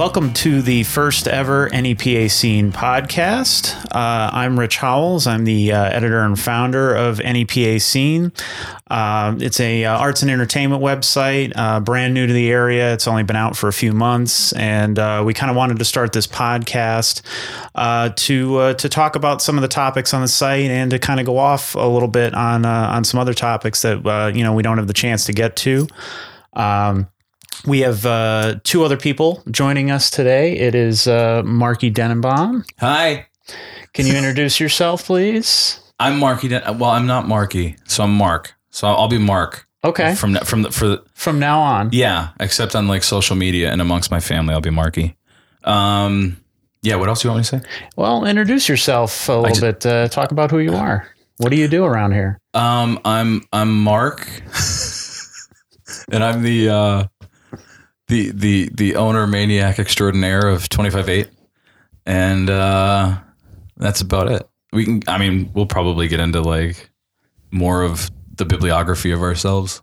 welcome to the first ever NEPA Scene podcast. Uh, I'm Rich Howells. I'm the uh, editor and founder of NEPA Scene. Uh, it's a uh, arts and entertainment website, uh, brand new to the area. It's only been out for a few months, and uh, we kind of wanted to start this podcast to to talk about some of the topics on the site and to kind of go off a little bit on on some other topics that you know we don't have the chance to get to. Um, we have uh, two other people joining us today. It is uh, Marky Denenbaum. Hi. Can you introduce yourself, please? I'm Marky. Den- well, I'm not Marky, so I'm Mark. So I'll be Mark. Okay. From from the, for the, from now on. Yeah, except on like social media and amongst my family, I'll be Marky. Um, yeah. What else do you want me to say? Well, introduce yourself a little just, bit. Uh, talk about who you are. What do you do around here? Um, I'm I'm Mark, and I'm the uh, the the the owner maniac extraordinaire of 25-8 and uh that's about it. We can i mean we'll probably get into like more of the bibliography of ourselves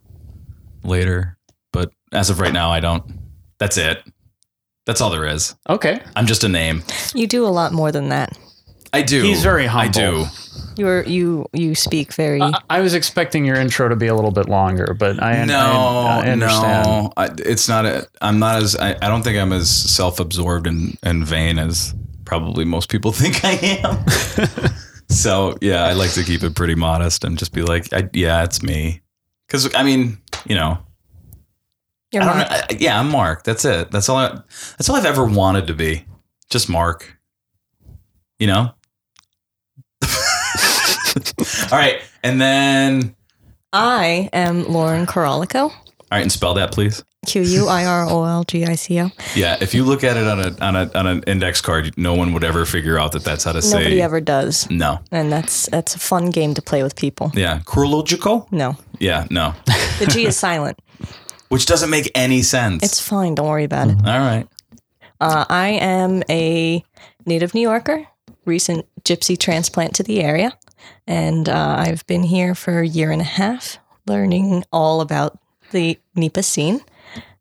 later. But as of right now i don't that's it. That's all there is. Okay. I'm just a name. You do a lot more than that. I do. He's very humble i do you're you you speak very. Uh, I was expecting your intro to be a little bit longer, but I no I, I understand. no. I, it's not. A, I'm not as. I, I don't think I'm as self-absorbed and, and vain as probably most people think I am. so yeah, I like to keep it pretty modest and just be like, I, yeah, it's me. Because I mean, you know, You're Mark. I, yeah, I'm Mark. That's it. That's all. I, that's all I've ever wanted to be. Just Mark. You know, All right. And then. I am Lauren Quirolgico. All right. And spell that, please. Q U I R O L G I C O. Yeah, if you look at it on a on a on an index card, no one would ever figure out that that's how to Nobody say. Nobody ever does. No, and that's that's a fun game to play with people. Yeah, chronological. No. Yeah, no. the G is silent, which doesn't make any sense. It's fine. Don't worry about it. All right. Uh, I am a native New Yorker, recent gypsy transplant to the area. And uh, I've been here for a year and a half, learning all about the NEPA scene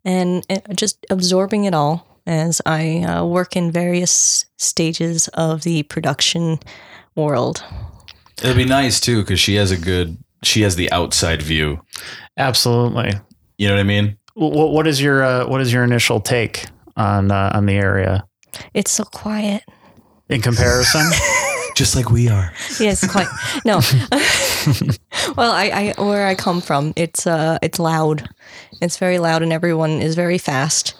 and uh, just absorbing it all as I uh, work in various stages of the production world. It'll be nice too because she has a good, she has the outside view. Absolutely. You know what I mean? What, what is your uh, what is your initial take on uh, on the area? It's so quiet in comparison. just like we are. Yes, quite. No. well, I, I, where I come from, it's uh, it's loud. It's very loud, and everyone is very fast.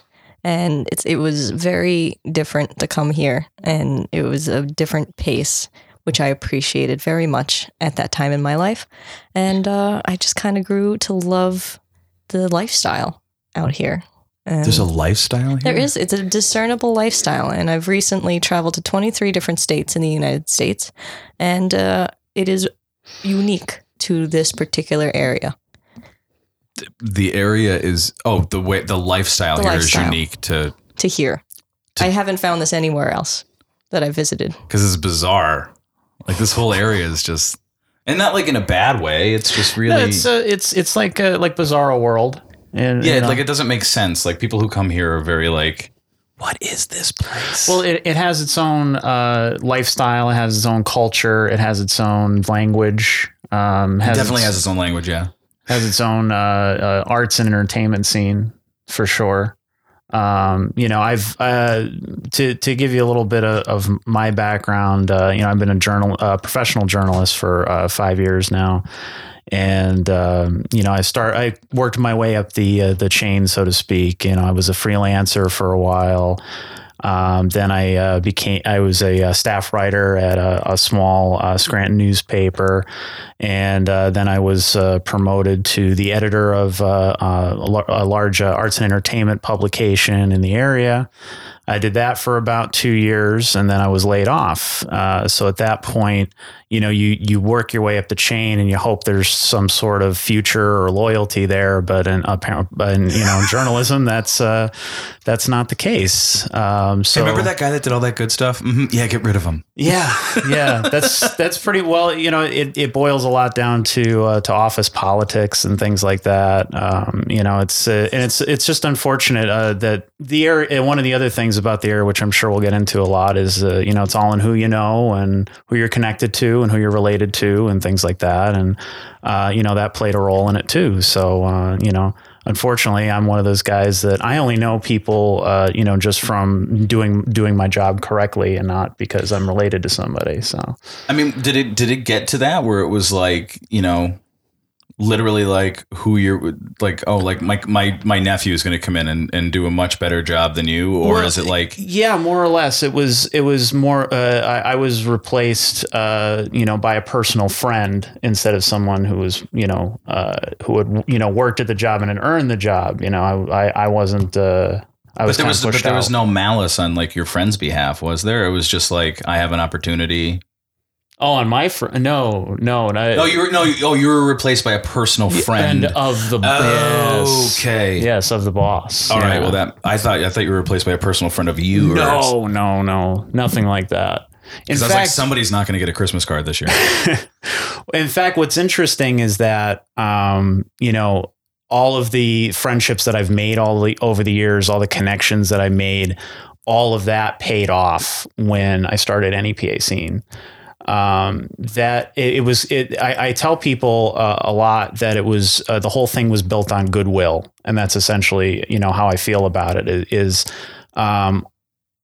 And it's it was very different to come here, and it was a different pace, which I appreciated very much at that time in my life. And uh, I just kind of grew to love the lifestyle out here. And There's a lifestyle here? There is. It's a discernible lifestyle. And I've recently traveled to 23 different states in the United States. And uh, it is unique to this particular area. The area is, oh, the way, the lifestyle the here lifestyle. is unique to. To here. To, I haven't found this anywhere else that I visited. Because it's bizarre. Like this whole area is just. And not like in a bad way. It's just really. No, it's uh, it's it's like uh, like Bizarro World. And yeah, you know, like it doesn't make sense. Like people who come here are very like, what is this place? Well, it, it has its own uh, lifestyle. It has its own culture. It has its own language. Um, has it definitely its, has its own language. Yeah, has its own uh, uh, arts and entertainment scene for sure. Um, you know, I've uh, to to give you a little bit of, of my background. Uh, you know, I've been a journal, uh, professional journalist for uh, five years now, and um, you know I start I worked my way up the uh, the chain so to speak. You know I was a freelancer for a while. Um, then I uh, became I was a, a, staff writer at a, a small uh, Scranton newspaper, and uh, then I was uh, promoted to the editor of uh, a large arts and entertainment publication in the area. I did that for about two years, and then I was laid off. so at that point, you know, you you work your way up the chain, and you hope there's some sort of future or loyalty there. But in, in you know, journalism, that's uh, that's not the case. Um, so hey, remember that guy that did all that good stuff? Mm-hmm. Yeah, get rid of him. Yeah, yeah, that's that's pretty well. You know, it, it boils a lot down to uh, to office politics and things like that. Um, you know, it's uh, and it's it's just unfortunate uh, that the area. One of the other things things about the air which I'm sure we'll get into a lot, is uh, you know it's all in who you know and who you're connected to and who you're related to and things like that, and uh, you know that played a role in it too. So uh, you know, unfortunately, I'm one of those guys that I only know people, uh, you know, just from doing doing my job correctly and not because I'm related to somebody. So I mean, did it did it get to that where it was like you know, literally like who you're like oh like my my my nephew is going to come in and, and do a much better job than you or Well, is it like Yeah, more or less. It was it was more. Uh, I, I was replaced, uh, you know, by a personal friend instead of someone who was, you know, uh, who had you know worked at the job and had earned the job. You know, I I, I wasn't. Uh, I but there was but there was no malice on like your friend's behalf was there it was just like I have an opportunity Oh, on my friend? No, no, no. oh you were no you, oh you were replaced by a personal friend friend of the Oh, yes. okay. yes of the boss. All right. Yeah. Well, that I thought I thought you were replaced by a personal friend of you. no, no, no, nothing like that. In fact, like, somebody's not going to get a Christmas card this year. in fact, what's interesting is that um, you know all of the friendships that I've made all the over the years, all the connections that I made, all of that paid off when I started NEPA scene. Um, that it, it was it. I, I tell people uh, a lot that it was uh, the whole thing was built on goodwill, and that's essentially you know how I feel about it. i- um,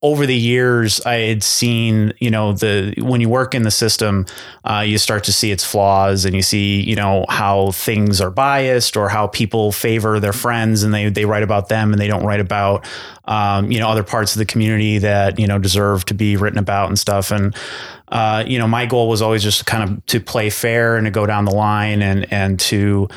over the years, I had seen, you know, the when you work in the system, uh, you start to see its flaws, and you see, you know, how things are biased or how people favor their friends, and they they write about them, and they don't write about, um, you know, other parts of the community that you know deserve to be written about and stuff. And uh, you know, my goal was always just kind of to play fair and to go down the line and and to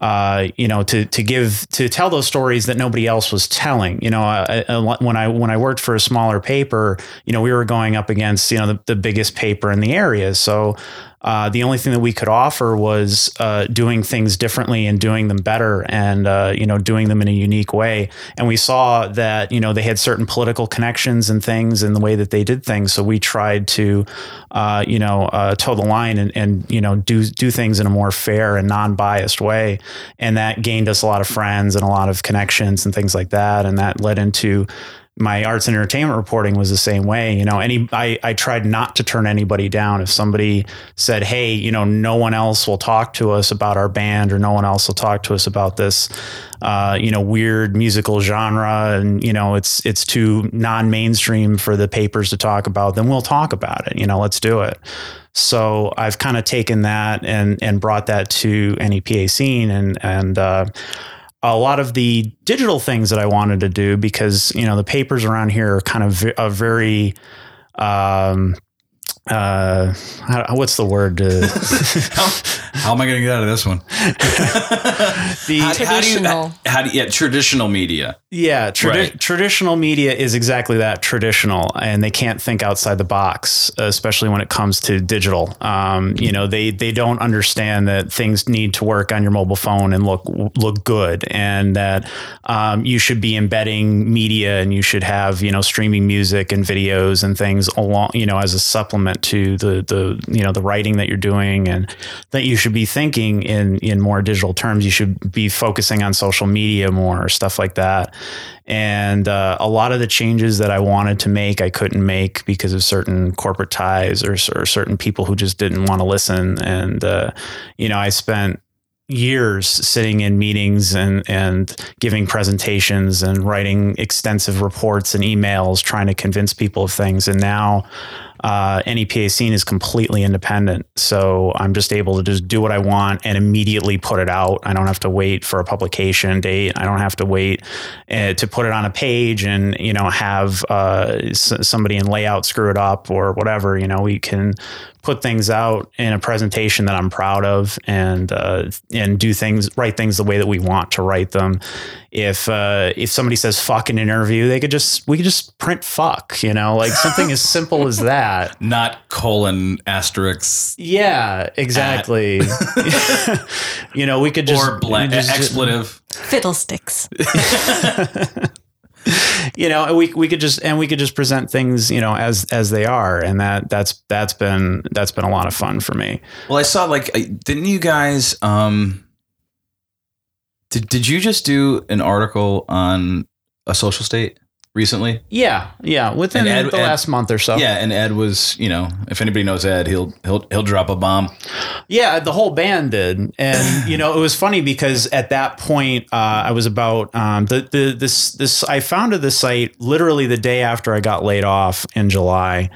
uh, you know, to to give to tell those stories that nobody else was telling. You know, uh, uh, when I when I worked for a smaller paper, you know, we were going up against you know the, the biggest paper in the area, so. Uh, the only thing that we could offer was uh, doing things differently and doing them better, and uh, you know, doing them in a unique way. And we saw that you know they had certain political connections and things in the way that they did things. So we tried to, uh, you know, uh, toe the line and, and you know do do things in a more fair and non-biased way, and that gained us a lot of friends and a lot of connections and things like that, and that led into my arts and entertainment reporting was the same way. You know, any I, I tried not to turn anybody down. If somebody said, "Hey, you know, no one else will talk to us about our band, or no one else will talk to us about this, uh, you know, weird musical genre, and you know, it's it's too non-mainstream for the papers to talk about," then we'll talk about it. You know, let's do it. So I've kind of taken that and and brought that to NEPA scene and and uh, a lot of the digital things that I wanted to do because you know the papers around here are kind of a very um, uh, how- what's the word? Uh, how, how am I going to get out of this one? the How, how do you? Traditional. How do you? Yeah, traditional media. Yeah, tradi- Right. traditional media is exactly that traditional, and they can't think outside the box, especially when it comes to digital. Um, you know, they they don't understand that things need to work on your mobile phone and look look good, and that um, you should be embedding media and you should have you know streaming music and videos and things along you know as a supplement to the the you know the writing that you're doing, and that you should be thinking in in more digital terms. You should be focusing on social media more, stuff like that. And uh, a lot of the changes that I wanted to make, I couldn't make because of certain corporate ties or, or certain people who just didn't want to listen. And uh, you know, I spent years sitting in meetings and and giving presentations and writing extensive reports and emails trying to convince people of things and now uh, NEPA scene is completely independent. So I'm just able to just do what I want and immediately put it out. I don't have to wait for a publication date. I don't have to wait uh, to put it on a page and you know have uh, s- somebody in layout screw it up or whatever. You know we can put things out in a presentation that I'm proud of and uh, and do things write things the way that we want to write them. If uh, if somebody says fuck in an interview, they could just we could just print fuck, you know, like something as simple as that. Not colon asterisk Yeah, exactly. you know, we could just or bla- just- expletive. Fiddlesticks. you know we we could just and we could just present things you know as as they are and that that's that's been that's been a lot of fun for me Well, I saw like, didn't you guys? um Did Did you just do an article on a social state? Recently. Yeah, yeah, within Ed- the Ed- last month or so. Yeah, and Ed was, you know, if anybody knows Ed, he'll he'll he'll drop a bomb. Yeah, the whole band did, and you know it was funny because at that point uh, I was about um, the the this this I founded the site literally the day after I got laid off in July,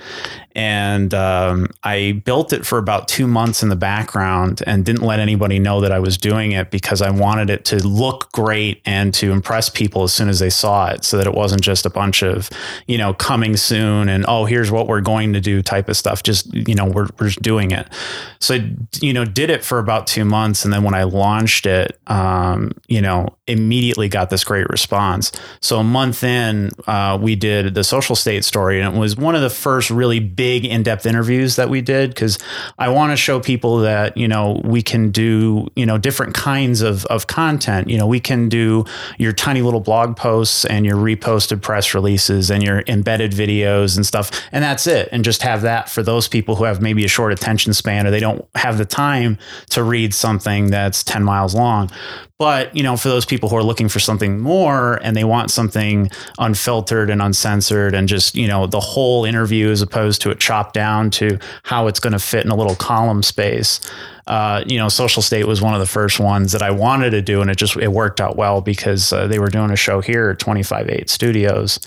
and um, I built it for about two months in the background and didn't let anybody know that I was doing it because I wanted it to look great and to impress people as soon as they saw it, so that it wasn't just a bunch of you know coming soon and oh here's what we're going to do type of stuff. Just you know we're we're doing it. So I, you know did it for about two months, and then when I launched it, um, you know immediately got this great response. So a month in, uh, we did the social state story, and it was one of the first really big in-depth interviews that we did because I want to show people that you know we can do you know different kinds of of content. You know we can do your tiny little blog posts and your reposted press releases and your embedded videos and stuff, and that's it. And just have that for those people who have maybe a short attention span or they don't have the time to read something that's 10 miles long. But, you know, for those people who are looking for something more and they want something unfiltered and uncensored and just, you know, the whole interview as opposed to it chopped down to how it's going to fit in a little column space. Uh, you know, Social State was one of the first ones that I wanted to do, and it just it worked out well because uh, they were doing a show here at 25-8 Studios.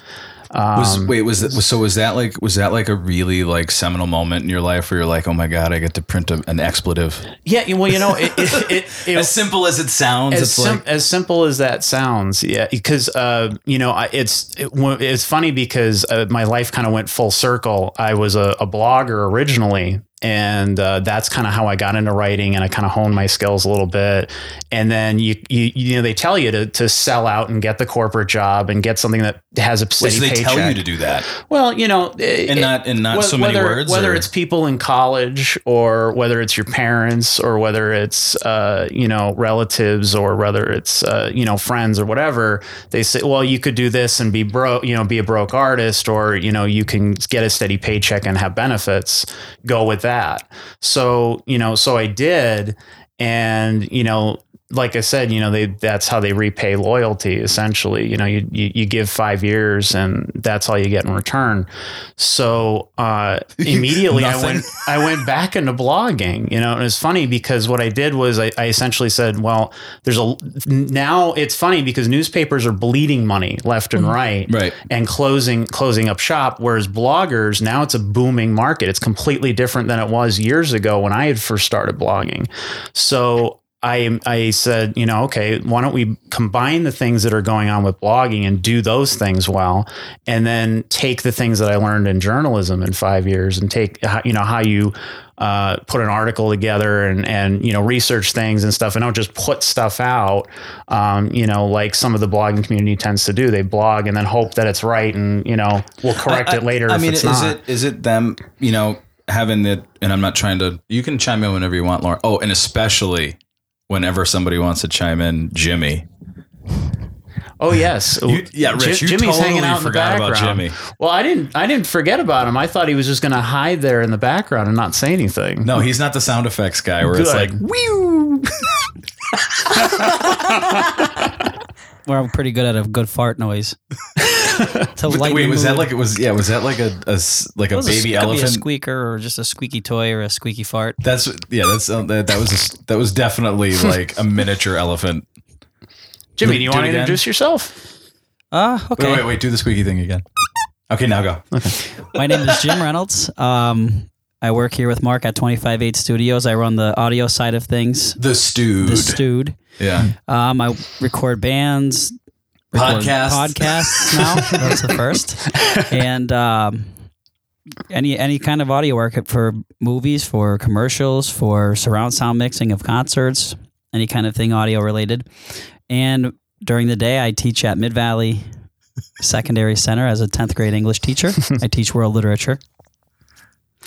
Was Um, wait was that, so was that like was that like a really like seminal moment in your life where you're like oh my god I get to print a, an expletive Yeah, well, you know, it, it, it, it, as simple as it sounds as, it's sim- like as simple as that sounds yeah because uh, you know I, it's it, it's funny because uh, my life kind of went full circle. I was a, a blogger originally and uh, that's kind of how I got into writing, and I kind of honed my skills a little bit. And then you, you, you know, they tell you to, to sell out and get the corporate job and get something that has a Wait, steady so they paycheck. tell you to do that Well, you know, in not in not so many whether, words Whether or- it's people in college or whether it's your parents or whether it's uh, you know relatives or whether it's uh, you know friends or whatever, they say, well, you could do this and be broke, you know, be a broke artist, or you know, you can get a steady paycheck and have benefits. Go with that. So you know, so I did, and you know. Like I said, you know, they that's how they repay loyalty essentially. You know, you, you, you give five years and that's all you get in return. So uh, immediately I went I went back into blogging, you know, and it's funny because what I did was I, I essentially said, well, there's a now it's funny because newspapers are bleeding money left and right, Right. and closing closing up shop, whereas bloggers now it's a booming market. It's completely different than it was years ago when I had first started blogging. So I I said, you know, okay, why don't we combine the things that are going on with blogging and do those things well, and then take the things that I learned in journalism in five years and take you know how you uh, put an article together and and you know research things and stuff, and don't just put stuff out, um, you know, like some of the blogging community tends to do. They blog and then hope that it's right, and you know we'll correct it later. I, if mean, it's is not. it is it them? You know, having the and I'm not trying to. You can chime in whenever you want, Lauren. Oh, and especially whenever somebody wants to chime in, Jimmy. Oh yes, You- yeah, Rich, Jimmy's totally hanging out in the about background. Jimmy. Well, I didn't. I didn't forget about him. I thought he was just going to hide there in the background and not say anything. No, he's not the sound effects guy where it's like Good. whew. Where I'm pretty good at a good fart noise. to lighten Wait, the was that like it was? Yeah, was that like a like It a was baby could be a elephant? squeaker or just a squeaky toy or a squeaky fart? That's yeah. That's uh, that, that was a s that was definitely like a miniature elephant. Jimmy, Do- do you want to again? introduce yourself? Uh, okay. Wait, wait, wait. Do the squeaky thing again. Okay, now go. My name is Jim Reynolds. Um, I work here with Mark at 258 Studios. I run the audio side of things. The Stude. The Stude. Yeah. Um, I record bands, record Podcasts. podcasts now. That's the first, and um, any any kind of audio work for movies, for commercials, for surround sound mixing of concerts, any kind of thing audio related. And during the day, I teach at Mid Valley Secondary Center as a tenth grade English teacher. I teach world literature,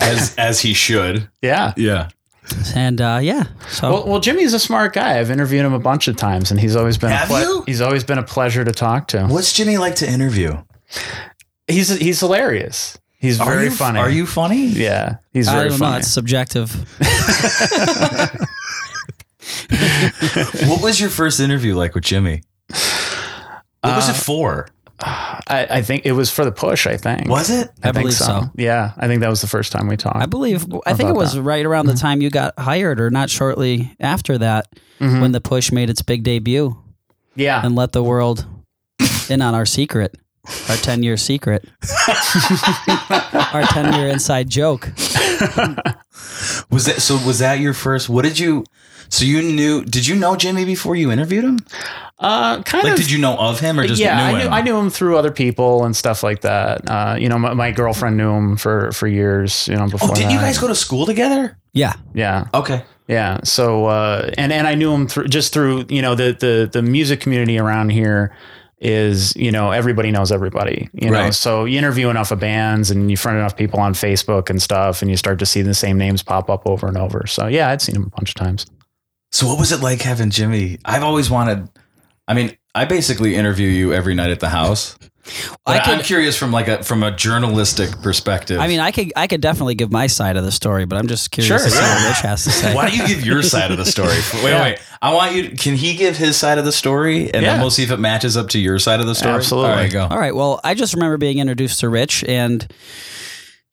As as he should. Yeah. Yeah. And uh, yeah, so Well, well, Jimmy's a smart guy. I've interviewed him a bunch of times, and he's always been Have a ple- you? he's always been a pleasure to talk to. What's Jimmy like to interview? He's he's hilarious. He's very you, funny. Are you funny? Yeah, he's I very don't know. funny. It's subjective. what was your first interview like with Jimmy? What was Uh, it for? I I, I think it was for the push. I think Was it? I think believe so. Yeah, I think that was the first time we talked. I believe I think it was that. right around the time you got hired, or not shortly after that, Mhm. when the push made its big debut yeah, and let the world in on our secret, our ten year secret, our ten year inside joke. Was that so? Was that your first? What did you? So you knew? Did you know Jimmy before you interviewed him? uh, kind Like, of. did you know of him or just yeah, knew I knew him? I knew him through other people and stuff like that. Uh, you know, my, my girlfriend knew him for for years. You know, before. oh, didn't you guys go to school together? Yeah, Yeah, Okay. yeah. So uh, and and I knew him through just through you know the the the music community around here is you know everybody knows everybody you know Right. so you interview enough of bands and you friend enough people on facebook and stuff and you start to see the same names pop up over and over so yeah i'd seen him a bunch of times So what was it like having Jimmy? I've always wanted. I mean, I basically interview you every night at the house. I But I'm curious from like a from a journalistic perspective. I mean, I could I could definitely give my side of the story, but I'm just curious Sure, to see yeah. what Rich has to say. why don't you give your side of the story? Wait, Yeah. wait. I want you. Can he give his side of the story, and Yeah. then we'll see if it matches up to your side of the story? Absolutely. All right, go. All right. Well, I just remember being introduced to Rich, and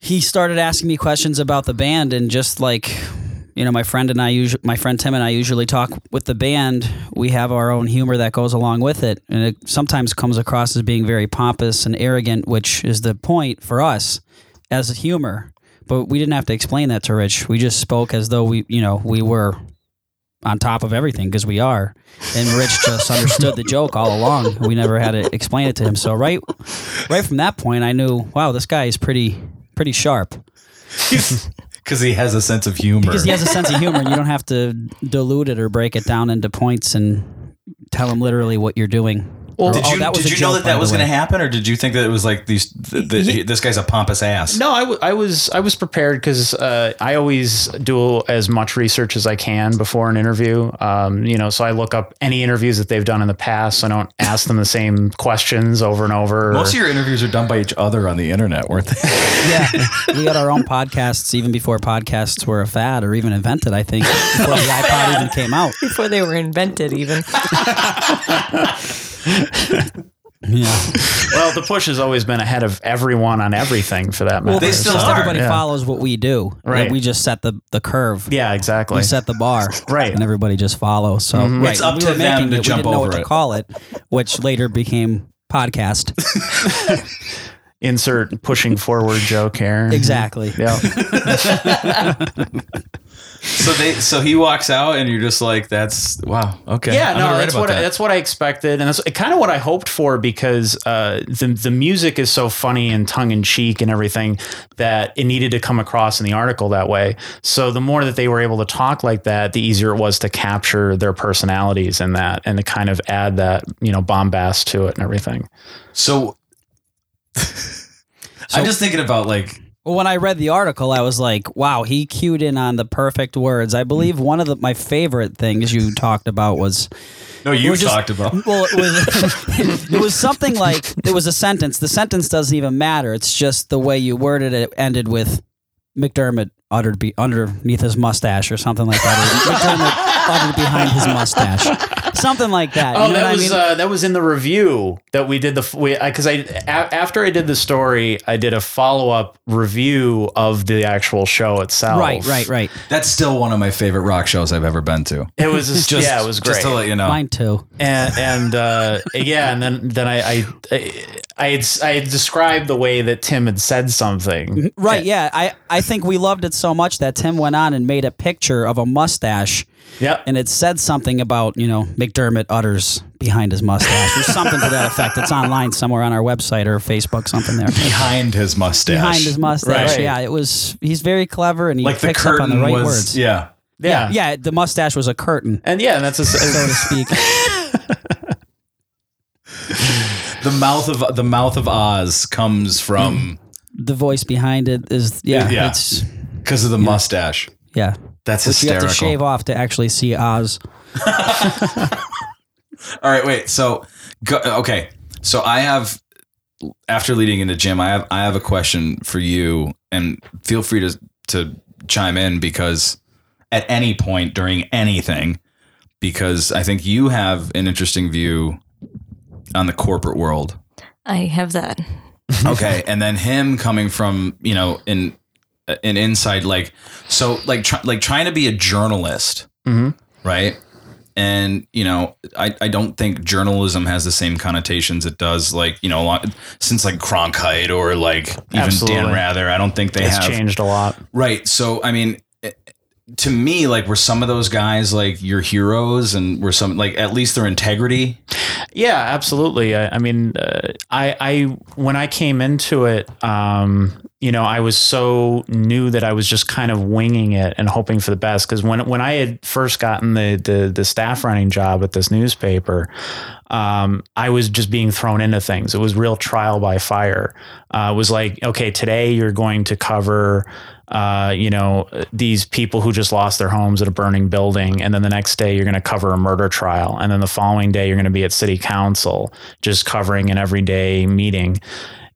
he started asking me questions about the band, and just like you know, my friend and I usually, my friend Tim and I usually talk with the band. We have our own humor that goes along with it, and it sometimes comes across as being very pompous and arrogant, which is the point for us as humor. But we didn't have to explain that to Rich. We just spoke as though we, you know, we were on top of everything because we are. And Rich just understood the joke all along. We never had to explain it to him. So right, right from that point, I knew, wow, this guy is pretty, pretty sharp Because he has a sense of humor. because he has a sense of humor. You don't have to dilute it or break it down into points and tell him literally what you're doing. Well, Or, did "Oh, you, that was did a you know that that was going to happen, or did you think that it was like these? The, the, Ye- this guy's a pompous ass. No, I, w- I was I was prepared because uh, I always do as much research as I can before an interview. Um, you know, so I look up any interviews that they've done in the past. So I don't ask them the same questions over and over. Most of your interviews are done by each other on the internet, weren't they? Yeah, we had our own podcasts even before podcasts were a fad or even invented. I think before the iPod even came out. Before they were invented, even. Yeah, well, the push has always been ahead of everyone on everything for that matter. Well, they still so- everybody yeah. follows what we do. Right. we just set the the curve. Yeah, exactly. We set the bar, Right. and everybody just follows. So Mhm. right, It's up we to them to it, jump we didn't know over what to call it, which later became podcast. Insert pushing forward joke here. exactly. Yeah. so they, so he walks out, and you're just like, "That's wow, okay." Yeah, I'm no, that's about what I, that's what I expected, and that's kind of what I hoped for because uh, the the music is so funny and tongue in cheek and everything that it needed to come across in the article that way. So the more that they were able to talk like that, the easier it was to capture their personalities in that and to kind of add that you know bombast to it and everything. So, I'm just thinking about like Well, when I read the article, I was like, "Wow, he cued in on the perfect words." I believe hmm. one of the, my favorite things you talked about was no, you just- talked about. well, it was it was something like it was a sentence. The sentence doesn't even matter. It's just the way you worded it. Ended with McDermott uttered be underneath his mustache or something like that. McDermott uttered behind his mustache, something like that. You Oh, know that what I was mean? uh, that was in the review that we did the we because I, a, after I did the story, I did a follow up review of the actual show itself. right, right, right. That's still one of my favorite rock shows I've ever been to. It was just, Just, yeah, it was great. Just to let you know. Mine too. and and uh, yeah, and then then I I I had, I had described the way that Tim had said something. Right, yeah. I, I think we loved it so much that Tim went on and made a picture of a mustache Yep. and it said something about, you know, McDermott utters behind his mustache or something to that effect. It's online somewhere on our website or Facebook, something there. behind his mustache. Behind his mustache. Right. Yeah, it was he's very clever and he like the picks up on the right was. words. Yeah. yeah. Yeah, the mustache was a curtain, And yeah, and that's a, so to speak. The mouth of the mouth of Oz comes from the voice behind it is yeah, Yeah. it's because of the mustache. yeah. That's Which you have to shave off to actually see Oz. All right, wait. So, go, okay. So I have after leading into Jim, I have I have a question for you, and feel free to to chime in because at any point during anything, because I think you have an interesting view on the corporate world. I have that. okay and then him coming from you know in an inside like so like try, like trying to be a journalist Mhm. right and you know I, I don't think journalism has the same connotations it does like you know a lot, since like cronkite or like even dan rather i don't think they It's have changed a lot. right so i mean to me like were some of those guys like your heroes and were some like at least their integrity Yeah, absolutely. I, I mean, uh, I, I when I came into it, um, you know, I was so new that I was just kind of winging it and hoping for the best. Because when when I had first gotten the the, the staff running job at this newspaper, um, I was just being thrown into things. It was real trial by fire. Uh, it was like, okay, today you're going to cover uh, you know, these people who just lost their homes at a burning building. And then the next day, you're going to cover a murder trial. And then the following day, you're going to be at city council just covering an everyday meeting.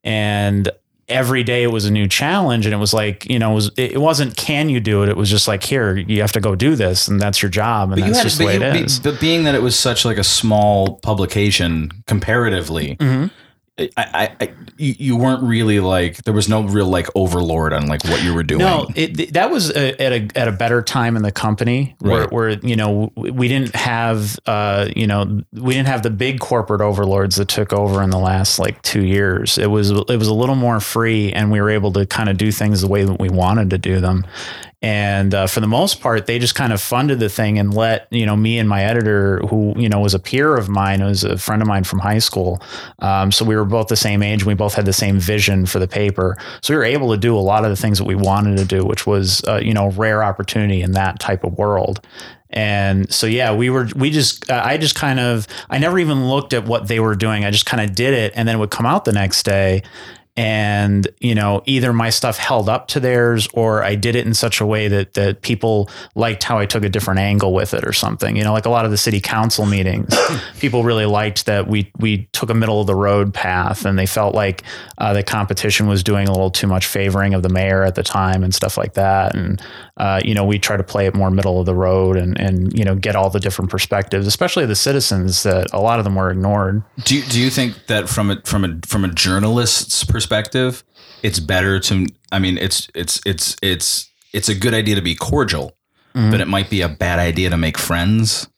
And every day it was a new challenge. And it was like, you know, it, was, it wasn't can you do it? It was just like, here, you have to go do this. And that's your job. And that's just the way but, it you- is. but being that it was such like a small publication comparatively, Mhm. I, I, I you, weren't really like there was no real like overlord on like what you were doing. No, it, that was a, at a at a better time in the company where, Right. where you know we didn't have uh you know we didn't have the big corporate overlords that took over in the last like two years. It was it was a little more free, and we were able to kind of do things the way that we wanted to do them. And uh, for the most part, they just kind of funded the thing and let you know me and my editor, who you know was a peer of mine, was a friend of mine from high school. Um, so we were both the same age. and We both had the same vision for the paper. So we were able to do a lot of the things that we wanted to do, which was uh, you know rare opportunity in that type of world. And so yeah, we were we just uh, I just kind of I never even looked at what they were doing. I just kind of did it, and then it would come out the next day and you know either my stuff held up to theirs or I did it in such a way that that people liked how I took a different angle with it or something. You know like a lot of the city council meetings people really liked that we we took a middle of the road path and they felt like uh, the competition was doing a little too much favoring of the mayor at the time and stuff like that. And uh, you know we try to play it more middle of the road and and you know get all the different perspectives especially the citizens that a lot of them were ignored. Do you, do you think that from a from a from a journalist's perspective, it's better to? I mean, it's it's it's it's it's a good idea to be cordial, mm-hmm. but it might be a bad idea to make friends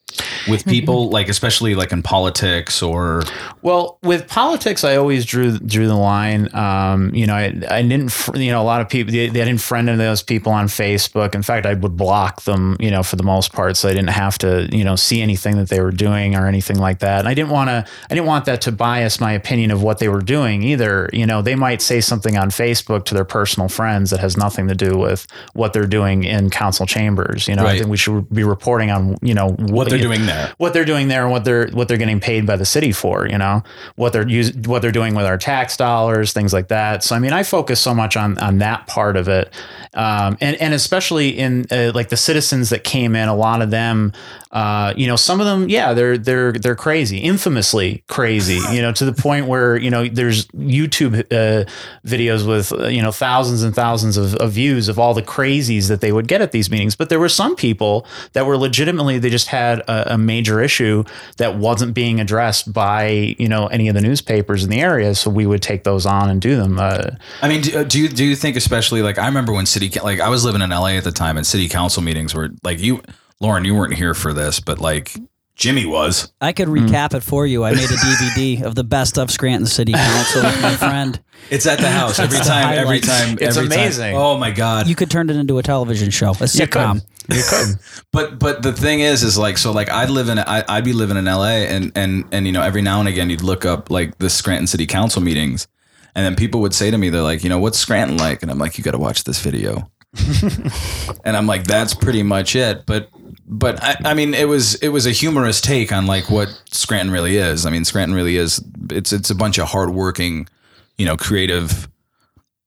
with people, like especially like in politics or Well, with politics, I always drew drew the line. Um, you know, I, I didn't, fr- you know, a lot of people they, they didn't friend of those people on Facebook. In fact, I would block them, you know, for the most part, so I didn't have to, you know, see anything that they were doing or anything like that. And I didn't want to, I didn't want that to bias my opinion of what they were doing either. You know, they might say something on Facebook to their personal friends that has nothing to do with what they're doing in council chambers. You know, I think we should be reporting on, you know, what they're doing there. what they're doing there and what they're what they're getting paid by the city for you know? What they're use, what they're doing with our tax dollars things like that. So i mean i focus so much on on that part of it. Um, and and especially in uh, like the citizens that came in a lot of them uh, you know some of them yeah they're they're they're crazy infamously crazy you know to the point where you know there's youtube uh, videos with uh, you know thousands and thousands of, of views of all the crazies that they would get at these meetings. But there were some people that were legitimately they just had a, a major issue that wasn't being addressed by you know any of the newspapers in the area. So we would take those on and do them uh, I mean, do, do you do you think especially like I remember when city like I was living in LA at the time and city council meetings were like you Lauren you weren't here for this but like Jimmy was I could hmm. recap it for you. I made a DVD of the best of Scranton City Council with my friend. it's at the house every That's the time every highlights. time It's every time. amazing. oh my god You could turn it into a television show, a you sitcom. could you could but but the thing is is like so like I'd live in I, I'd be living in LA and and and you know every now and again you'd look up like the Scranton City Council meetings and then people would say to me they're like you know what's Scranton like and I'm like you got to watch this video and I'm like that's pretty much it. But but I, I mean it was it was a humorous take on like what Scranton really is. I mean Scranton really is it's it's a bunch of hardworking you know creative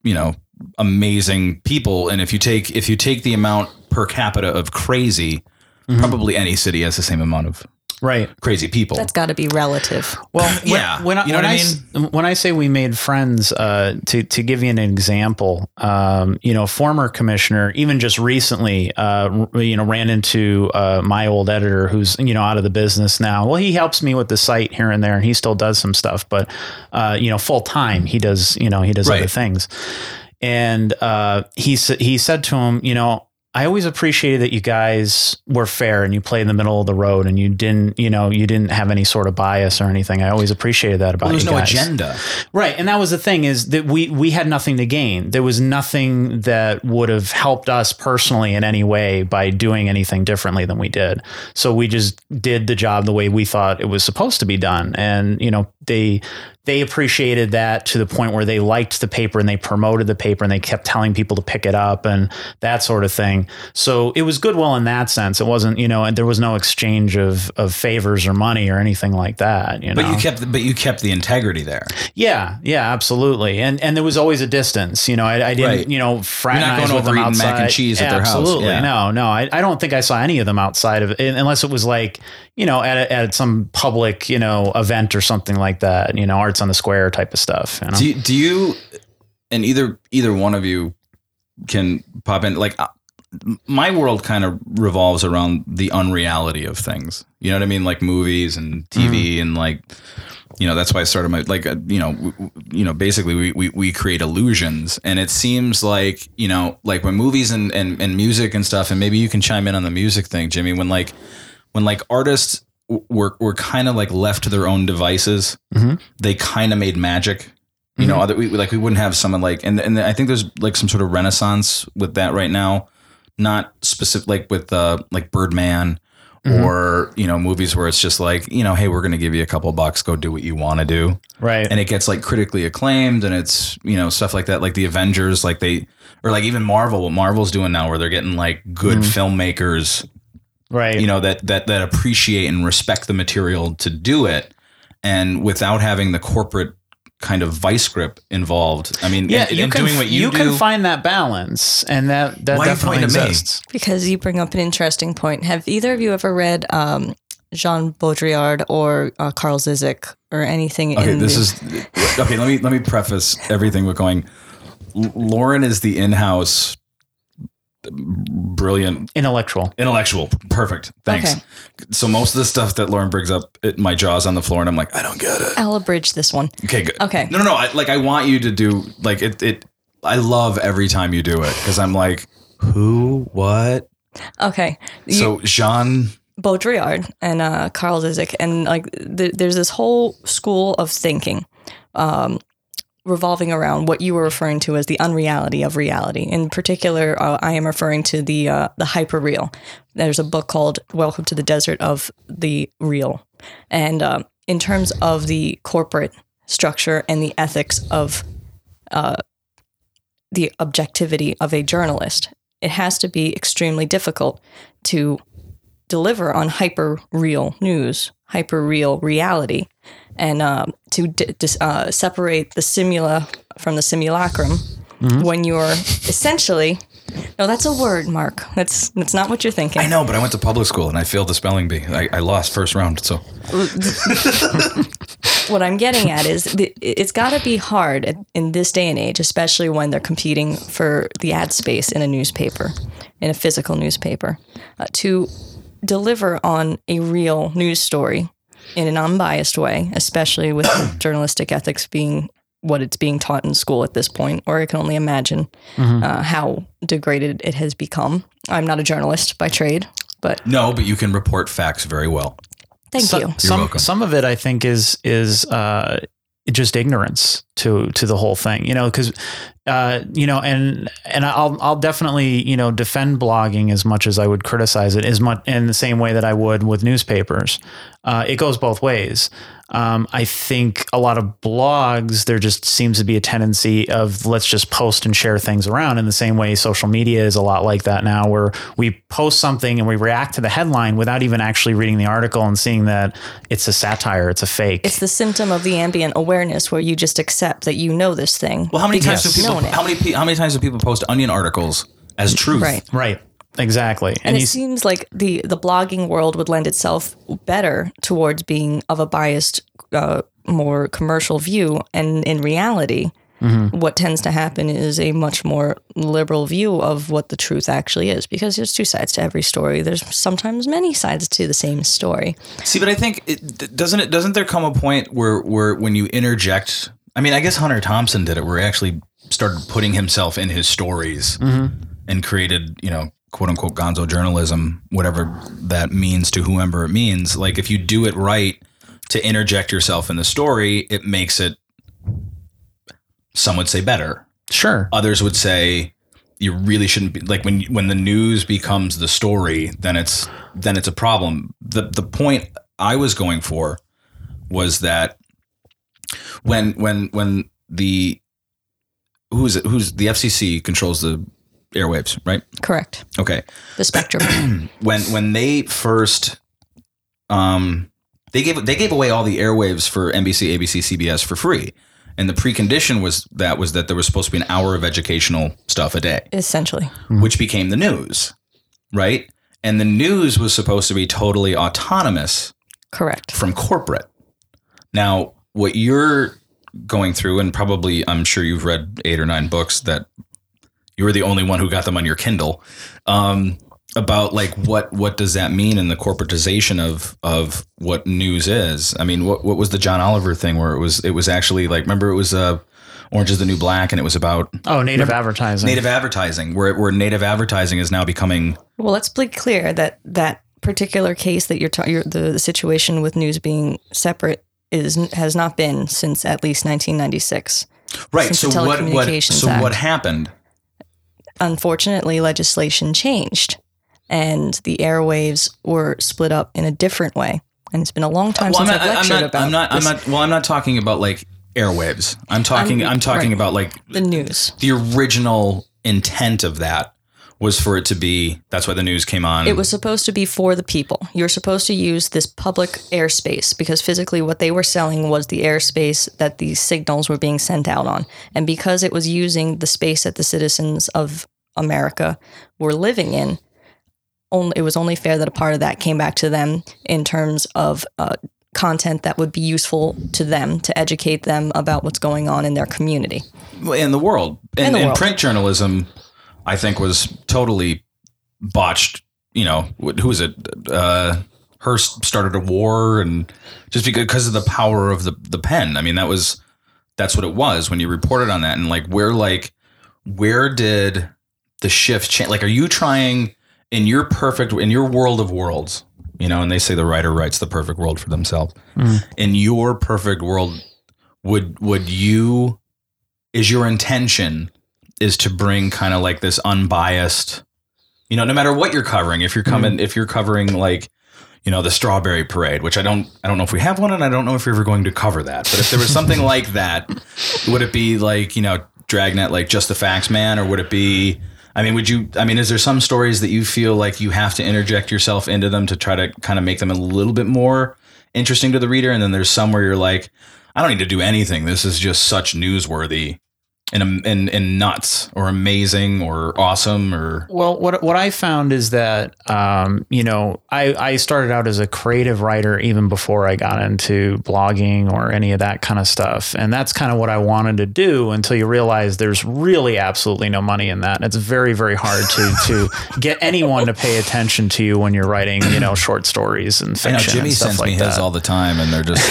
you know amazing people. And if you take if you take the amount per capita of crazy mm-hmm. probably any city has the same amount of Right. crazy people. That's got to be relative. Well, when, Yeah. When I, You know when, what I I s- when I say we made friends, uh, to to give you an example, um, you know, former commissioner, even just recently, uh, r- you know, ran into uh, my old editor, who's you know out of the business now. Well, he helps me with the site here and there, and he still does some stuff, but uh, you know, full time, he does you know he does Right. other things. And uh, he he said to him, you know, I always appreciated that you guys were fair and you played in the middle of the road and you didn't, you know, you didn't have any sort of bias or anything. I always appreciated that about Well, there's you no guys. agenda. Right. And that was the thing is that we we had nothing to gain. There was nothing that would have helped us personally in any way by doing anything differently than we did. So we just did the job the way we thought it was supposed to be done. And, you know, they they appreciated that to the point where they liked the paper and they promoted the paper and they kept telling people to pick it up and that sort of thing. So it was goodwill in that sense. It wasn't, you know, and there was no exchange of of favors or money or anything like that. You know, But you kept, the, but you kept the integrity there. yeah, yeah, absolutely. And and there was always a distance. You know, I, I didn't, Right. you know, fraternize going with over them outside. mac and cheese at their house. Absolutely, Yeah. no, no. I, I don't think I saw any of them outside of unless it was like you know at a, at some public you know event or something like that. You know, arts on the square type of stuff. You know? Do you, do you, and either either one of you can pop in like. uh, My world kind of revolves around the unreality of things. You know what I mean, like movies and TV, and like, you know, that's why I started my like, uh, you know, w- you know, basically we, we we create illusions, and it seems like you know, like when movies and and and music and stuff, and maybe you can chime in on the music thing, Jimmy. When like when like artists were were kind of like left to their own devices, Mhm. they kind of made magic. You know, other we, like we wouldn't have someone like, and and I think there's like some sort of renaissance with that right now. Not specific, like with uh, like Birdman, or you know, movies where it's just like, you know, hey, we're to give you a couple bucks, go do what you want to do, right. and it gets like critically acclaimed, and it's you know stuff like that, like the Avengers, like they, or like even Marvel, what Marvel's doing now, where they're getting like good filmmakers right. you know that that that appreciate and respect the material to do it and without having the corporate kind of vice grip involved i mean yeah, and, you and can doing what you, you do can find that balance, and that that Why are you definitely pointing at me? exists. Because you bring up an interesting point. Have either of you ever read um, Jean Baudrillard or uh, Carl Zizek or anything? okay in this the, is okay let me let me preface everything with going L- lauren is the in-house brilliant Intellectual. intellectual perfect thanks Okay. so most of the stuff that lauren brings up it, my jaw's on the floor and i'm like i don't get it I'll abridge this one. okay good Okay. No, no, no. I, like I want you to do like it. It. I love every time you do it because I'm like, who, what? Okay. You- So Jean. Baudrillard and uh, Carl Zizek, and like th- there's this whole school of thinking um, revolving around what you were referring to as the unreality of reality. In particular, uh, I am referring to the uh, the hyperreal. There's a book called "Welcome to the Desert of the Real," and um, in terms of the corporate structure and the ethics of uh, the objectivity of a journalist, it has to be extremely difficult to deliver on hyper real news, hyper real reality, and um, to d- dis- uh, separate the simula from the simulacrum when you're essentially. No, that's a word, Mark. That's that's not what you're thinking. I know, but I went to public school and I failed the spelling bee. I, I lost first round. So what I'm getting at is it's got to be hard in this day and age, especially when they're competing for the ad space in a newspaper, in a physical newspaper, uh, to deliver on a real news story in an unbiased way, especially with journalistic ethics being what it's being taught in school at this point, or I can only imagine uh, how degraded it has become. I'm not a journalist by trade, but no, but you can report facts very well. thank So- you. Some welcome. some of it I think is is uh, just ignorance to to the whole thing. You know, because uh, you know, and and I'll I'll definitely you know defend blogging as much as I would criticize it, as much in the same way that I would with newspapers. Uh, it goes both ways. Um, I think a lot of blogs, there just seems to be a tendency of let's just post and share things around in the same way social media is a lot like that now, where we post something and we react to the headline without even actually reading the article and seeing that it's a satire, it's a fake. It's the symptom of the ambient awareness where you just accept that you know this thing. Well, how many times because do people? known it. How many? pe- How many times do people post onion articles as truth? Right. right. exactly. And, And, it you, seems like the the blogging world would lend itself better towards being of a biased, uh, more commercial view. And in reality, Mm-hmm. what tends to happen is a much more liberal view of what the truth actually is, because there's two sides to every story. There's sometimes many sides to the same story. See, but I think it, doesn't it doesn't there come a point where where when you interject? I mean, I guess Hunter Thompson did it, where he actually started putting himself in his stories mm-hmm. and created, you know, quote unquote gonzo journalism, whatever that means to whoever it means. Like if you do it right to interject yourself in the story, it makes it some would say better. sure. Others would say you really shouldn't be like when when the news becomes the story, then it's then it's a problem. The the point I was going for was that when when when the who's it who's the FCC controls the airwaves, right? Correct. Okay. The spectrum. When when they first um they gave they gave away all the airwaves for NBC, ABC, CBS for free. And the precondition was that was that there was supposed to be an hour of educational stuff a day essentially. which became the news, right? And the news was supposed to be totally autonomous Correct. from corporate. Now, what you're going through, and probably I'm sure you've read eight or nine books that you were the only one who got them on your Kindle. Um, about like what what does that mean in the corporatization of of what news is? I mean, what what was the John Oliver thing where it was it was actually like remember it was uh Orange is the New Black and it was about Oh, native advertising. native advertising where where native advertising is now becoming Well, let's be clear that that particular case that you're, ta- you're the, the situation with news being separate is has not been since at least 1996. right so what what so what happened Unfortunately, legislation changed, and the airwaves were split up in a different way. And it's been a long time well, since I've I'm lectured not, about I'm not, I'm not, well, I'm not talking about like airwaves. I'm talking, I'm, I'm- talking right. about like the news. the original intent of that was for it to be, that's why the news came on. It was supposed to be for the people. You're supposed to use this public airspace because physically what they were selling was the airspace that these signals were being sent out on. And because it was using the space that the citizens of America were living in, only, it was only fair that a part of that came back to them in terms of uh, content that would be useful to them to educate them about what's going on in their community. in the world. And, In the and world. print journalism, I think, was totally botched. You know, wh- who was it? Uh, Hearst started a war, and just because because of the power of the the pen. I mean, that was that's what it was when you reported on that. And like, where like where did the shift change? Like, are you trying in your perfect in your world of worlds? You know, and they say the writer writes the perfect world for themselves. In your perfect world, would would you is your intention is to bring kind of like this unbiased you know no matter what you're covering if you're mm-hmm. coming if you're covering like you know the strawberry parade which i don't i don't know if we have one and i don't know if you're ever going to cover that but if there was something like that would it be like you know dragnet like just the facts man or would it be i mean would you i mean is there some stories that you feel like you have to interject yourself into them to try to kind of make them a little bit more interesting to the reader? And then there's some where you're like i don't need to do anything. This is just such newsworthy and and and nuts or amazing or awesome or Well, what what I found is that um, you know I I started out as a creative writer even before I got into blogging or any of that kind of stuff, and that's kind of what I wanted to do until you realize there's really absolutely no money in that. And it's very very hard to to get anyone to pay attention to you when you're writing you know short stories and I fiction. know Jimmy and stuff sends like me that. his all the time, and they're just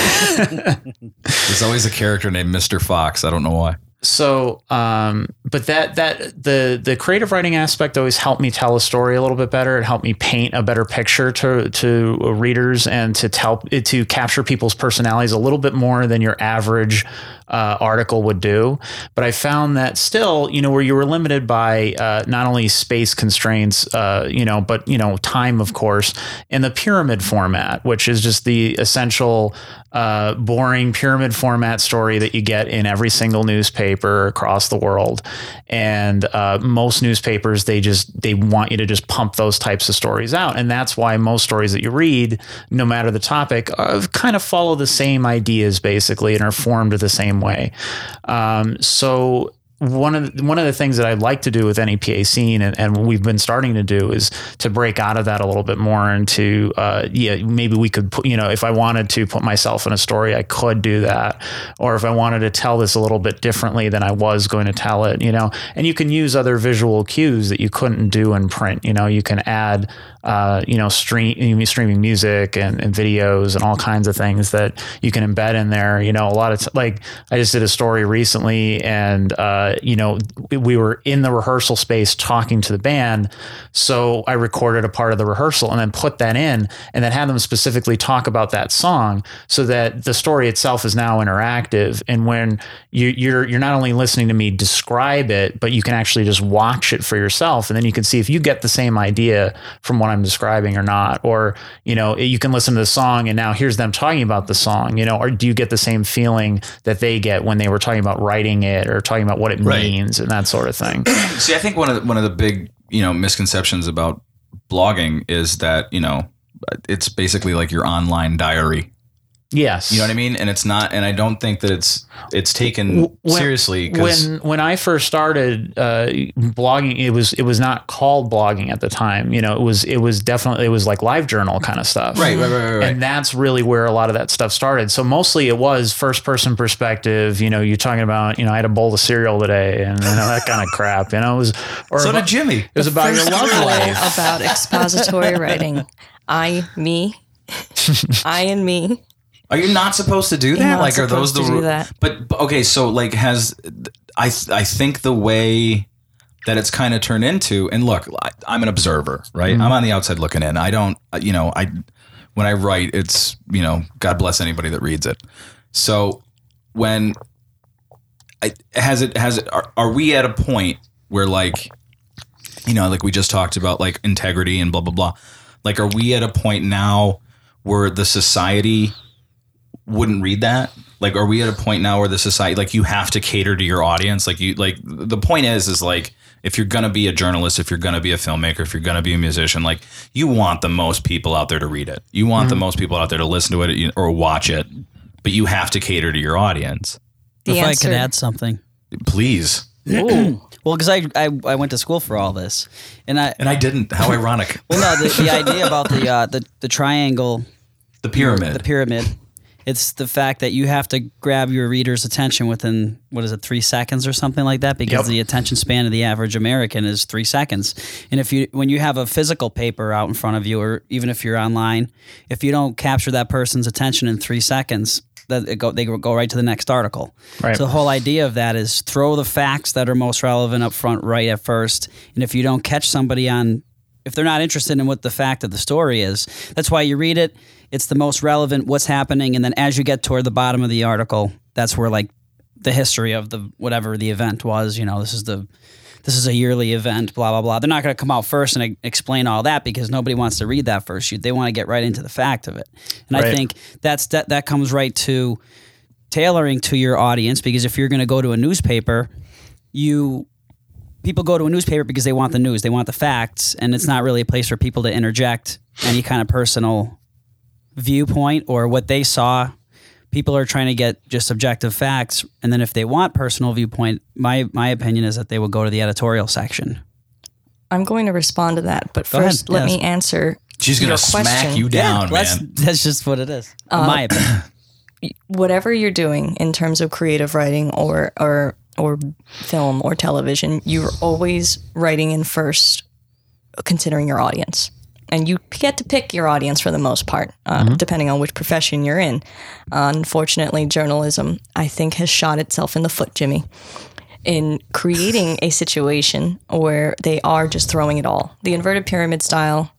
there's always a character named Mister Fox. I don't know why. So um but that that the the creative writing aspect always helped me tell a story a little bit better. It helped me paint a better picture to to readers and to tell to capture people's personalities a little bit more than your average uh, article would do but i found that still you know where you were limited by uh, not only space constraints uh, you know but you know time of course in the pyramid format which is just the essential uh, boring pyramid format story that you get in every single newspaper across the world. And uh, most newspapers, they just they want you to just pump those types of stories out, and that's why most stories that you read, no matter the topic, uh, kind of follow the same ideas basically and are formed the same way. Um, so one of the, one of the things that I'd like to do with NEPA scene, and, and we've been starting to do, is to break out of that a little bit more into, uh, yeah, maybe we could put, you know, if I wanted to put myself in a story, I could do that, or if I wanted to tell this a little bit differently than I was going to tell it, you know, and you can use other visual cues that you couldn't do in print. You know, you can add uh, you know, stream streaming music and, and, videos and all kinds of things that you can embed in there. You know, a lot of t- like I just did a story recently, and uh, you know, we were in the rehearsal space talking to the band, so I recorded a part of the rehearsal and then put that in, and then had them specifically talk about that song, so that the story itself is now interactive. And when you, you're you're not only listening to me describe it, but you can actually just watch it for yourself, and then you can see if you get the same idea from what I'm I'm describing or not. Or, you know, you can listen to the song and now here's them talking about the song, you know, or do you get the same feeling that they get when they were talking about writing it or talking about what it right. means and that sort of thing? See, I think one of the, one of the big, you know, misconceptions about blogging is that, you know, it's basically like your online diary Yes. You know what I mean? And it's not and I don't think that it's it's taken when, seriously when when I first started uh, blogging it was it was not called blogging at the time. You know, it was it was definitely it was like live journal kind of stuff. Right, right, right, right. And that's really where a lot of that stuff started. So mostly it was first person perspective, you know, you're talking about, you know, I had a bowl of cereal today and you know, that kind of crap. You know, it was or So about, did Jimmy. It was about your love life. About expository writing. I me I and me are you not supposed to do that? like, are those the rules? But, okay, so like, has I? I think the way that it's kind of turned into, and look, I, am an observer, right? Mm-hmm. I'm on the outside looking in. I don't, you know, I when I write, it's you know, God bless anybody that reads it. So when I, has it has it are, are we at a point where like you know like we just talked about like integrity and blah blah blah like are we at a point now where the society wouldn't read that? Like, are we at a point now where the society, like, you have to cater to your audience? Like, you, like, the point is, is like, if you're going to be a journalist, if you're going to be a filmmaker, if you're going to be a musician, like, you want the most people out there to read it. You want mm-hmm. the most people out there to listen to it or watch it, but you have to cater to your audience. The if answer. I could add something, please. well, because I, I I went to school for all this, and I and I didn't. How ironic. well, no, the, the idea about the uh, the the triangle, the pyramid, the pyramid it's the fact that you have to grab your reader's attention within what is it, three seconds or something like that, because yep. the attention span of the average American is three seconds. And if you when you have a physical paper out in front of you, or even if you're online, if you don't capture that person's attention in three seconds, that go, they go right to the next article. Right. So the whole idea of that is throw the facts that are most relevant up front right at first, and if you don't catch somebody on if they're not interested in what the fact of the story is. That's why you read it. It's the most relevant, what's happening, and then as you get toward the bottom of the article, that's where like the history of the whatever the event was. You know, this is the this is a yearly event, blah blah blah. They're not going to come out first and explain all that because nobody wants to read that first. shoot They want to get right into the fact of it, and right. I think that's that that comes right to tailoring to your audience because if you're going to go to a newspaper, you people go to a newspaper because they want the news, they want the facts, and it's not really a place for people to interject any kind of personal viewpoint or what they saw. People are trying to get just objective facts, and then if they want personal viewpoint, my my opinion is that they will go to the editorial section. I'm going to respond to that, but go first, ahead. let yes. me answer. She's going to smack you down, yeah, man. That's just what it is, in uh, my opinion. Whatever you're doing in terms of creative writing or or or film or television, you're always writing in first, considering your audience. And you get to pick your audience for the most part, uh, mm-hmm. depending on which profession you're in. Uh, unfortunately, journalism, I think, has shot itself in the foot, Jimmy, in creating a situation where they are just throwing it all. The inverted pyramid style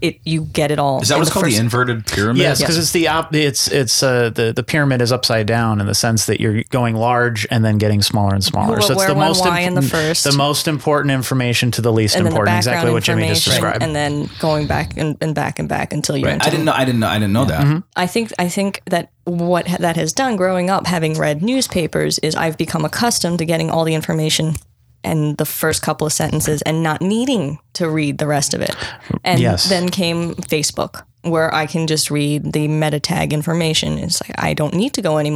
it you get it all. Is that what's called first... the inverted pyramid? Yes, because yes. it's the op- it's it's uh, the the pyramid is upside down in the sense that you're going large and then getting smaller and smaller. Well, so it's the most imp- in the first, the most important information to the least and important. The exactly what Jimmy just described, and then going back and, and back and back until you're. Right. I didn't know. I didn't know. I didn't know yeah. that. Mm-hmm. I think I think that what that has done growing up having read newspapers is I've become accustomed to getting all the information and the first couple of sentences and not needing to read the rest of it. And yes. then came Facebook where I can just read the meta tag information. It's like I don't need to go any,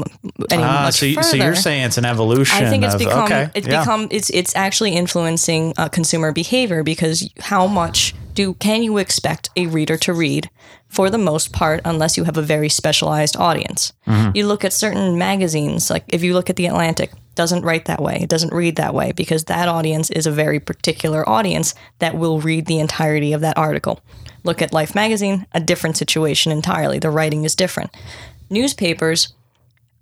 any Ah, much so, you, further. so you're saying it's an evolution. I think it's of, become okay, it's yeah. become it's it's actually influencing uh, consumer behavior because how much do can you expect a reader to read for the most part unless you have a very specialized audience. Mm-hmm. You look at certain magazines like if you look at the Atlantic doesn't write that way. It doesn't read that way because that audience is a very particular audience that will read the entirety of that article. Look at Life magazine, a different situation entirely. The writing is different. Newspapers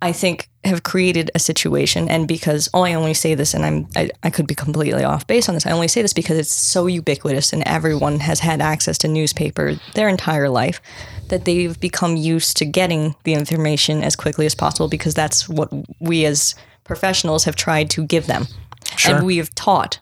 I think have created a situation, and because oh, I only say this, and I'm I, I could be completely off base on this. I only say this because it's so ubiquitous, and everyone has had access to newspaper their entire life, that they've become used to getting the information as quickly as possible because that's what we as professionals have tried to give them, and we have taught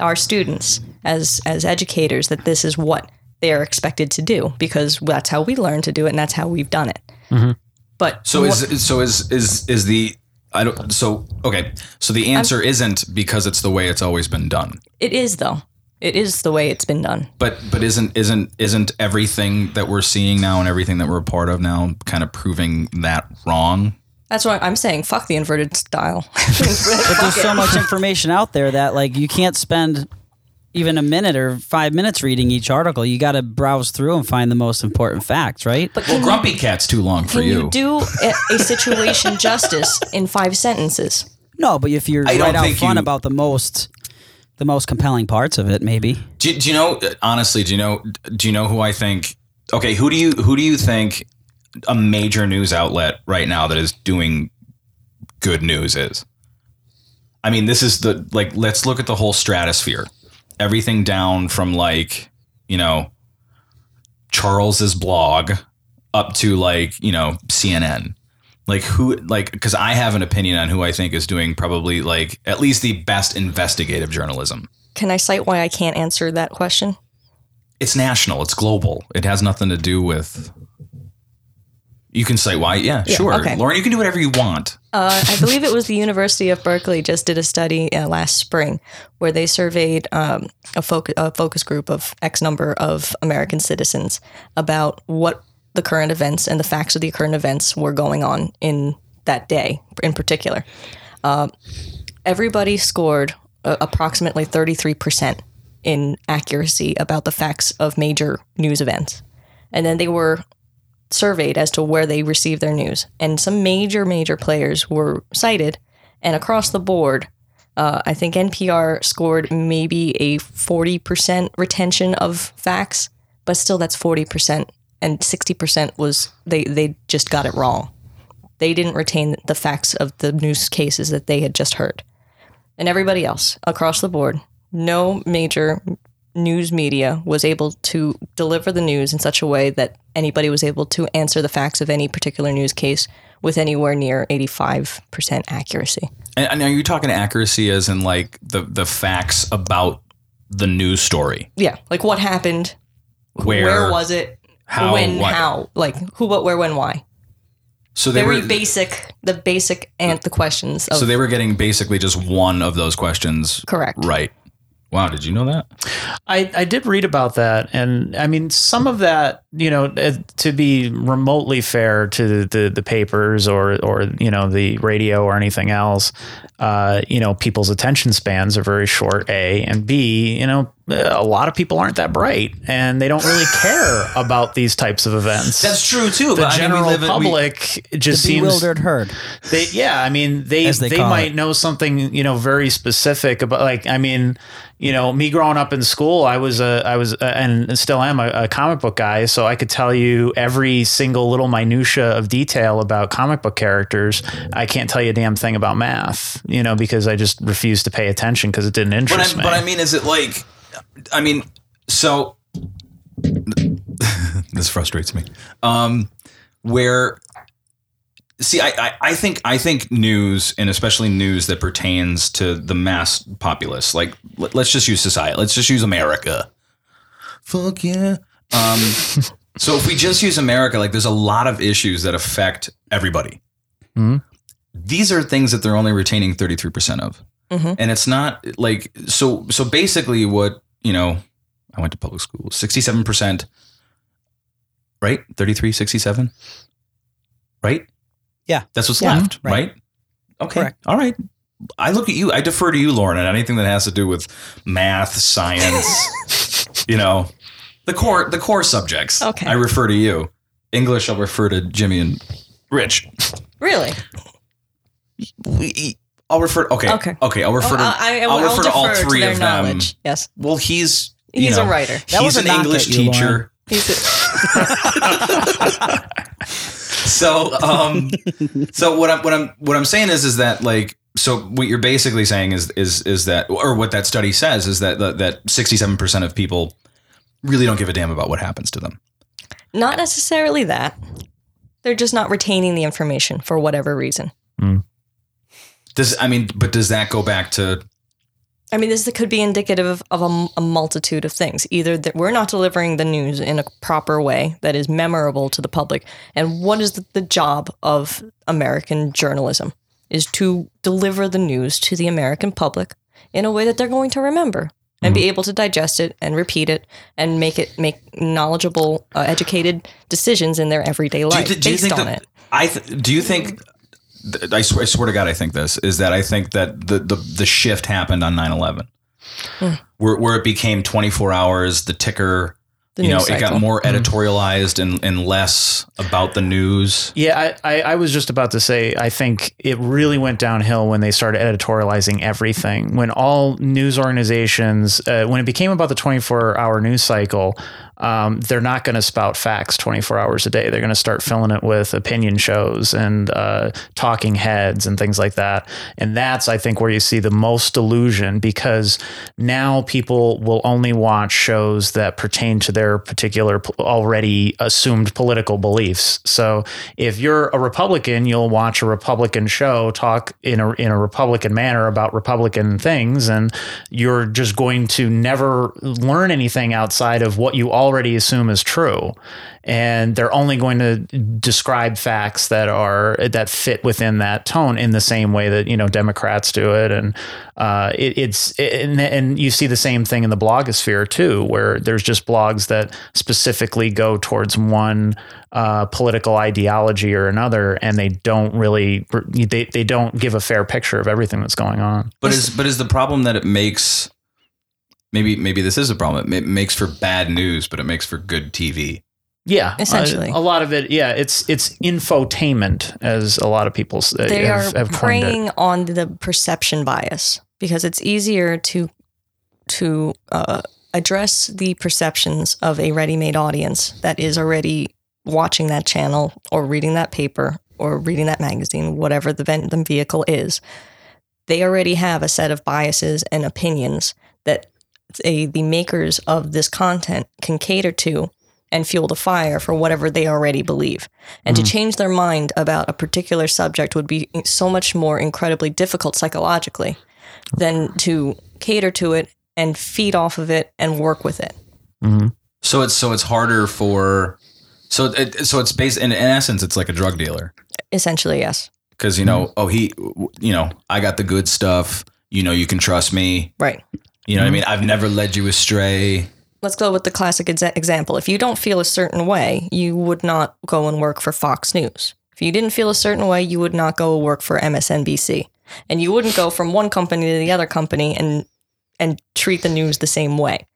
our students as as educators that this is what they are expected to do because that's how we learn to do it, and that's how we've done it. Mm-hmm. But So is so is is is the I don't so okay. So the answer isn't because it's the way it's always been done. It is though. It is the way it's been done. But but isn't isn't isn't everything that we're seeing now and everything that we're a part of now kind of proving that wrong? That's why I'm saying fuck the inverted style. But there's so much information out there that like you can't spend even a minute or five minutes reading each article. You got to browse through and find the most important facts, right? But Well, can, Grumpy Cat's too long for can you. you do a, a situation justice in five sentences? No, but if you're I right out think front you- about the most the most compelling parts of it, maybe. Do, do you know honestly? Do you know? Do you know who I think? Okay, who do you who do you think a major news outlet right now that is doing good news is? I mean, this is the like. Let's look at the whole stratosphere. Everything down from like you know Charles's blog up to like you know CNN. Like who like because I have an opinion on who I think is doing probably like at least the best investigative journalism. Can I cite why I can't answer that question? it's national. It's global. It has nothing to do with. You can say why, yeah, Yeah, sure, okay. Lauren. You can do whatever you want. Uh, I believe it was the University of Berkeley just did a study uh, last spring where they surveyed um, a, focus, a focus group of X number of American citizens about what the current events and the facts of the current events were going on in that day in particular. Uh, everybody scored uh, approximately 33% in accuracy about the facts of major news events. And then they were surveyed as to where they received their news, and some major, major players were cited. And across the board, uh, I think NPR scored maybe a 40% retention of facts, but still that's 40%. And 60% was they, they just got it wrong. They didn't retain the facts of the news cases that they had just heard. And everybody else across the board, no major news media was able to deliver the news in such a way that anybody was able to answer the facts of any particular news case with anywhere near 85% accuracy. And, and are you talking accuracy as in like the the facts about the news story? Yeah, like what happened, Where, where was it, how, when, what? how, like who, what, where, when, why. So they Very were basic, the basic and the questions. Of, so they were getting basically just one of those questions correct. right. Wow, did you know that? I, I did read about that, and I mean, some of that, you know, uh, to be remotely fair to the, the papers or or you know the radio or anything else, uh, you know, people's attention spans are very short. A and B, you know, a lot of people aren't that bright, and they don't really care about these types of events. That's true too. the but I mean, we general live in- we- public just The seems bewildered herd. they yeah i mean they As they, they might it. know something you know very specific about like i mean you know me growing up in school i was a i was a, and still am a, a comic book guy so i could tell you every single little minutia of detail about comic book characters i can't tell you a damn thing about math you know because i just refused to pay attention because it didn't But interest I, me but I mean, is it like? I mean, so this frustrates me. Um, where see, I, I I think I think news and especially news that pertains to the mass populace. Like, let, let's just use society. Let's just use America. Fuck yeah. Um, so if we just use America, like, there's a lot of issues that affect everybody. Mhm. These are things that they're only retaining 33% of Mhm. and it's not like so so basically what you know i went to public school 67% right? 33, 67? Right? Yeah. That's what's Yeah, left, right. right? Okay. Correct. All right. I look at you. I defer to you, Lauren, and anything that has to do with math, science, you know, the core the core subjects. Okay. I refer to you. English, I'll refer to Jimmy and Rich. Really? We, I'll refer. Okay. Okay. Okay. I'll refer to. Oh, I, I, I'll I'll refer to all defer three their of them. knowledge. Yes. Well, he's you He's know, a writer. That he's was an English you, teacher. He's a, so um so what i'm what i'm what i'm saying is is that like so what you're basically saying is is is that or what that study says is that that, that 67% of people really don't give a damn about what happens to them not necessarily that. They're just not retaining the information for whatever reason. Does i mean but does that go back to I mean, this could be indicative of, of a, a multitude of things. Either that we're not delivering the news in a proper way that is memorable to the public, and what is the, the job of American journalism is to deliver the news to the American public in a way that they're going to remember and be able to digest it and repeat it and make it make knowledgeable, uh, educated decisions in their everyday life do you, do you based think on that it. i th- do you think th- I swear, I swear to God, I think this is that I think that the the, the shift happened on 9 11, Hmm. where, where it became 24 hours, the ticker, The you know, news it got more editorialized and, and less about the news. Yeah, I, I, I was just about to say, I think it really went downhill when they started editorializing everything. When all news organizations, uh, when it became about the 24 hour news cycle, um, they're not going to spout facts 24 hours a day. They're going to start filling it with opinion shows and uh, talking heads and things like that. And that's, I think, where you see the most delusion because now people will only watch shows that pertain to their particular already assumed political beliefs. So if you're a Republican, you'll watch a Republican show talk in a in a Republican manner about Republican things, and you're just going to never learn anything outside of what you already assume is true. And they're only going to describe facts that are that fit within that tone in the same way that you know Democrats do it, and uh, it, it's and, and you see the same thing in the blogosphere too, where there's just blogs that specifically go towards one uh, political ideology or another, and they don't really they, they don't give a fair picture of everything that's going on. But is but is the problem that it makes maybe maybe this is a problem. It makes for bad news, but it makes for good TV. Yeah, Essentially. uh, a lot of it. Yeah, it's it's infotainment, as a lot of people uh, they have, are have coined it. preying on the perception bias because it's easier to to uh, address the perceptions of a ready-made audience that is already watching that channel or reading that paper or reading that magazine, whatever the, ven- the vehicle is. They already have a set of biases and opinions that they, the makers of this content can cater to and fuel the fire for whatever they already believe. And to change their mind about a particular subject would be so much more incredibly difficult psychologically than to cater to it and feed off of it and work with it. Mhm. So it's so it's harder for so it, so it's based in, in essence it's like a drug dealer Essentially, yes. because you know oh he you know I got the good stuff you know you can trust me Right. You know what I mm-hmm. mean I've never led you astray Let's go with the classic exa- example. If you don't feel a certain way, you would not go and work for Fox News. If you didn't feel a certain way, you would not go work for MSNBC. And you wouldn't go from one company to the other company and and treat the news the same way.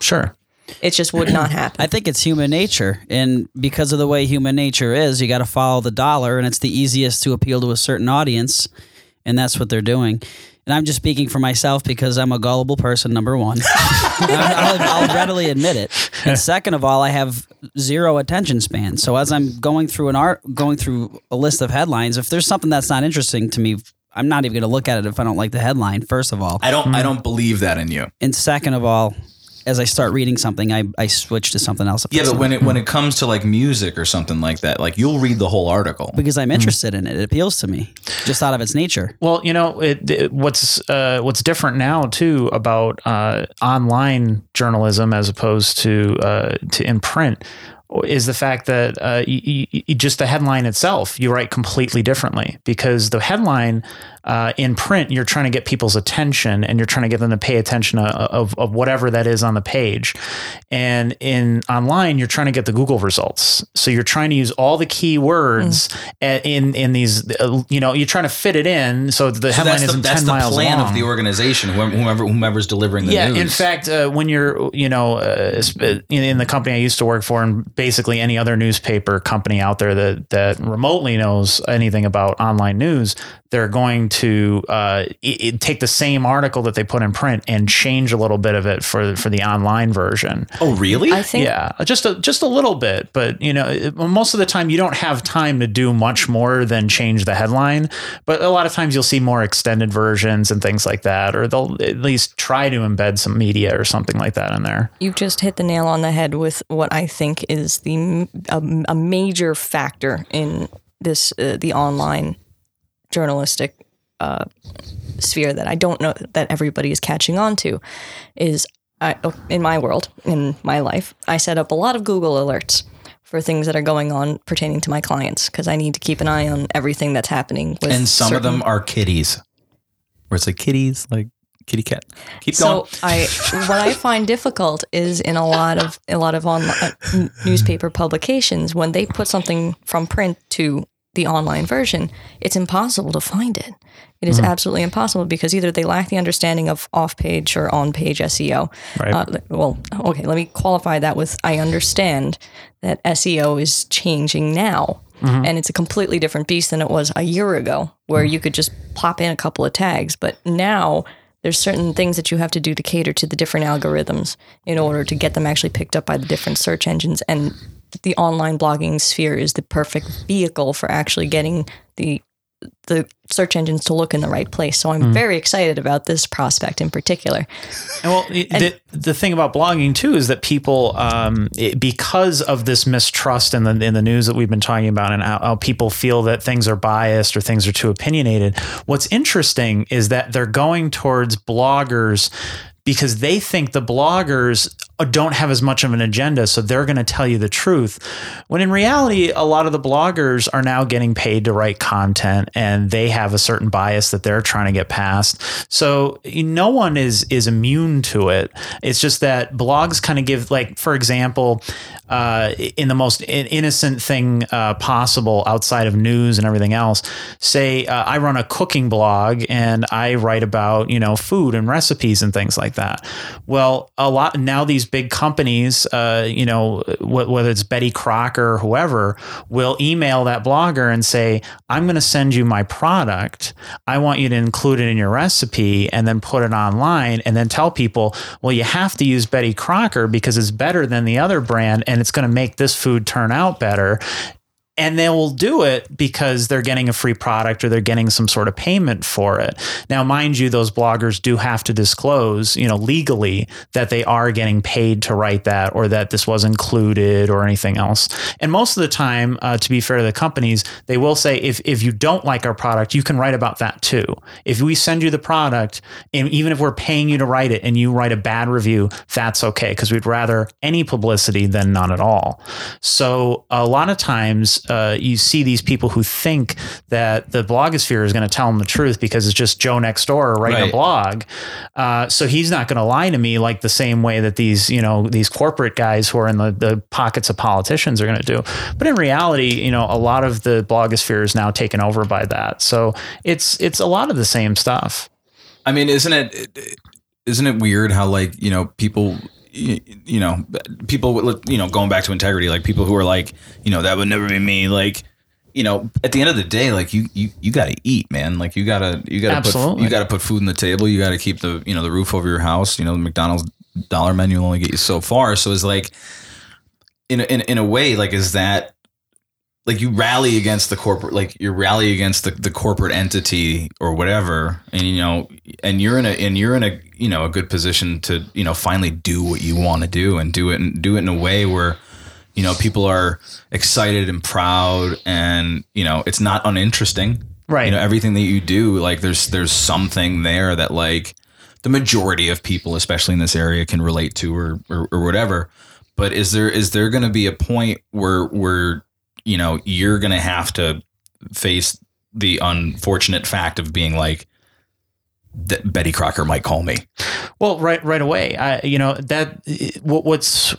Sure. It just would not happen. I think it's human nature, and because of the way human nature is, you got to follow the dollar, and it's the easiest to appeal to a certain audience, and that's what they're doing. And I'm just speaking for myself because I'm a gullible person. Number one, I'll, I'll readily admit it. And second of all, I have zero attention span. So as I'm going through an art, going through a list of headlines, if there's something that's not interesting to me, I'm not even going to look at it if I don't like the headline. First of all, I don't I don't believe that in you and second of all, as I start reading something, I, I switch to something else. yeah but when it when it comes to like music or something like that like you'll read the whole article because I'm interested in it. It appeals to me just out of its nature. Well, you know, it, it- what's uh, what's different now too about uh, online journalism as opposed to uh, to in print. Is the fact that uh, you, you, just the headline itself you write completely differently because the headline uh, in print you're trying to get people's attention and you're trying to get them to pay attention of, of, of whatever that is on the page and in online you're trying to get the google results so you're trying to use all the keywords mm. in in these uh, you know you're trying to fit it in so the so headline isn't that's 10 the miles plan long. of the organization whomever whomever's delivering the yeah news. in fact uh, when you're you know uh, in, in the company i used to work for and basically any other newspaper company out there that that remotely knows anything about online news they're going to uh, it, take the same article that they put in print and change a little bit of it for for the online version. Oh, really? I think yeah, just a just a little bit, but you know, most of the time you don't have time to do much more than change the headline. But a lot of times you'll see more extended versions and things like that, or they'll at least try to embed some media or something like that in there. You've just hit the nail on the head with what I think is the a, a major factor in this uh, the online journalistic uh, sphere that I don't know that everybody is catching on to is I, in my world, in my life, I set up a lot of Google alerts for things that are going on pertaining to my clients because I need to keep an eye on everything that's happening. and some certain... of them are kitties, where it's like kitties, like kitty cat. Keep so going. I, what I find difficult is in a lot of a lot of online uh, newspaper publications when they put something from print to the online version, it's impossible to find it. It is mm-hmm. absolutely impossible because either they lack the understanding of off page or on page SEO. Right. Uh, well, okay, let me qualify that with I understand that SEO is changing now. Mm-hmm. And it's a completely different beast than it was a year ago, where mm-hmm. you could just pop in a couple of tags. But now there's certain things that you have to do to cater to the different algorithms in order to get them actually picked up by the different search engines. And the online blogging sphere is the perfect vehicle for actually getting the the search engines to look in the right place. So I'm mm. very excited about this prospect in particular. And well, and, the, the thing about blogging too is that people, um, it, because of this mistrust in the in the news that we've been talking about, and how, how, people feel that things are biased or things are too opinionated. What's interesting is that they're going towards bloggers because they think the bloggers don't have as much of an agenda, so they're going to tell you the truth. When in reality, a lot of the bloggers are now getting paid to write content, and they have a certain bias that they're trying to get past. So no one is is immune to it. It's just that blogs kind of give, like, for example, uh, in the most innocent thing uh, possible outside of news and everything else. Say uh, I run a cooking blog and I write about you know food and recipes and things like that. Well, a lot now these big companies, uh, you know, whether it's Betty Crocker or whoever, will email that blogger and say, I'm going to send you my product. I want you to include it in your recipe and then put it online and then tell people, well, you have to use Betty Crocker because it's better than the other brand and it's going to make this food turn out better and they will do it because they're getting a free product or they're getting some sort of payment for it. Now, mind you, those bloggers do have to disclose, you know, legally that they are getting paid to write that or that this was included or anything else. And most of the time, uh, to be fair to the companies, they will say if if you don't like our product, you can write about that too. If we send you the product, and even if we're paying you to write it, and you write a bad review, that's okay because we'd rather any publicity than none at all. So a lot of times uh, you see these people who think that the blogosphere is going to tell them the truth because it's just Joe next door writing right. a blog. Uh, so he's not going to lie to me like the same way that these, you know, these corporate guys who are in the, the pockets of politicians are going to do. But in reality, you know, a lot of the blogosphere is now taken over by that. So it's it's a lot of the same stuff. I mean, isn't it isn't it weird how like you know people you, know, people, you know, going back to integrity, like people who are like, you know, that would never be me. Like, you know, at the end of the day, like you, you, you got to eat, man. Like you gotta, you gotta put, you gotta put food on the table. You got to keep the, you know, the roof over your house. You know, the McDonald's dollar menu will only get you so far. So it's like, in a, in, in a way, like, is that like you rally against the corporate like you rally against the, the corporate entity or whatever and you know and you're in a and you're in a you know a good position to you know finally do what you want to do and do it and do it in a way where you know people are excited and proud and you know it's not uninteresting. Right. You know everything that you do like there's there's something there that like the majority of people especially in this area can relate to or or, or whatever. But is there is there going to be a point where where you know you're going to have to face the unfortunate fact of being like that Betty Crocker might call me. Well, right right away. I you know that what, what's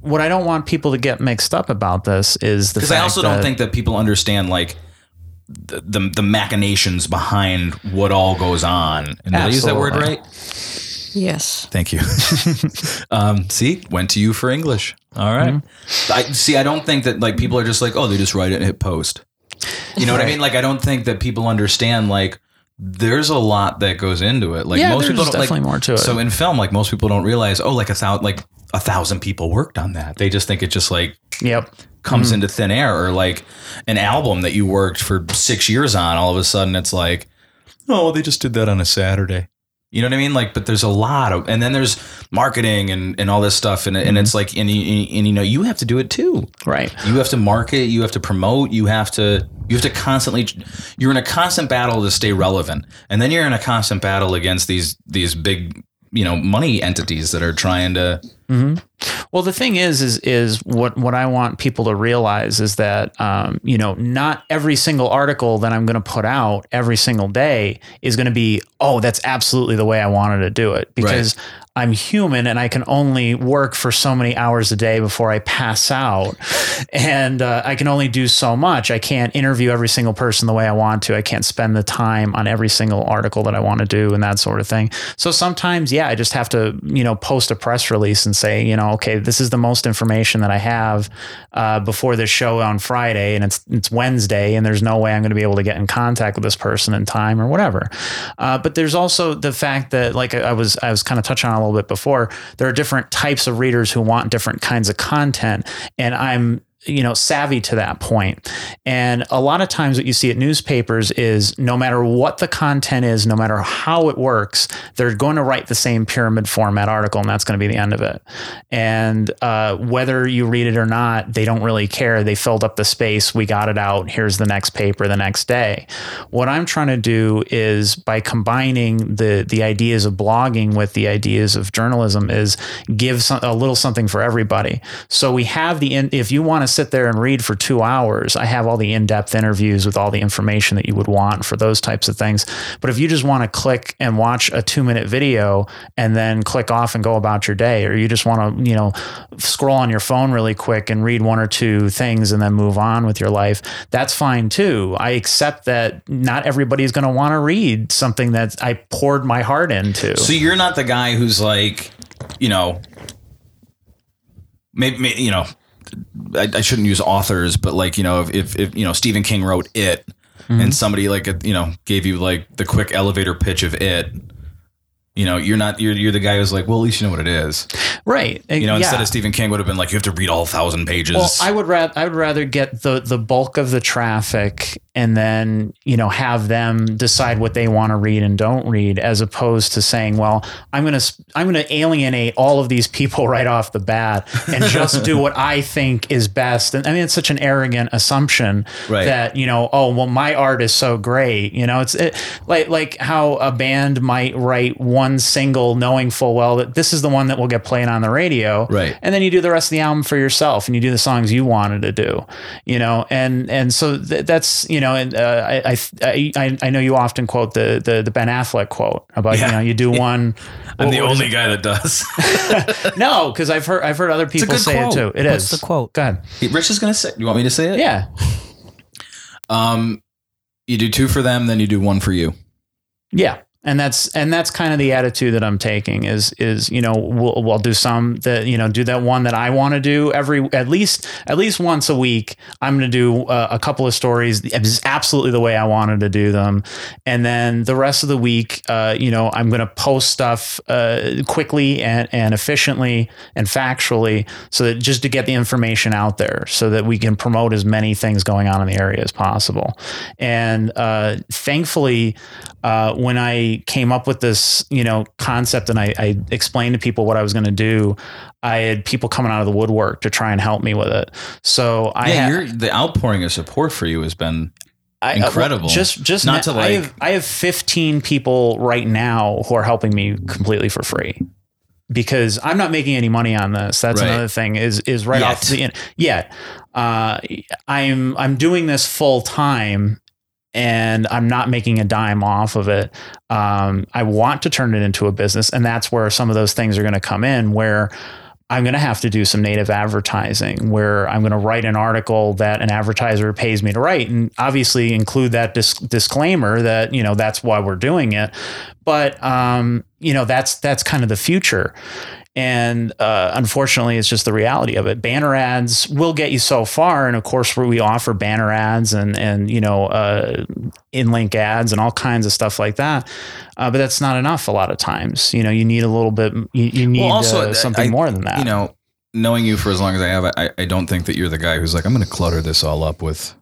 what I don't want people to get mixed up about this is the Because I also don't think that people understand like the, the the machinations behind what all goes on. And did I use that word right? Yes. Thank you. um, see, went to you for English. All right. Mm-hmm. I see. I don't think that like people are just like, oh, they just write it and hit post. You know what I mean? Like, I don't think that people understand like there's a lot that goes into it. Like yeah, most people don't definitely like. more to it. So in film, like most people don't realize, oh, like a thousand, like a thousand people worked on that. They just think it just like yep. comes Mm-hmm. into thin air or like an album that you worked for six years on all of a sudden it's like oh they just did that on a saturday you know what i mean like but there's a lot of and then there's marketing and, and all this stuff and, Mm-hmm. and it's like and, you- and you know you have to do it too Right. you have to market you have to promote you have to you have to constantly you're in a constant battle to stay relevant and then you're in a constant battle against these these big you know money entities that are trying to Well, the thing is, is is what what I want people to realize is that um, you know not every single article that I'm going to put out every single day is going to be oh that's absolutely the way I wanted to do it because I'm human and I can only work for so many hours a day before I pass out, and uh, I can only do so much. I can't interview every single person the way I want to. I can't spend the time on every single article that I want to do and that sort of thing. So sometimes, yeah, I just have to you know post a press release and say you know okay this is the most information that I have uh, before this show on Friday and it's it's Wednesday and there's no way I'm going to be able to get in contact with this person in time or whatever. Uh, but there's also the fact that like I was I was kind of touching on a little bit before there are different types of readers who want different kinds of content and I'm you know savvy to that point. and a lot of times what you see at newspapers is no matter what the content is no matter how it works they're going to write the same pyramid format article and that's going to be the end of it. And uh, whether you read it or not they don't really care. They filled up the space. We got it out. Here's the next paper the next day. What i'm trying to do is by combining the the ideas of blogging with the ideas of journalism is give some, a little something for everybody. So we have the in, if you want to sit there and read for two hours i have all the in-depth interviews with all the information that you would want for those types of things. But if you just want to click and watch a two minute video and then click off and go about your day or you just want to you know scroll on your phone really quick and read one or two things and then move on with your life that's fine too. I accept that not everybody's going to want to read something that i poured my heart into. So you're not the guy who's like, you know, maybe, may you know, I, I shouldn't use authors, but like, you know, if, if, if you know, Stephen King wrote it and mm-hmm. somebody like, you know, gave you like the quick elevator pitch of it, you know, you're not, you're, you're the guy who's like, well, at least you know what it is. right uh, You know, instead Yeah. of Stephen King would have been like, you have to read all thousand pages. Well, I would rather I would rather get the the bulk of the traffic and then you know have them decide what they want to read and don't read, as opposed to saying, well, I'm gonna I'm gonna alienate all of these people right off the bat and just do what I think is best. And I mean, it's such an arrogant assumption Right. that you know, oh well, my art is so great. You know, it's it, like like how a band might write one single knowing full well that this is the one that will get played on the radio, Right. and then you do the rest of the album for yourself and you do the songs you wanted to do you know and and so th- that's you know and uh, I, I I I know you often quote the the, the Ben Affleck quote about Yeah. you know you do one I'm the what only guy that does. no because I've heard I've heard other people say quote. it too It is. What's the quote? go ahead Rich is going to say, you want me to say it? yeah Um, you do two for them, then you do one for you. Yeah. And that's and that's kind of the attitude that I'm taking is is you know we'll, we'll do some that you know do that one that I want to do every at least at least once a week. I'm going to do uh, a couple of stories absolutely the way I wanted to do them. And then the rest of the week uh, you know I'm going to post stuff uh, quickly and, and efficiently and factually so that just to get the information out there so that we can promote as many things going on in the area as possible. And uh, thankfully uh, when I came up with this, you know, concept and I, I explained to people what I was going to do, I had people coming out of the woodwork to try and help me with it. So I Yeah, had, the outpouring of support for you has been I- incredible. just, just Not to, I like- have, I have 15 people right now who are helping me completely for free. because I'm not making any money on this. That's Right. another thing is is right off Yet. the yet. Uh, I'm I'm doing this full time and I'm not making a dime off of it. Um, I want to turn it into a business, and that's where some of those things are going to come in. Where I'm going to have to do some native advertising, where I'm going to write an article that an advertiser pays me to write, and obviously include that dis- disclaimer that you know that's why we're doing it. But um, you know that's that's kind of the future. And uh, unfortunately, it's just the reality of it. Banner ads will get you so far, and of course, where we offer banner ads and and you know uh, in-link ads and all kinds of stuff like that. Uh, but that's not enough. A lot of times, you know, you need a little bit. You, you need also, uh, something I- more than that. You know, knowing you for as long as I have, I, I don't think that you're the guy who's like, I'm going to clutter this all up with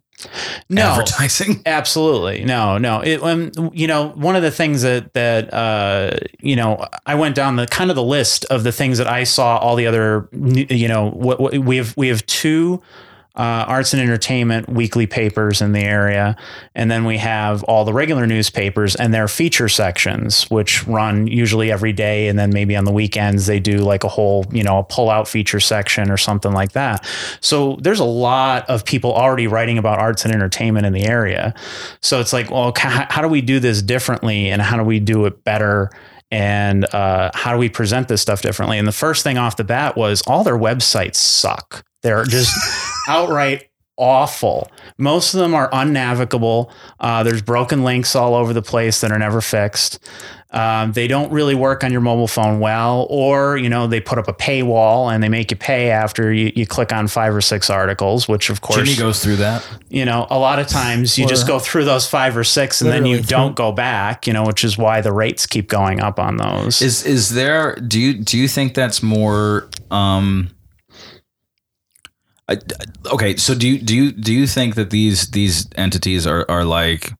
no, advertising. Absolutely. No, no. It, um, you know, one of the things that, that, uh, you know, I went down the kind of the list of the things that I saw all the other, you know, what, what we have, we have two, uh, arts and entertainment weekly papers in the area. And then we have all the regular newspapers and their feature sections, which run usually every day. And then maybe on the weekends, they do like a whole, you know, a pull out feature section or something like that. So there's a lot of people already writing about arts and entertainment in the area. So it's like, well, how do we do this differently and how do we do it better? And uh, how do we present this stuff differently? And the first thing off the bat was all their websites suck. They're just outright awful. Most of them are unnavigable. Uh, there's broken links all over the place that are never fixed. Um, they don't really work on your mobile phone well, or you know they put up a paywall and they make you pay after you, you click on five or six articles, which of course Jimmy goes through that. you know a lot of times you just go through those five or six and then you through- don't go back. You know, which is why the rates keep going up on those. Is is there? Do you do you think that's more? Um, I, okay, so do you do you do you think that these these entities are are like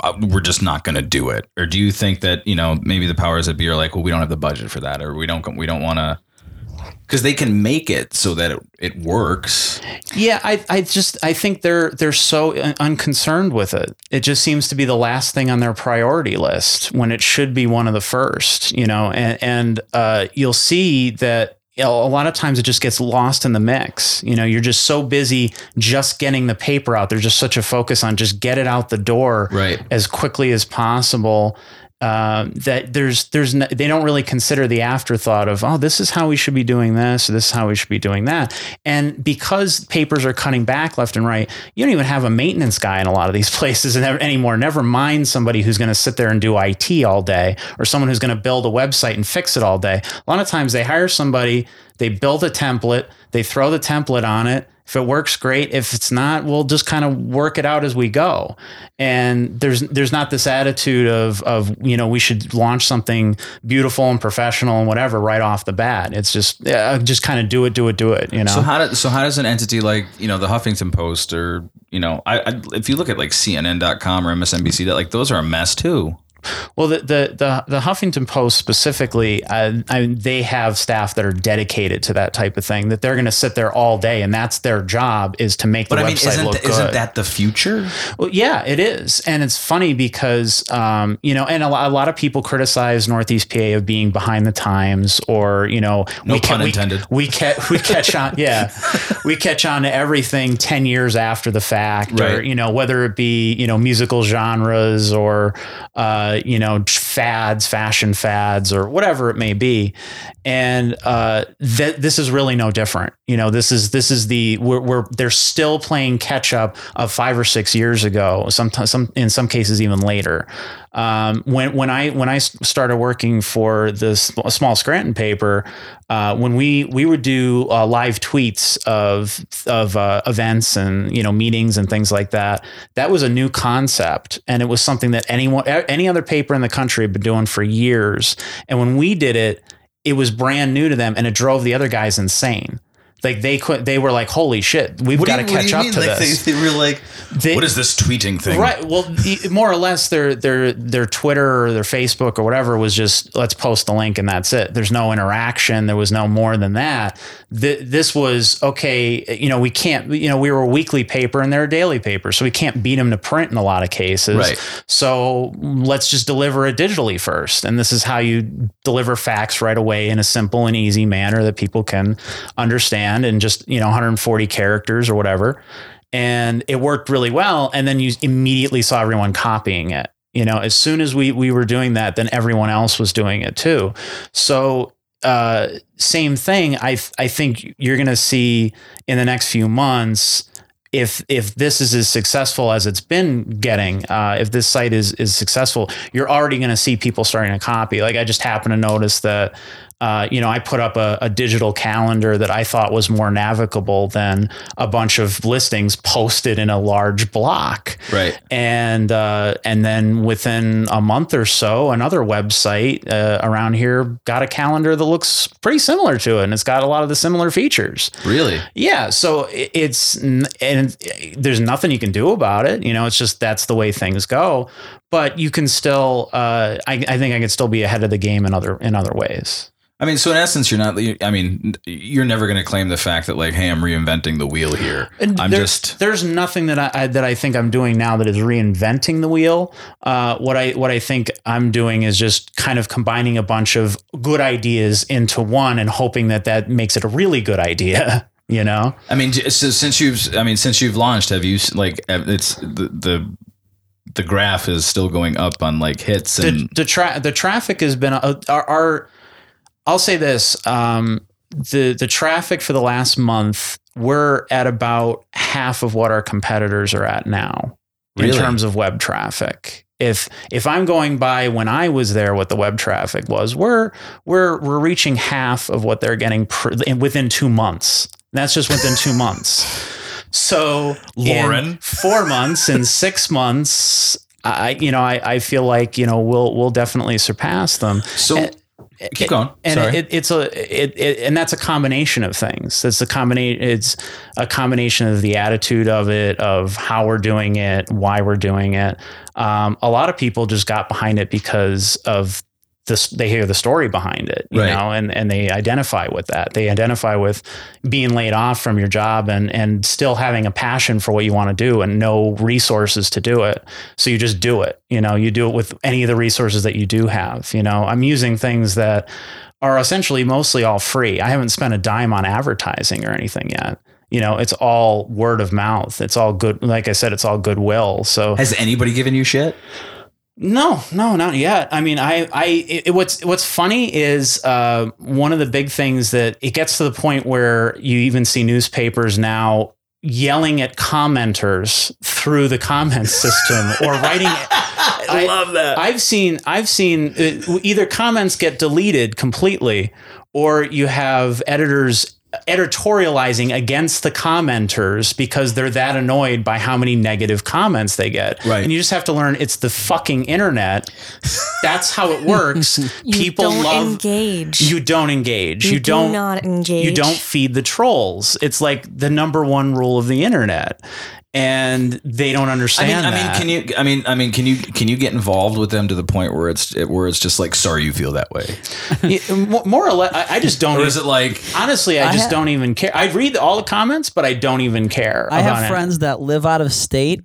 uh, we're just not going to do it, or do you think that you know maybe the powers that be are like, well, we don't have the budget for that, or we don't we don't want to because they can make it so that it, it works. Yeah, I, I just I think they're they're so un- unconcerned with it. It just seems to be the last thing on their priority list when it should be one of the first. You know, and and uh, you'll see that. You know, a lot of times it just gets lost in the mix. You know, you're just so busy just getting the paper out. There's just such a focus on just get it out the door Right. as quickly as possible. Um, that there's there's they don't really consider the afterthought of oh this is how we should be doing this this is how we should be doing that. And because papers are cutting back left and right you don't even have a maintenance guy in a lot of these places anymore. Never mind somebody who's going to sit there and do IT all day or someone who's going to build a website and fix it all day. A lot of times they hire somebody they build a template they throw the template on it if it works, great. If it's not, we'll just kind of work it out as we go. And there's there's not this attitude of of you know we should launch something beautiful and professional and whatever right off the bat. It's just yeah, just kind of do it, do it, do it. You know. So how do, so how does an entity like you know the Huffington Post or you know I, I if you look at like CNN.com or MSNBC that like those are a mess too. Well, the the the, the Huffington Post specifically, uh, I, they have staff that are dedicated to that type of thing. That they're going to sit there all day, and that's their job is to make the But I mean, website isn't look th- isn't good. that the future? Well, yeah, it is, and it's funny because um, you know, and a lot, a lot of people criticize Northeast PA of being behind the times, or you know, No ca- pun we, intended. We catch we catch on, yeah, we catch on to everything ten years after the fact, or Right. you know, whether it be you know musical genres or uh, you know fads, fashion fads, or whatever it may be, and uh, th- this is really no different. You know, this is this is the we're, we're they're still playing catch up of five or six years ago. Sometimes, some in some cases even later. Um, when when I when I started working for this small Scranton paper, uh, when we we would do uh, live tweets of of uh, events and you know meetings and things like that. That was a new concept, and it was something that anyone any other paper in the country had been doing for years. And when we did it, it was brand new to them, and it drove the other guys insane. Like they could, they were like, "Holy shit, we've got to you- what do catch up mean? to like this." They, they were like, They- what is this tweeting thing? Right. Well, more or less, their their their Twitter or their Facebook or whatever was just let's post the link and that's it. There's no interaction. There was no more than that. Th- this was okay. You know, we can't. You know, we were a weekly paper and they're a daily paper, so we can't beat them to print in a lot of cases. Right. So let's just deliver it digitally first, and this is how you deliver facts right away in a simple and easy manner that people can understand, and just you know 140 characters or whatever. And it worked really well. And then you immediately saw everyone copying it. You know as soon as we we were doing that then everyone else was doing it too. So uh, same thing. I th- i think you're going to see in the next few months if if this is as successful as it's been getting, uh, if this site is is successful, you're already going to see people starting to copy. Like I just happened to notice that, uh, you know, I put up a, a digital calendar that I thought was more navigable than a bunch of listings posted in a large block. Right. And uh, and then within a month or so, another website uh, around here got a calendar that looks pretty similar to it, and it's got a lot of the similar features. Really? Yeah, so it's and there's nothing you can do about it. You know, it's just that's the way things go. But you can still, uh, I, I think I can still be ahead of the game in other in other ways. I mean, so in essence, you're not. I mean, you're never going to claim the fact that like, hey, I'm reinventing the wheel here. And I'm there- just. there's nothing that I, I that I think I'm doing now that is reinventing the wheel. Uh, what I what I think I'm doing is just kind of combining a bunch of good ideas into one and hoping that that makes it a really good idea. You know. I mean, so since you've, I mean, since you've launched, have you like it's the the the graph is still going up on like hits and the, tra- the traffic has been uh, our, our I'll say this um, the the traffic for the last month we're at about half of what our competitors are at now in terms of web traffic. If if I'm going by when I was there, what the web traffic was, we're we're we're reaching half of what they're getting pr- within two months. That's just within two months. So Lauren. four months and six months, I you know I, I feel like you know we'll we'll definitely surpass them. so. And- keep going. And Sorry. it, it's a it, it and that's a combination of things. It's a combination. It's a combination of the attitude of it, of how we're doing it, why we're doing it. Um, a lot of people just got behind it because of this. They hear the story behind it, you Right. know, and and they identify with that. They identify with being laid off from your job and and still having a passion for what you want to do and no resources to do it. So you just do it. You know, you do it with any of the resources that you do have. You know, I'm using things that are essentially mostly all free. I haven't spent a dime on advertising or anything yet. You know, it's all word of mouth. It's all good. Like I said, it's all goodwill. So Has anybody given you shit? No, no, not yet. I mean, I, I, it, what's, what's funny is, uh, one of the big things that it gets to the point where you even see newspapers now yelling at commenters through the comment system or writing. I love that. I've seen, I've seen uh, either comments get deleted completely, or you have editors editorializing against the commenters because they're that annoyed by how many negative comments they get. Right. And you just have to learn it's the fucking internet. That's how it works. People don't love engage. you don't engage. You You, do don't not engage. You don't feed the trolls. It's like the number one rule of the internet. And they don't I understand mean, I mean, can you? I mean, I mean, can you? Can you get involved with them to the point where it's where it's just like, sorry, you feel that way, Yeah, more or less, I, I just don't. or is it like, honestly, I I just ha- don't even care. I read all the comments, but I don't even care. I about have it. friends that live out of state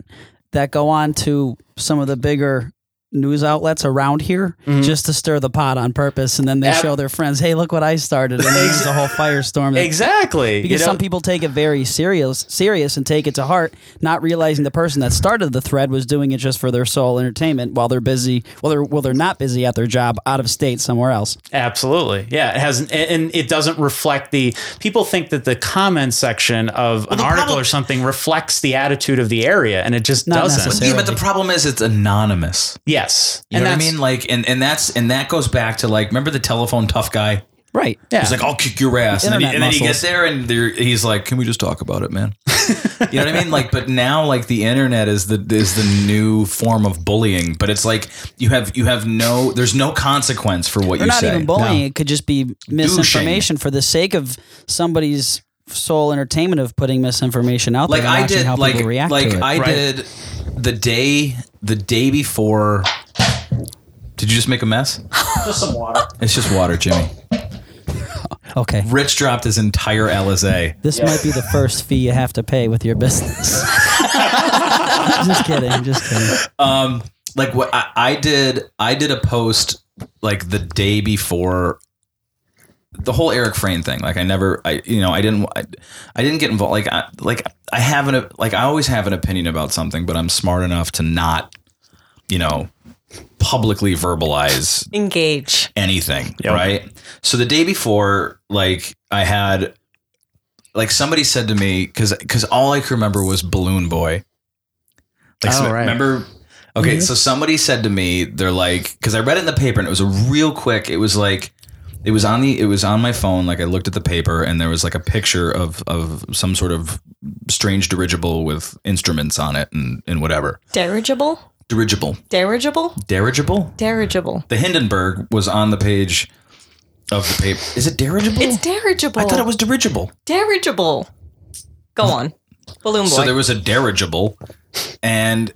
that go on to some of the bigger news outlets around here just to stir the pot on purpose, and then they Mm-hmm. Ab- show their friends, "Hey, look what I started!" And then there's a whole firestorm. that- Exactly. Because you know? some people take it very serious, serious, and take it to heart, not realizing the person that started the thread was doing it just for their sole entertainment while they're busy, well, they're well, they're not busy at their job, out of state somewhere else. Absolutely. Yeah. It has, and it doesn't reflect the, people think that the comment section of an article problem- or something reflects the attitude of the area, and it just Not doesn't. yeah, but the problem is it's anonymous. Yes. You and know what I mean? Like, and and that's and that goes back to like, remember the telephone tough guy? Right. Yeah. He's like, I'll kick your ass, and then, he, and then he gets there, and there, he's like, "Can we just talk about it, man?" you know what I mean? Like, but now, like the internet is the is the new form of bullying. But it's like you have you have no there's no consequence for what Or you not say. even bullying. It could just be misinformation for the sake of somebody's sole entertainment of putting misinformation out like there and I did how like people react like to it. I Right. did the day the day before Did you just make a mess? Just some water. It's just water, Jimmy. okay. Rich dropped his entire LSA. This might be the first fee you have to pay with your business. just kidding. Just kidding. Um, like what I, I did, I did a post like the day before the whole Eric Frein thing. Like I never, I you know, I didn't, I, I didn't get involved. Like I, like I have an, like I always have an opinion about something, but I'm smart enough to not, you know, publicly verbalize Engage. anything, Yep. right? So the day before, like I had, like somebody said to me because because all I could remember was Balloon Boy. Like, Oh, so- right. remember? Okay, mm-hmm. so somebody said to me, they're like, because I read it in the paper and it was a real quick. It was like, it was on the, it was on my phone. Like I looked at the paper and there was like a picture of of some sort of strange dirigible with instruments on it and and whatever Dirigible? dirigible, Dirigible? dirigible. Dirigible. The Hindenburg was on the page of the paper. Is it dirigible? It's dirigible. I thought it was dirigible. dirigible. Go on. Balloon boy. So there was a dirigible, and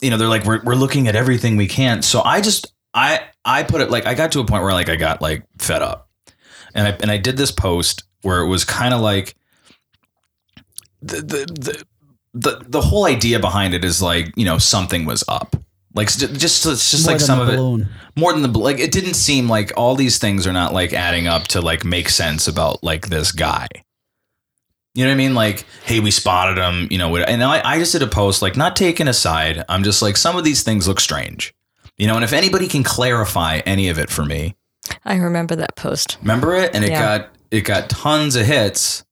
you know they're like we're we're looking at everything we can. So I just I I put it like I got to a point where like I got like fed up, and I and I did this post where it was kind of like the the the. The, the whole idea behind it is like you know something was up. Like just it's just like some of it more than the like it didn't seem like all these things are not like adding up to like make sense about like this guy. You know what i mean? Like hey we spotted him you know and I, I just did a post like not taken aside. I'm just like some of these things look strange you know and if anybody can clarify any of it for me I remember that post. remember it and it Yeah. got it got tons of hits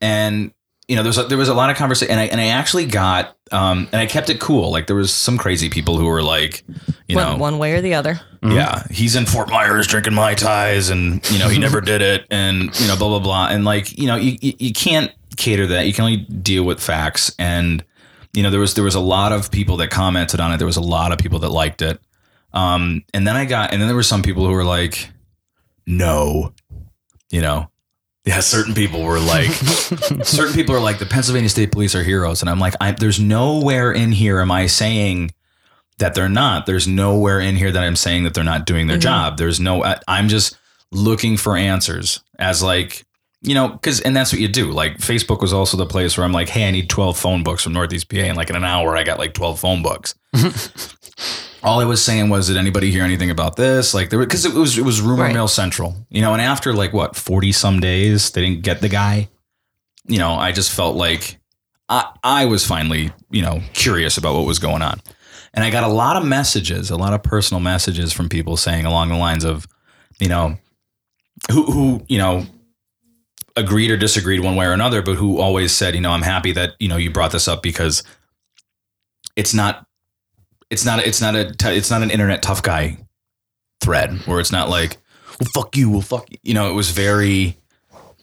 and you know there's a, there was a lot of conversation and I and I actually got um and I kept it cool like there was some crazy people who were like you one, know one way or the other. yeah, he's in Fort Myers drinking mai tais, and you know he never did it, and you know blah blah blah, and like you know you you you can't cater that. You can only deal with facts, and you know there was there was a lot of people that commented on it. There was a lot of people that liked it, um, and then I got, and then there were some people who were like, no, you know. Yeah, certain people were like, certain people are like, the Pennsylvania State Police are heroes, and I'm like, I, there's nowhere in here am I saying that they're not. There's nowhere in here that I'm saying that they're not doing their job. There's no, I, I'm just looking for answers as like, you know, because, and that's what you do. Like, Facebook was also the place where I'm like, hey, I need 12 phone books from Northeast PA. And like in an hour, I got like 12 phone books. All I was saying was, did anybody hear anything about this? Like, there because it was it was rumor Right. mill central, you know. And after like what forty some days, they didn't get the guy. You know, I just felt like I I was finally you know curious about what was going on. And I got a lot of messages, a lot of personal messages from people saying along the lines of, you know, who, who, you know, agreed or disagreed one way or another, but who always said, you know, I'm happy that, you know, you brought this up because it's not, it's not, it's not a, it's not an internet tough guy thread where it's not like, well, fuck you, well, fuck you. You know, it was very,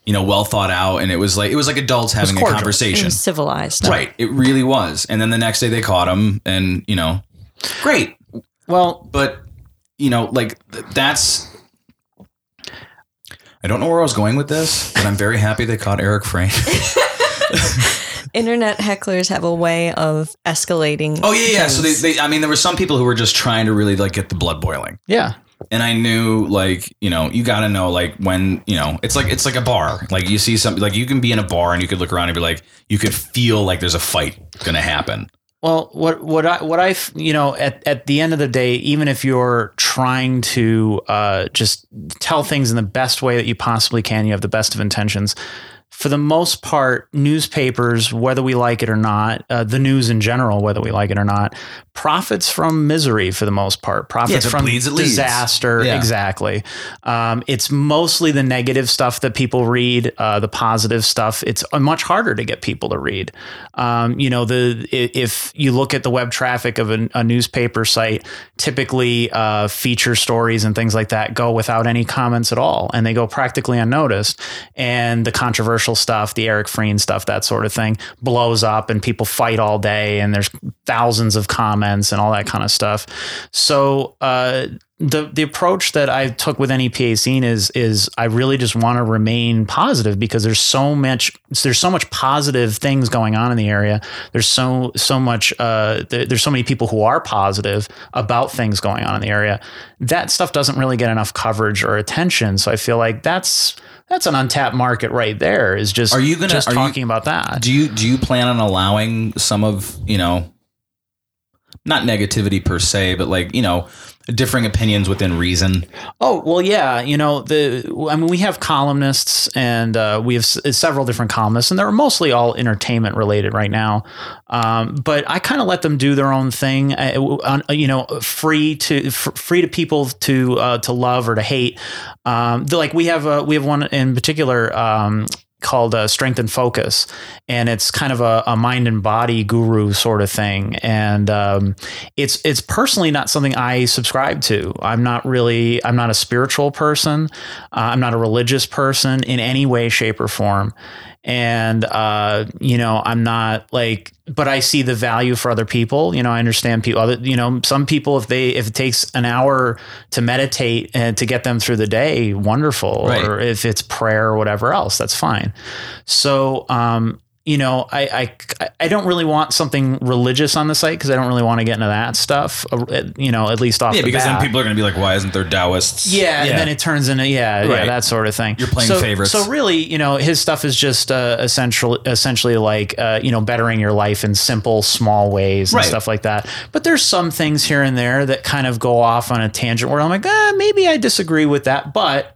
you know, well thought out. And it was like, it was like adults having a cordial. Conversation. civilized. Right. It really was. And then the next day they caught him and, you know, great. Well, But, you know, like th- that's I don't know where I was going with this, but I'm very happy they caught Eric Frein. Internet hecklers have a way of escalating. oh yeah, yeah. So they, they I mean there were some people who were just trying to really like get the blood boiling. yeah. And I knew like, you know, you got to know like when, you know, it's like it's like a bar. Like you see something like you can be in a bar and you could look around and be like you could feel like there's a fight going to happen. Well, what what I what I f- you know at at the end of the day, even if you're trying to uh, just tell things in the best way that you possibly can, you have the best of intentions. For the most part, newspapers, whether we like it or not, uh, the news in general, whether we like it or not, profits from misery for the most part. Profits it from bleeds, disaster. Yeah. Exactly. Um, it's mostly the negative stuff that people read. Uh, the positive stuff, it's uh, much harder to get people to read. Um, you know, the if you look at the web traffic of a, a newspaper site, typically uh, feature stories and things like that go without any comments at all, and they go practically unnoticed. And the controversial stuff, the Eric Frein stuff, that sort of thing, blows up, and people fight all day, and there's thousands of comments and all that kind of stuff. So. Uh, the the approach that I took with NEPA scene is is I really just want to remain positive because there's so much there's so much positive things going on in the area. There's so so much uh, there, there's so many people who are positive about things going on in the area. That stuff doesn't really get enough coverage or attention. So I feel like that's that's an untapped market right there. Is just Are you gonna- just are you- talking about that? Do you do you plan on allowing some of you know, not negativity per se, but like you know, differing opinions within reason? Oh well, yeah. You know the. I mean, we have columnists, and uh, we have s- several different columnists, and they're mostly all entertainment related right now. Um, but I kind of let them do their own thing. uh, on, you know, free to f- free to people to uh, to love or to hate. Um, like we have a we have one in particular. Um, called uh, strength and focus. And it's kind of a, a mind and body guru sort of thing. And um, it's it's personally not something i subscribe to. I'm not really i'm not a spiritual person. Uh, i'm not a religious person in any way shape or form and uh, you know i'm not like but i see the value for other people. You know i understand people other you know some people if they if it takes an hour to meditate and to get them through the day wonderful. Right. or if it's prayer or whatever else that's fine. So um you know, I, I I don't really want something religious on the site because I don't really want to get into that stuff. uh, You know, at least off Yeah, the because bat. then people are going to be like, why isn't there Taoists? Yeah, and then it turns into yeah, yeah, that sort of thing. You're playing so, favorites. So really, you know, his stuff is just uh, essential, essentially like uh, you know, bettering your life in simple, small ways and Right. stuff like that. But there's some things here and there that kind of go off on a tangent where I'm like, ah, maybe I disagree with that, but.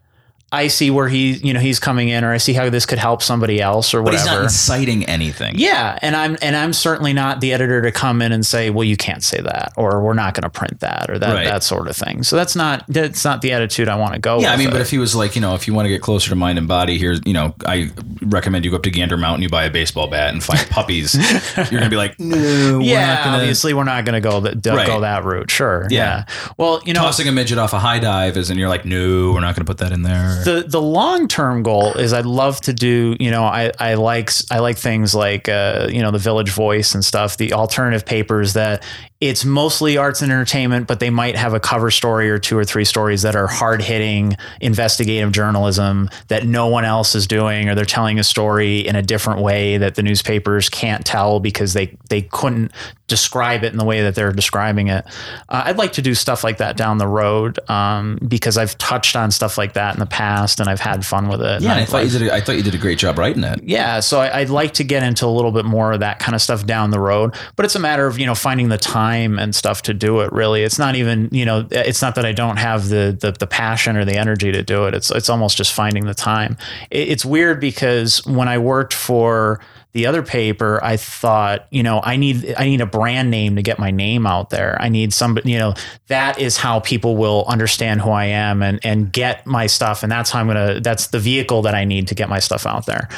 I see where he, you know, he's coming in, or I see how this could help somebody else, or whatever. but he's not inciting anything. Yeah, and I'm and I'm certainly not the editor to come in and say, well, you can't say that, or we're not going to print that, or that Right. that sort of thing. So that's not that's not the attitude I want to go. Yeah, I mean, it. but if he was like, you know, if you want to get closer to mind and body, here's, you know, I recommend you go up to Gander Mountain, you buy a baseball bat and find puppies. You're gonna be like, no, we're yeah, not gonna. obviously we're not going to go that Right. go that route. Sure. Yeah. Yeah. Well, you know, Tossing a midget off a high dive is, and you're like, no, we're not going to put that in there. The the long term goal is I'd love to do you know I I like I like things like uh, you know the Village Voice and stuff the alternative papers that it's mostly arts and entertainment but they might have a cover story or two or three stories that are hard hitting investigative journalism that no one else is doing or they're telling a story in a different way that the newspapers can't tell because they they couldn't describe it in the way that they're describing it. Uh, I'd like to do stuff like that down the road um, because I've touched on stuff like that in the past and I've had fun with it. yeah, I thought you did. A, I thought you did a great job writing it. yeah, so I, I'd like to get into a little bit more of that kind of stuff down the road, but it's a matter of you know finding the time and stuff to do it. Really, it's not even you know it's not that I don't have the the, the passion or the energy to do it. It's it's almost just finding the time. It, it's weird because when I worked for the other paper, I thought, you know, I need I need a brand name to get my name out there. I need somebody, you know, that is how people will understand who I am and and get my stuff. And that's how I'm gonna. That's the vehicle that I need to get my stuff out there.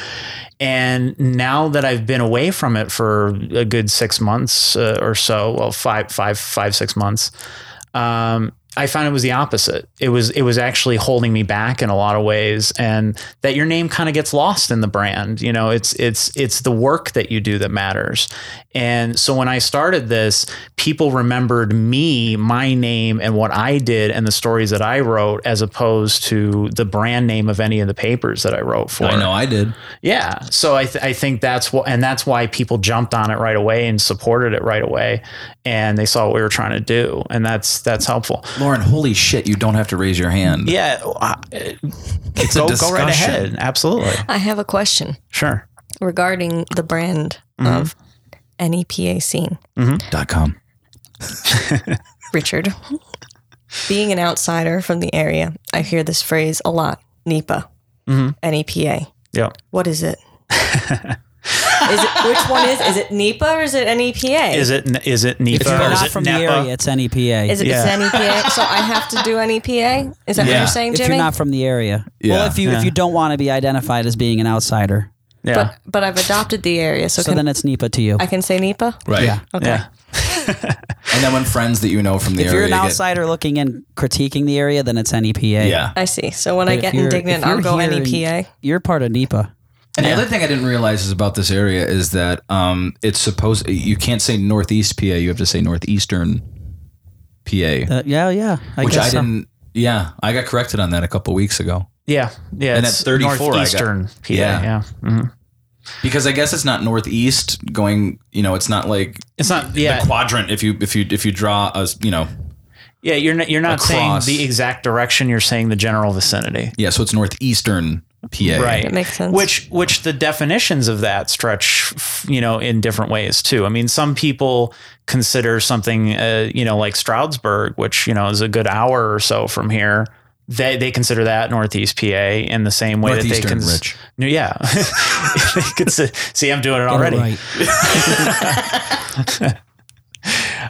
And now that I've been away from it for a good six months uh, or so, well, five, five, five, six months, um, I found it was the opposite. It was it was actually holding me back in a lot of ways, and that your name kind of gets lost in the brand. You know, it's it's it's the work that you do that matters. And so when I started this, people remembered me, my name, and what I did, and the stories that I wrote, as opposed to the brand name of any of the papers that I wrote for. I know I did. Yeah. So I, th- I think that's what, and that's why people jumped on it right away and supported it right away. And they saw what we were trying to do. And that's, that's helpful. Lauren, holy shit, you don't have to raise your hand. Yeah. uh, It's go, a go right discussion. ahead. Absolutely. I have a question Sure. regarding the brand of NEPA scene. mhm Dot com. Richard, being an outsider from the area, I hear this phrase a lot NEPA, NEPA. Yeah. What is it? is it which one is is it NEPA or is it NEPA? Is it, is it NEPA If you're or is not it from the area, it's NEPA. is it Yeah. it's NEPA? So I have to do NEPA? Is that what you're saying, Jimmy? if you're not from the area. Yeah. Well, if you Yeah. if you don't want to be identified as being an outsider, Yeah. but but I've adopted the area, so, so can, then it's NEPA to you. I can say NEPA. Right. Yeah. Okay. yeah. And then when friends that you know from the If area if you're an get- outsider looking and critiquing the area, then it's NEPA. yeah. I see. So when I But if get indignant, I'll go NEPA. You're part of NEPA. And the other thing I didn't realize is about this area is that um, it's supposed you can't say northeast PA, you have to say northeastern PA, Uh, yeah, yeah. I which guess I so. didn't. Yeah, I got corrected on that a couple weeks ago Yeah, yeah. And it's at 34 I got- PA. Yeah. Yeah, Mhm. because I guess it's not northeast going. You know, it's not like it's not. Yeah, the quadrant. If you if you if you draw a you know yeah. You're not. You're not Across. saying the exact direction. You're saying the general vicinity. yeah, so it's northeastern PA. Right. That makes sense. Which which the definitions of that stretch, you know, in different ways too. I mean, some people consider something, uh, you know, like Stroudsburg, which you know is a good hour or so from here. They they consider that Northeast PA in the same way that they Northeastern, can. Rich. Yeah, they consider, see, I'm doing it it already. right.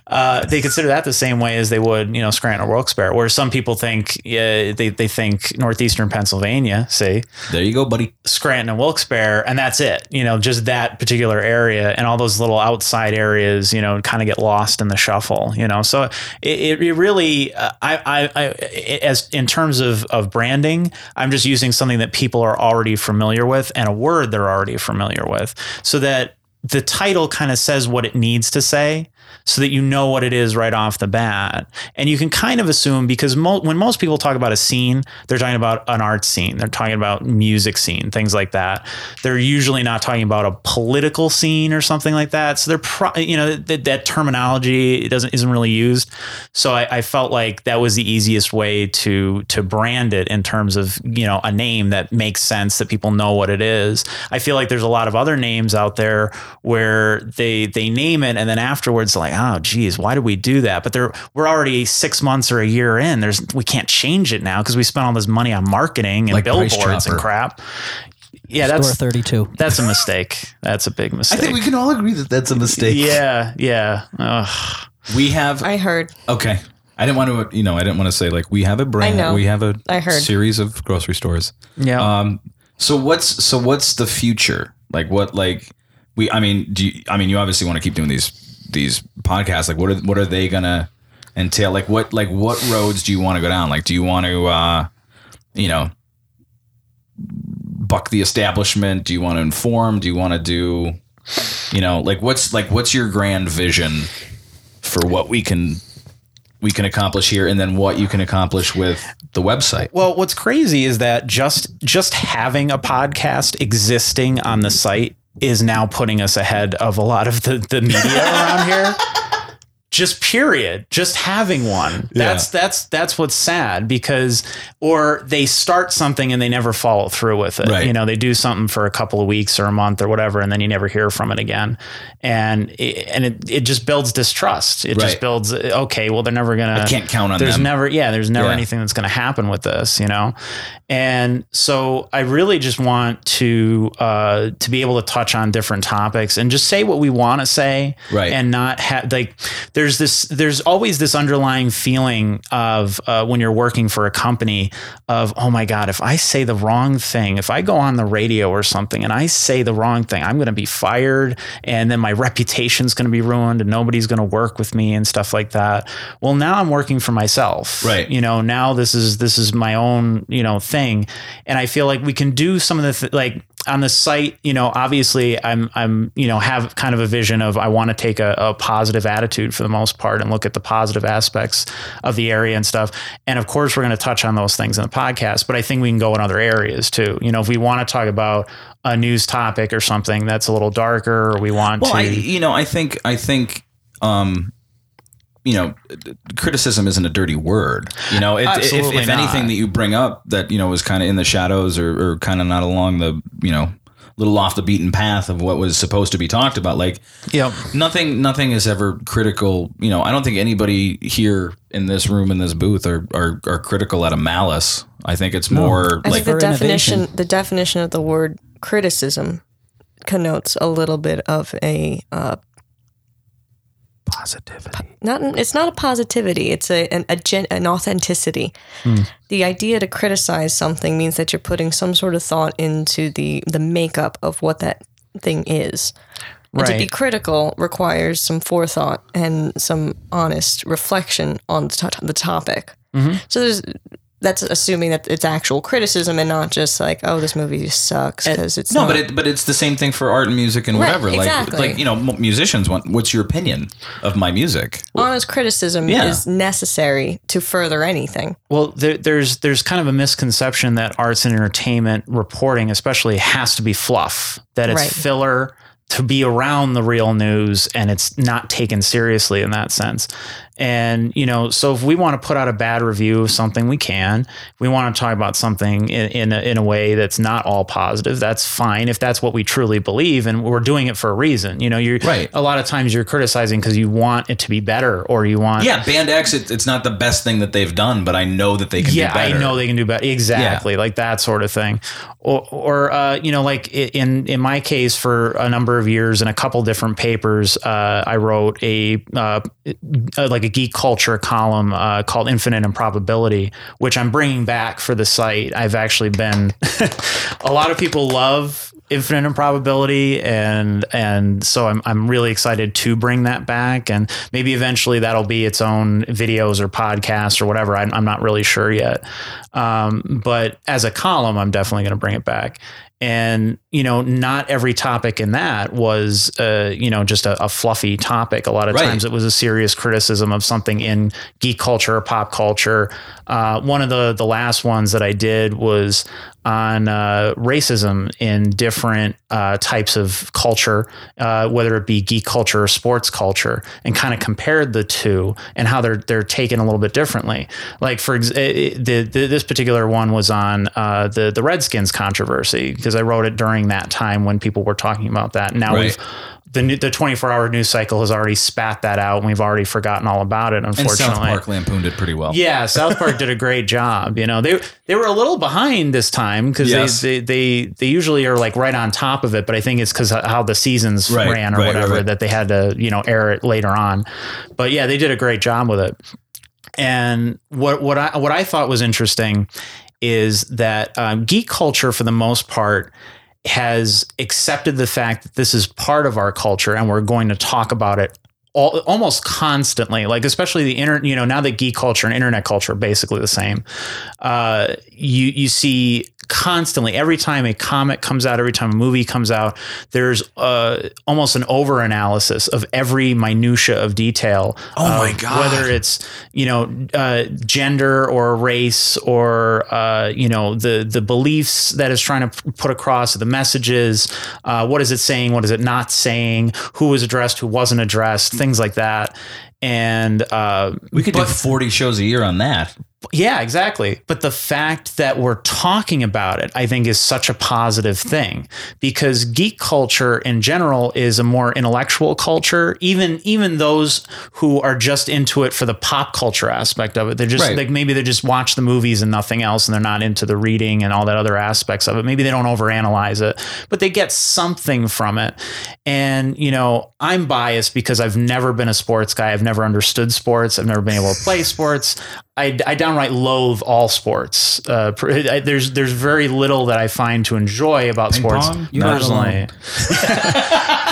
uh, they consider that the same way as they would, you know, Scranton or Wilkes-Barre. Where some people think, yeah, they they think northeastern Pennsylvania, see, There you go, buddy. Scranton and Wilkes-Barre, and that's it. You know, just that particular area, and all those little outside areas, you know, kind of get lost in the shuffle. You know, so it, it really, uh, I, I, I, as in terms of of branding, I'm just using something that people are already familiar with and a word they're already familiar with, so that the title kind of says what it needs to say so that you know what it is right off the bat. And you can kind of assume because mo- when most people talk about a scene, they're talking about an art scene, they're talking about music scene, things like that. They're usually not talking about a political scene or something like that. So they're, pro- you know, that, that terminology doesn't isn't really used. So I, I felt like that was the easiest way to to brand it in terms of you know a name that makes sense that people know what it is. I feel like there's a lot of other names out there where they they name it and then afterwards like oh geez why did we do that but they're we're already six months or a year in there's we can't change it now because we spent all this money on marketing and Like billboards and crap yeah Store that's 32. that's a mistake that's a big mistake. I think we can all agree that that's a mistake. yeah yeah Ugh. We have I heard. okay. I didn't want to, you know, I didn't want to say like we have a brand, know. we have a I heard. series of grocery stores. yeah Um, so what's so what's the future? Like what like we? I mean, do you, I mean you obviously want to keep doing these these podcasts? Like what are what are they gonna entail? Like what like what roads do you want to go down? Like do you want to uh, you know buck the establishment? Do you want to inform? Do you want to do you know like what's like what's your grand vision for what we can we can accomplish here and then what you can accomplish with the website Well, what's crazy is that just just having a podcast existing on the site is now putting us ahead of a lot of the, the media around here. Just period. Just having one. That's that's that's what's sad because or they start something and they never follow through with it. Right. You know, they do something for a couple of weeks or a month or whatever, and then you never hear from it again. And it, and it, it just builds distrust. It Right. just builds okay, well they're never gonna I can't count on there's them. never yeah there's never Yeah. anything that's going to happen with this you know and so i really just want to uh to be able to touch on different topics and just say what we want to say Right. and not have like there's this there's always this underlying feeling of uh, when you're working for a company of oh my god if i say the wrong thing if i go on the radio or something and i say the wrong thing i'm going to be fired and then my reputation's going to be ruined and nobody's going to work with me and stuff like that well now i'm working for myself Right. you know now this is this is my own you know thing. And i feel like we can do some of the th- like on the site you know obviously i'm i'm you know have kind of a vision of i want to take a, a positive attitude for the most part and look at the positive aspects of the area and stuff. And of course we're going to touch on those things in the podcast but i think we can go in other areas too. You know if we want to talk about a news topic or something that's a little darker or we want Well, to I, you know, I think, I think, um, you know, criticism isn't a dirty word. You know, it, if, if anything that you bring up that you know was kind of in the shadows or, or kind of not along the, you know, little off the beaten path of what was supposed to be talked about, like Yep. nothing, nothing is ever critical. You know, I don't think anybody here in this room in this booth are are, are critical out of malice. I think it's more I like think the definition innovation. the definition of the word criticism connotes a little bit of a uh, positivity. not it's not a positivity it's a an, a gen, an authenticity. Hmm. The idea to criticize something means that you're putting some sort of thought into the the makeup of what that thing is. And to be critical requires some forethought and some honest reflection on the, to- the topic. Mm-hmm. So there's that's assuming that it's actual criticism and not just like, oh, this movie sucks because it's no, not. but it, but it's the same thing for art and music and Right, whatever. exactly. Like like you know, musicians want. What's your opinion of my music? honest criticism Yeah. is necessary to further anything. Well, there, there's there's kind of a misconception that arts and entertainment reporting, especially, has to be fluff. That it's Right. filler to be around the real news, and it's not taken seriously in that sense. And you know, so if we want to put out a bad review of something, we can. If we want to talk about something in in a, in a way that's not all positive. That's fine if that's what we truly believe, and we're doing it for a reason. You know, you're Right. A lot of times you're criticizing because you want it to be better, or you want Yeah, Band X. It, it's not the best thing that they've done, but I know that they can yeah, do better. I know they can do better. Exactly, like that sort of thing. Or, or uh, you know, like in in my case, for a number of years in a couple different papers, uh, I wrote a uh, uh, like a geek culture column uh, called Infinite Improbability, which I'm bringing back for the site. I've actually been a lot of people love infinite improbability and and so I'm I'm really excited to bring that back and maybe eventually that'll be its own videos or podcasts or whatever. I'm, I'm not really sure yet. Um, but as a column I'm definitely going to bring it back. And you know not every topic in that was uh, you know just a, a fluffy topic a lot of Right. times it was a serious criticism of something in geek culture or pop culture uh, one of the the last ones that I did was on uh, racism in different uh, types of culture, uh, whether it be geek culture or sports culture, and kind of compared the two and how they're they're taken a little bit differently. Like for ex- eh, the, the this particular one was on uh, the the Redskins controversy because I wrote it during that time when people were talking about that. Now Right. we've the new, the 24 hour news cycle has already spat that out and we've already forgotten all about it and unfortunately South Park lampooned it pretty well. yeah, South Park did a great job. You know, they they were a little behind this time because Yes. they, they they they usually are like right on top of it. But I think it's because how the seasons Right, ran or right, whatever that they had to you know air it later on. But yeah, they did a great job with it. And what what I what I thought was interesting is that um, geek culture, for the most part, has accepted the fact that this is part of our culture, and we're going to talk about it all, almost constantly. Like especially the internet, you know, now that geek culture and internet culture are basically the same. Uh, you you see constantly every time a comic comes out every time a movie comes out there's uh, almost an over analysis of every minutia of detail Oh my God. whether it's you know uh, gender or race or uh, you know the the beliefs that it's trying to put across the messages uh, what is it saying what is it not saying who was addressed who wasn't addressed things like that and uh, We could do 40 shows a year on that. Yeah, exactly. But the fact that we're talking about it, I think, is such a positive thing because geek culture in general is a more intellectual culture. Even even those who are just into it for the pop culture aspect of it, they're just Right. like maybe they just watch the movies and nothing else, and they're not into the reading and all that other aspects of it. Maybe they don't overanalyze it, but they get something from it. And you know, I'm biased because I've never been a sports guy. I've never understood sports. I've never been able to play sports. I, I downright loathe all sports. Uh, pr- I, there's there's very little that I find to enjoy about sports pong? You're personally.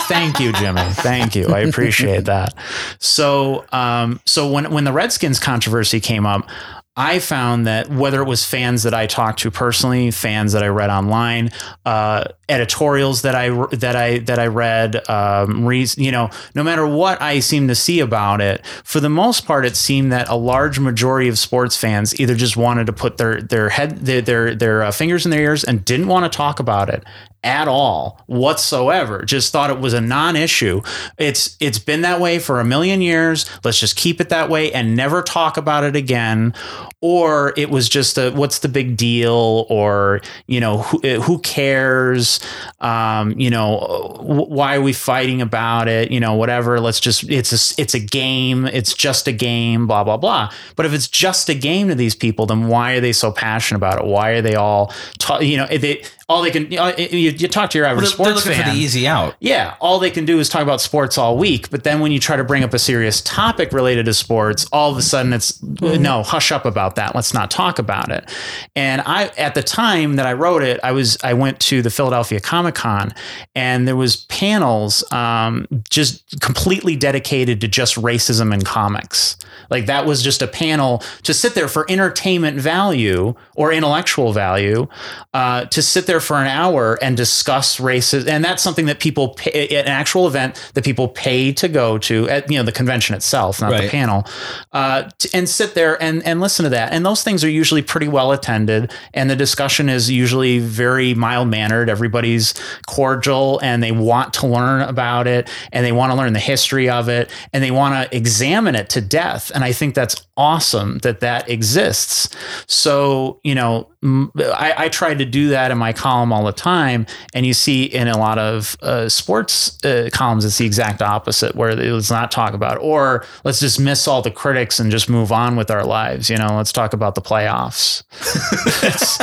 Thank you, Jimmy. Thank you. I appreciate that. So, um, so when when the Redskins controversy came up, I found that whether it was fans that I talked to personally, fans that I read online, uh, editorials that I that I that I read, um, re- you know, no matter what I seemed to see about it, for the most part, it seemed that a large majority of sports fans either just wanted to put their their head their their, their uh, fingers in their ears and didn't want to talk about it at all whatsoever. Just thought it was a non-issue. It's it's been that way for a million years. Let's just keep it that way and never talk about it again or it was just a what's the big deal or you know who, eh, who cares? Um, you know why are we fighting about it? You know whatever let's just it's a, it's a game. It's just a game blah blah blah. But if it's just a game to these people then why are they so passionate about it? Why are they all ta- you know they all they can you, know, you, you talk to your average They're, they're sports looking fan for the easy out. yeah, all they can do is talk about sports all week. But then when you try to bring up a serious topic related to sports, all of a sudden it's mm-hmm. no hush up about about that. Let's not talk about it. And I, at the time that I wrote it, I was, I went to the Philadelphia Comic Con and there was panels um, just completely dedicated to just racism in comics. Like that was just a panel to sit there for entertainment value or intellectual value, uh, to sit there for an hour and discuss racism. And that's something that people pay, an actual event that people pay to go to at, you know, the convention itself, not the panel, uh, and sit there and, and listen to that. And those things are usually pretty well attended. And the discussion is usually very mild mannered. Everybody's cordial and they want to learn about it and they want to learn the history of it and they want to examine it to death. And I think that's awesome that that exists. So, you know, I, I try to do that in my column all the time. And you see in a lot of uh, sports uh, columns, it's the exact opposite, where it let's not talk about, it. or let's dismiss all the critics and just move on with our lives. You know, let's talk about the playoffs. It's-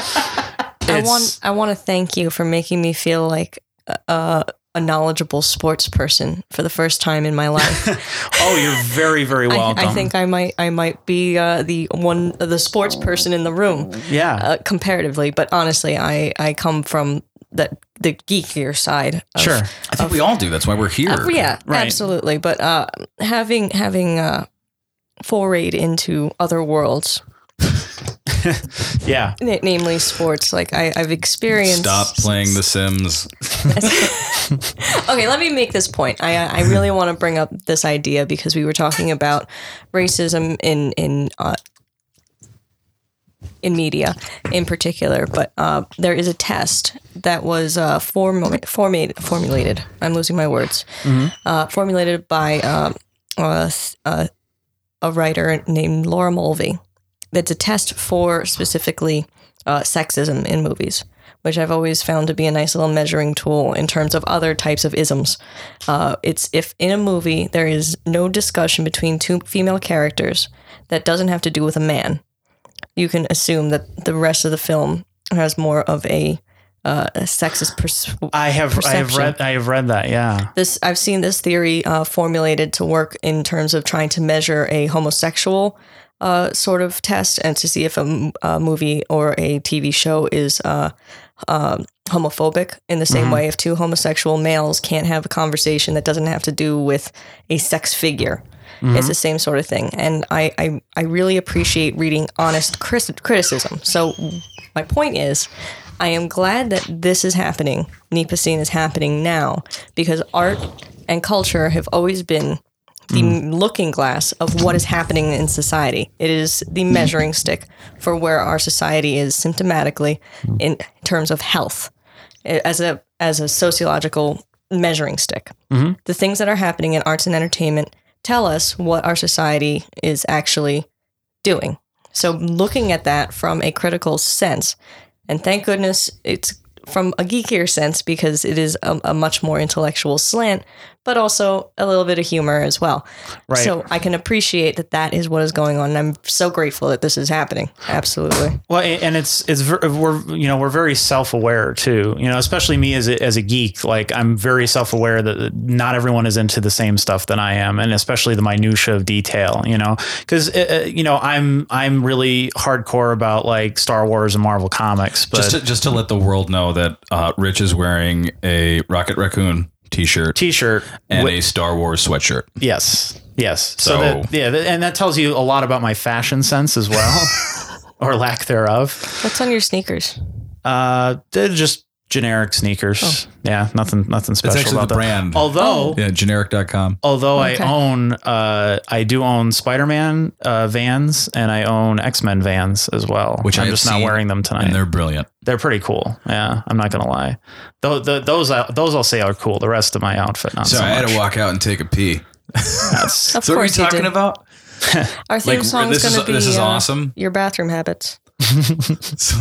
I want I want to thank you for making me feel like a, a knowledgeable sports person for the first time in my life. oh, you're very, very I, welcome. I think I might I might be uh, the one the sports person in the room yeah. uh, comparatively, but honestly, I I come from the the geekier side. Of, sure. I think we all do. That's why we're here. Uh, yeah, Right. absolutely. But uh, having having uh, forayed into other worlds, Yeah. na- namely sports, like I, I've experienced. Stop playing The Sims. okay, let me make this point. I I really want to bring up this idea because we were talking about racism in in uh, in media in particular, but uh, there is a test that was uh, form, formate, formulated. I'm losing my words. Uh, formulated by um, a, a, a writer named Laura Mulvey. That's a test for specifically uh, sexism in movies, which I've always found to be a nice little measuring tool in terms of other types of isms. Uh, it's if in a movie there is no discussion between two female characters that doesn't have to do with a man, you can assume that the rest of the film has more of a, uh, a sexist pers- I have I have read I have read that. Yeah. this I've seen this theory uh, formulated to work in terms of trying to measure a homosexual uh, sort of test and to see if a, movie or a TV show is uh, um homophobic in the same way if two homosexual males can't have a conversation that doesn't have to do with a sex figure. It's the same sort of thing, and I, I I really appreciate reading honest crit- criticism. So my point is, I am glad that this is happening. NEPA scene is happening now because art and culture have always been the mm-hmm. looking glass of what is happening in society. It is the mm-hmm. measuring stick for where our society is symptomatically mm-hmm. in terms of health as a as a sociological measuring stick. The things that are happening in arts and entertainment tell us what our society is actually doing. So looking at that from a critical sense, and thank goodness it's from a geekier sense because it is a, a much more intellectual slant, but also a little bit of humor as well. Right. So I can appreciate that that is what is going on. And I'm so grateful that this is happening. Absolutely. Well, and it's it's we're you know we're very self aware too. You know, especially me as a, as a geek. Like I'm very self aware that not everyone is into the same stuff that I am, and especially the minutia of detail. You know, because uh, you know I'm I'm really hardcore about like Star Wars and Marvel comics, but Just to, just to let the world know that uh, Rich is wearing a Rocket Raccoon T-shirt T-shirt and wi- a Star Wars sweatshirt. yes, yes. So, So- that, yeah, and that tells you a lot about my fashion sense as well, or lack thereof. What's on your sneakers? Uh, they're just generic sneakers. Yeah, nothing nothing That's special actually about the them. brand. Although yeah, generic.com. Although Okay. I own, uh, I do own Spider-Man uh, Vans and I own X-Men Vans as well. Which I I'm have just not wearing them tonight. And They're, brilliant. they're pretty cool. Yeah, I'm not gonna lie. Those, those, I- those I'll say are cool. The rest of my outfit, not So so I had much. to walk out and take a pee. That's, Of So what are we talking did. about? Our theme Like song's this going to be this is uh, awesome. your bathroom habits. So,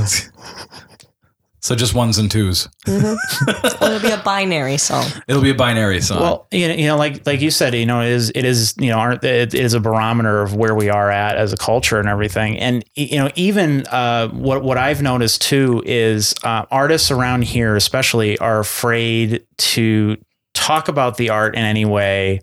so just ones and twos. It'll be a binary song. It'll be a binary song. well, you know, you know, like like you said, you know, it is it is you know, aren't it is a barometer of where we are at as a culture and everything. And you know, even uh, what what I've noticed too is uh, artists around here, especially, are afraid to talk about the art in any way.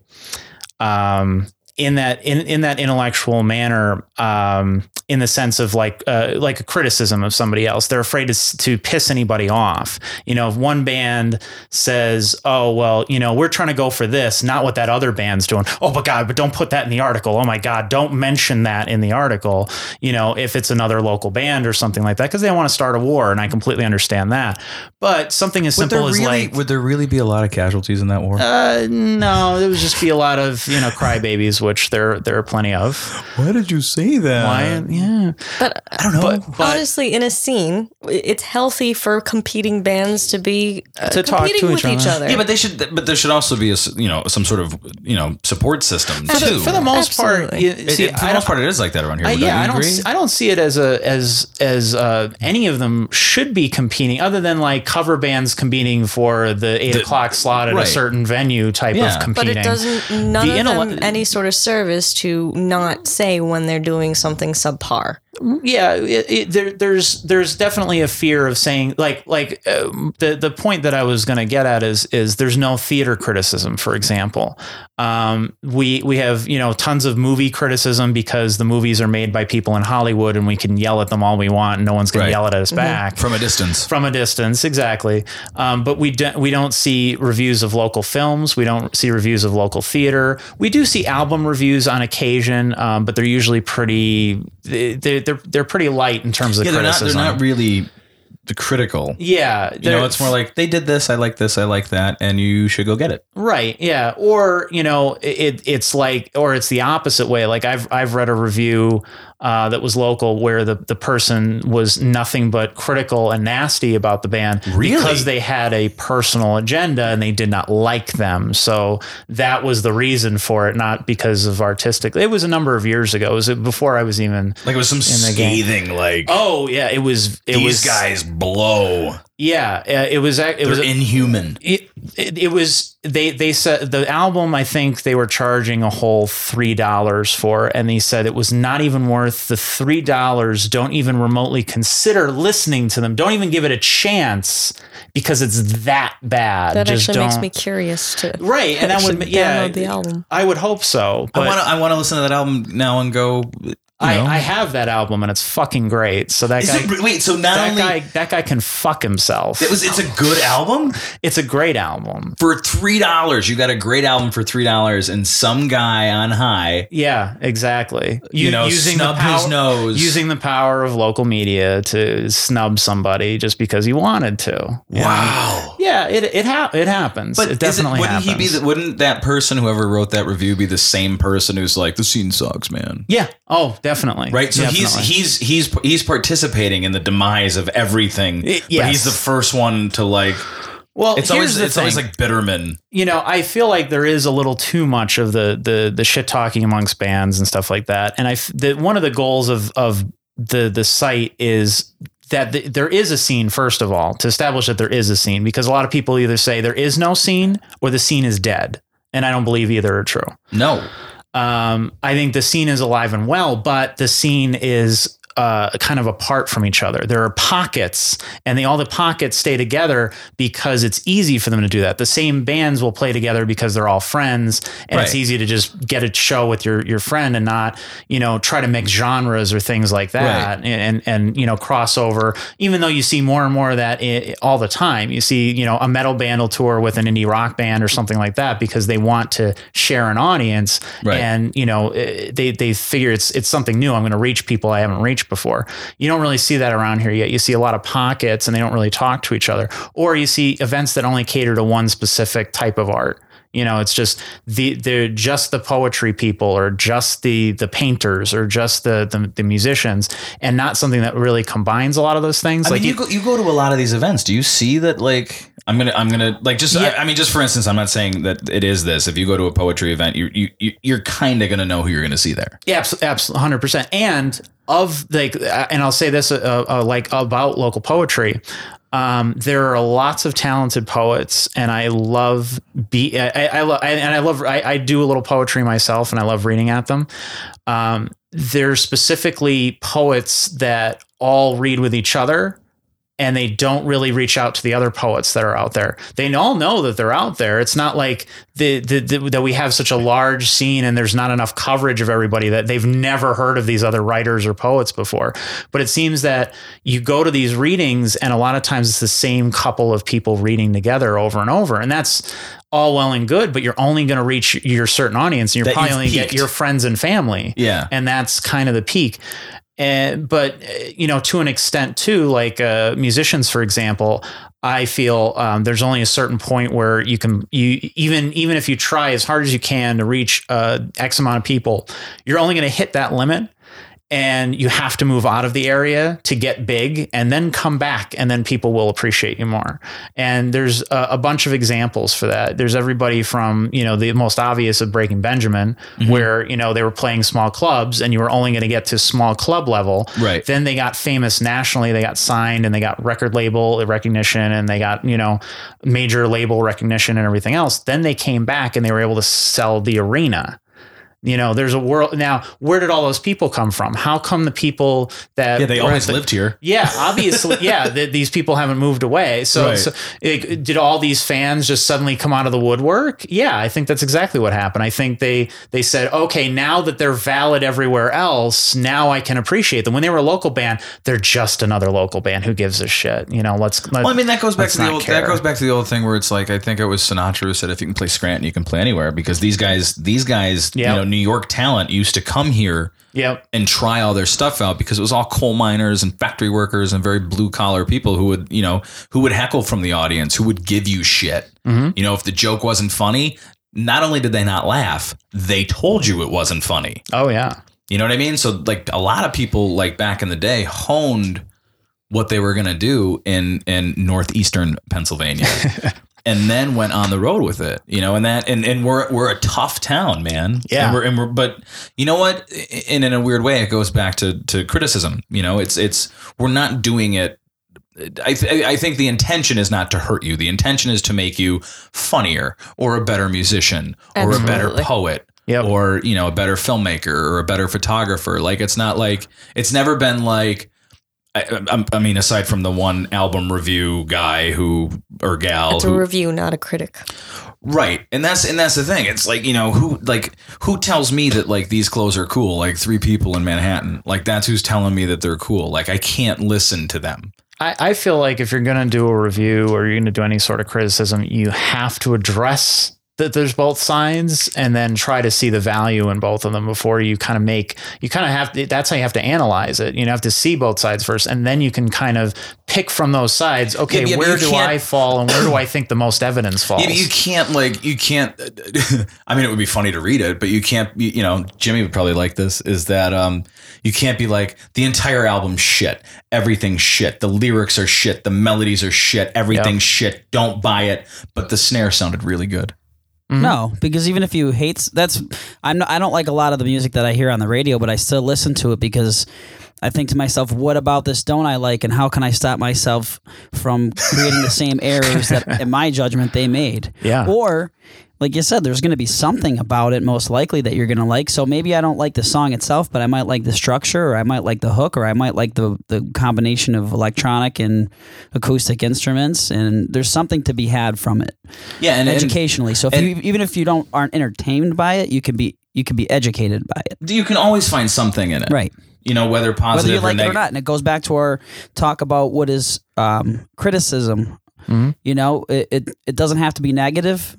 Um, in that in, in that intellectual manner um, in the sense of like uh, like a criticism of somebody else. They're afraid to, to piss anybody off. You know if one band says oh well you know we're trying to go for this not what that other band's doing. Oh but god but don't put that in the article. Oh my god don't mention that in the article. You know if it's another local band or something like that because they don't want to start a war and i completely understand that. But something as Would simple as really like would there really be a lot of casualties in that war? uh, no, it would just be a lot of you know crybabies, which there there are plenty of. Why did you say that? Why? Yeah, But I don't know. but but honestly, in a scene, it's healthy for competing bands to be uh, To talk competing to with each each other. other. yeah, but they should. But there should also be a s- you know some sort of you know support system for the, too. for the most part, Absolutely. you, It- see, it- for the most part, it is like that around here. I, yeah, I don't. See, I don't see it as a as as uh, any of them should be competing, other than like cover bands competing for the eight The- o'clock slot at a certain venue type Yeah. of But But competing. it doesn't none The of intelle- them any sort of service to not say when they're doing something subpar. yeah it, it, there, there's there's definitely a fear of saying like like um, the the point that I was going to get at is is there's no theater criticism for example um, we we have you know tons of movie criticism because the movies are made by people in Hollywood and we can yell at them all we want and no one's going Right. to yell at us back from a distance. from a distance exactly um, but we don't we don't see reviews of local films we don't see reviews of local theater we do see album reviews on occasion um, but they're usually pretty they, they're, they're they're pretty light in terms of Yeah, they're not. criticism They're not really the critical. yeah You know, it's more like they did this. I like this. I like that, and you should go get it. Right. Yeah. Or you know, it it's like, or it's the opposite way. Like I've I've read a review uh, that was local where the the person was nothing but critical and nasty about the band Really? because they had a personal agenda and they did not like them. So that was the reason for it, not because of artistic. It was a number of years ago. It was before I was even. Like it was some in the game. scathing. Like Oh yeah, it was. It these was guys blow. Yeah, it was. It They're was. inhuman. it, it it was they they said the album I think they were charging a whole three dollars for and they said it was not even worth the three dollars don't even remotely consider listening to them don't even give it a chance because it's that bad That just actually don't makes me curious to right and that would actually yeah the album. I would hope so but I want to. I want to listen to that album now and go. You I. I have that album and it's fucking great so that Is guy it, wait, so not that only guy that guy can fuck himself it was, it's a good album it's a great album for three dollars. You got a great album for three dollars, and some guy on high, Yeah, exactly. you, know, using snubbed his nose. using the power of local media to snub somebody just because he wanted to. Wow. Yeah, it it, ha- it happens. But it definitely it, wouldn't happens. he be? The, wouldn't that person, whoever wrote that review, be the same person who's like, the scene sucks, man? yeah. Oh, definitely. Right. So Definitely. he's he's he's he's participating in the demise of everything. Y- But he's the first one to like. well. It's always it's always like Bitterman. you know, I feel like there is a little too much of the the the shit talking amongst bands and stuff like that. And I the, one of the goals of of the the site is that th- there is a scene first of all to establish that there is a scene because a lot of people either say there is no scene or the scene is dead, and I don't believe either are true. No. Um, I think the scene is alive and well, but the scene is uh, kind of apart from each other. There are pockets, and they all the pockets stay together because it's easy for them to do that. The same bands will play together because they're all friends, and it's easy to just get a show with your your friend and not you know try to mix genres or things like that, and, and and you know crossover. Even though you see more and more of that i all the time, you see you know a metal band will tour with an indie rock band or something like that because they want to share an audience Right. and you know eh, they they figure it's it's something new. I'm going to reach people I haven't reached before. You don't really see that around here yet. You see a lot of pockets and they don't really talk to each other, or you see events that only cater to one specific type of art. You know, it's just the they're just the poetry people, or just the the painters, or just the the, the musicians, and not something that really combines a lot of those things. I like mean, you, go, you go to a lot of these events. Do you see that? Like, I'm gonna, I'm gonna, like, just, Yeah. I, I mean, just for instance, I'm not saying that it is this. If you go to a poetry event, you, you, you you're kind of gonna know who you're gonna see there. Yeah, absolutely, hundred percent. And of like, uh, and I'll say this, uh, uh, like about local poetry. Um, there are lots of talented poets, and I love be. I, I, I love, and I love. I, I do a little poetry myself, and I love reading at them. Um, they're specifically poets that all read with each other and they don't really reach out to the other poets that are out there. They all know that they're out there. It's not like the, the, the, that we have such a large scene and there's not enough coverage of everybody that they've never heard of these other writers or poets before. But it seems that you go to these readings and a lot of times it's the same couple of people reading together over and over. And that's all well and good, but you're only going to reach your certain audience and you're That probably only get your friends and family. Yeah. And that's kind of the peak. And, but uh, you know, to an extent too, like uh, musicians, for example, I feel um, there's only a certain point where you can you even even if you try as hard as you can to reach uh, X amount of people, you're only going to hit that limit, and you have to move out of the area to get big, and then come back, and then people will appreciate you more. And there's a, a bunch of examples for that. There's everybody from you know the most obvious of Breaking Benjamin, mm-hmm. where you know they were playing small clubs, and you were only going to get to small club level. Right. Then they got famous nationally. They got signed, and they got record label recognition, and they got you know major label recognition and everything else. Then they came back, and they were able to sell the arena. You know, there's a world now. Where did all those people come from? How come the people that Yeah, they always the- lived here. yeah, obviously, yeah. Th- these people haven't moved away. So, Right. so like, did all these fans just suddenly come out of the woodwork? Yeah, I think that's exactly what happened. I think they they said, okay, now that they're valid everywhere else, now I can appreciate them. When they were a local band, they're just another local band. Who gives a shit? You know, let's. let Well, I mean that goes back to the old care. that goes back to the old thing where it's like I think it was Sinatra who said if you can play Scranton, you can play anywhere because these guys these guys Yeah. you know New York talent used to come here Yep. and try all their stuff out because it was all coal miners and factory workers and very blue collar people who would you know who would heckle from the audience who would give you shit. Mm-hmm. You know if the joke wasn't funny, not only did they not laugh, they told you it wasn't funny. Oh yeah. You know what I mean? So like a lot of people like back in the day honed what they were going to do in in northeastern Pennsylvania. and then went on the road with it, you know, and that and, and we're we're a tough town, man. Yeah. And we're, and we're but you know what? And in a weird way, it goes back to to criticism. You know, it's it's we're not doing it I, th- I think the intention is not to hurt you. The intention is to make you funnier or a better musician or a better poet Yep. or you know a better filmmaker or a better photographer. Like it's not like it's never been like. I, I, I mean, aside from the one album review guy who or gal It's a who, review, not a critic. Right. And that's and that's the thing. It's like, you know, who like who tells me that like these clothes are cool? Like three people in Manhattan. Like that's who's telling me that they're cool. Like I can't listen to them. I, I feel like if you're going to do a review or you're going to do any sort of criticism, you have to address that there's both sides and then try to see the value in both of them before you kind of make, you kind of have to, that's how you have to analyze it. You have to see both sides first and then you can kind of pick from those sides. Okay, Yeah, where do I fall and where do I think the most evidence falls? Yeah, you can't like you can't I mean it would be funny to read it, but you can't you, know, Jimmy would probably like this is that um you can't be like the entire album shit. Everything's shit. The lyrics are shit. The melodies are shit. Everything's shit. Don't buy it. But the snare sounded really good. Mm-hmm. No, because even if you hate, that's I'm not, I don't like a lot of the music that I hear on the radio, but I still listen to it because I think to myself, what about this don't I like, and how can I stop myself from creating the same errors that, in my judgment, they made? Yeah. Or, like you said, there's going to be something about it most likely that you're going to like. So maybe I don't like the song itself, but I might like the structure, or I might like the hook, or I might like the the combination of electronic and acoustic instruments, and there's something to be had from it Yeah, and, and educationally. So if and- you, even if you don't aren't entertained by it, you can be you can be educated by it. you can always find something in it. Right. You know, whether Whether positive you like or it or not. And it goes back to our talk about what is um, criticism. Mm-hmm. You know, it, it it doesn't have to be negative.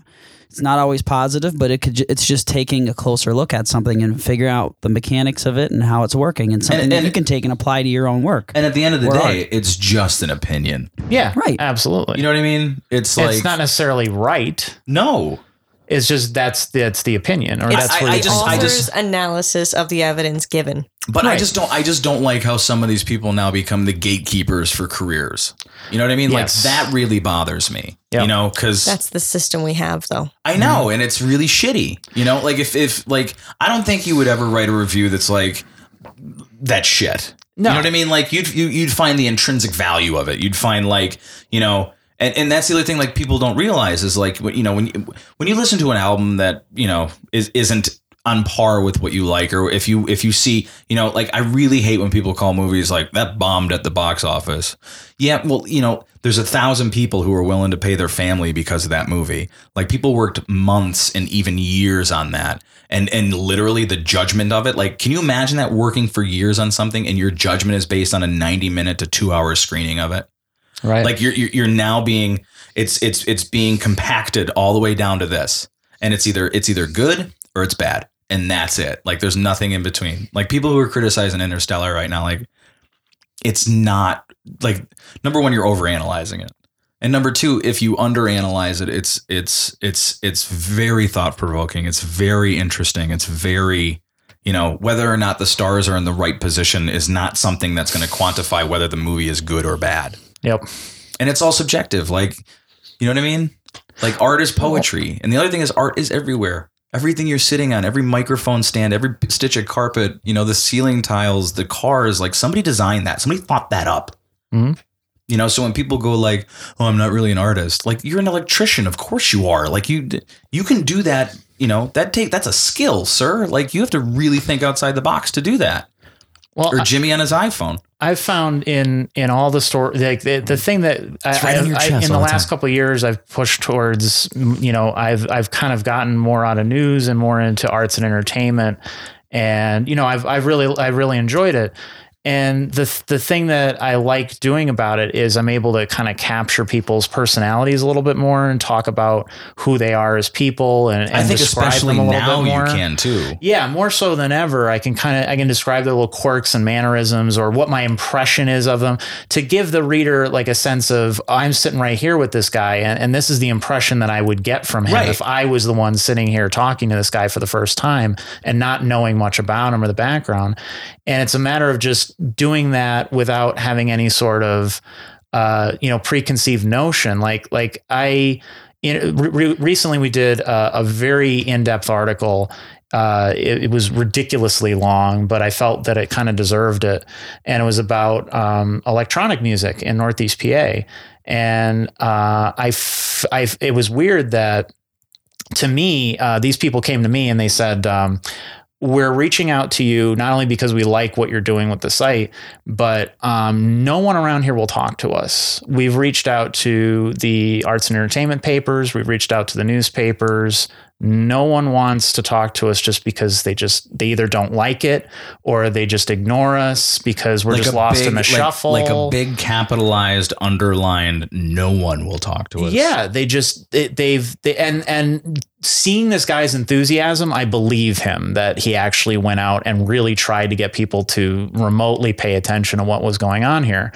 It's not always positive, but it could. It's just taking a closer look at something and figure out the mechanics of it and how it's working, and something that and- you can take and apply to your own work. And at the end of the day, art. it's just an opinion. yeah, Right. Absolutely. You know what I mean? It's like it's not necessarily right. no. It's just that's that's the opinion, or Yeah, that's where I you just- I from. Author's analysis of the evidence given. But I just don't. I just don't like how some of these people now become the gatekeepers for careers. You know what I mean? Yes. Like that really bothers me. Yep. You know, because That's the system we have, though. I mm-hmm. know, and it's really shitty. You know, like if if like I don't think you would ever write a review that's like that shit. No. You know what I mean? Like you'd you, you'd find the intrinsic value of it. You'd find like you know. And, and that's the other thing like people don't realize is like you know when you, when you listen to an album that you know is isn't on par with what you like or if you if you see you know like i really hate when people call movies like that bombed at the box office. Yeah well you know there's a thousand people who are willing to pay their family because of that movie. Like people worked months and even years on that and and literally the judgment of it. Like can you imagine that working for years on something and your judgment is based on a 90 minute to 2 hour screening of it Right. like you're you're you're now being it's it's it's being compacted all the way down to this. And it's either it's either good or it's bad. And that's it. Like there's nothing in between. Like people who are criticizing interstellar right now like it's not like number one you're overanalyzing it. And number two if you underanalyze it it's it's it's it's very thought provoking it's very interesting. It's very you know whether or not the stars are in the right position is not something that's going to quantify whether the movie is good or bad yep. and it's all subjective like you know what i mean? Like art is poetry. And the other thing is art is everywhere. Everything you're sitting on every microphone stand every stitch of carpet you know the ceiling tiles the cars like somebody designed that. Somebody thought that up. Mhm. you know so when people go like oh i'm not really an artist like you're an electrician. Of course you are. Like you you can do that you know that take that's a skill sir. Like you have to really think outside the box to do that Well, or jimmy on his iphone. I've found in in all the store like the, the thing that I, right I- I- in the last time. couple of years I've pushed towards you know I've I've kind of gotten more out of news and more into arts and entertainment. And you know I've I've really I really enjoyed it and the the thing that I like doing about it is I'm able to kind of capture people's personalities a little bit more and talk about who they are as people and, and i think describe especially them a little now bit more. you can too Yeah, more so than ever. I can kind of I can describe their little quirks and mannerisms or what my impression is of them to give the reader like a sense of I'm sitting right here with this guy and, and this is the impression that I would get from him Right. if I was the one sitting here talking to this guy for the first time and not knowing much about him or the background. And it's a matter of just doing that without having any sort of uh, you know preconceived notion. Like like I know, re- recently we did a, a very in-depth article uh, it, it was ridiculously long, but I felt that it kind of deserved it. And it was about um, electronic music in Northeast PA. And uh, I, f- I, f- it was weird that to me, uh, these people came to me and they said, um, we're reaching out to you not only because we like what you're doing with the site, but um, no one around here will talk to us. We've reached out to the arts and entertainment papers, we've reached out to the newspapers. No one wants to talk to us just because they just they either don't like it or they just ignore us because we're just lost big- in the like- shuffle. Like a big capitalized underlined, no one will talk to us. Yeah, they just they, they've they, and and seeing this guy's enthusiasm, I believe him that he actually went out and really tried to get people to remotely pay attention to what was going on here.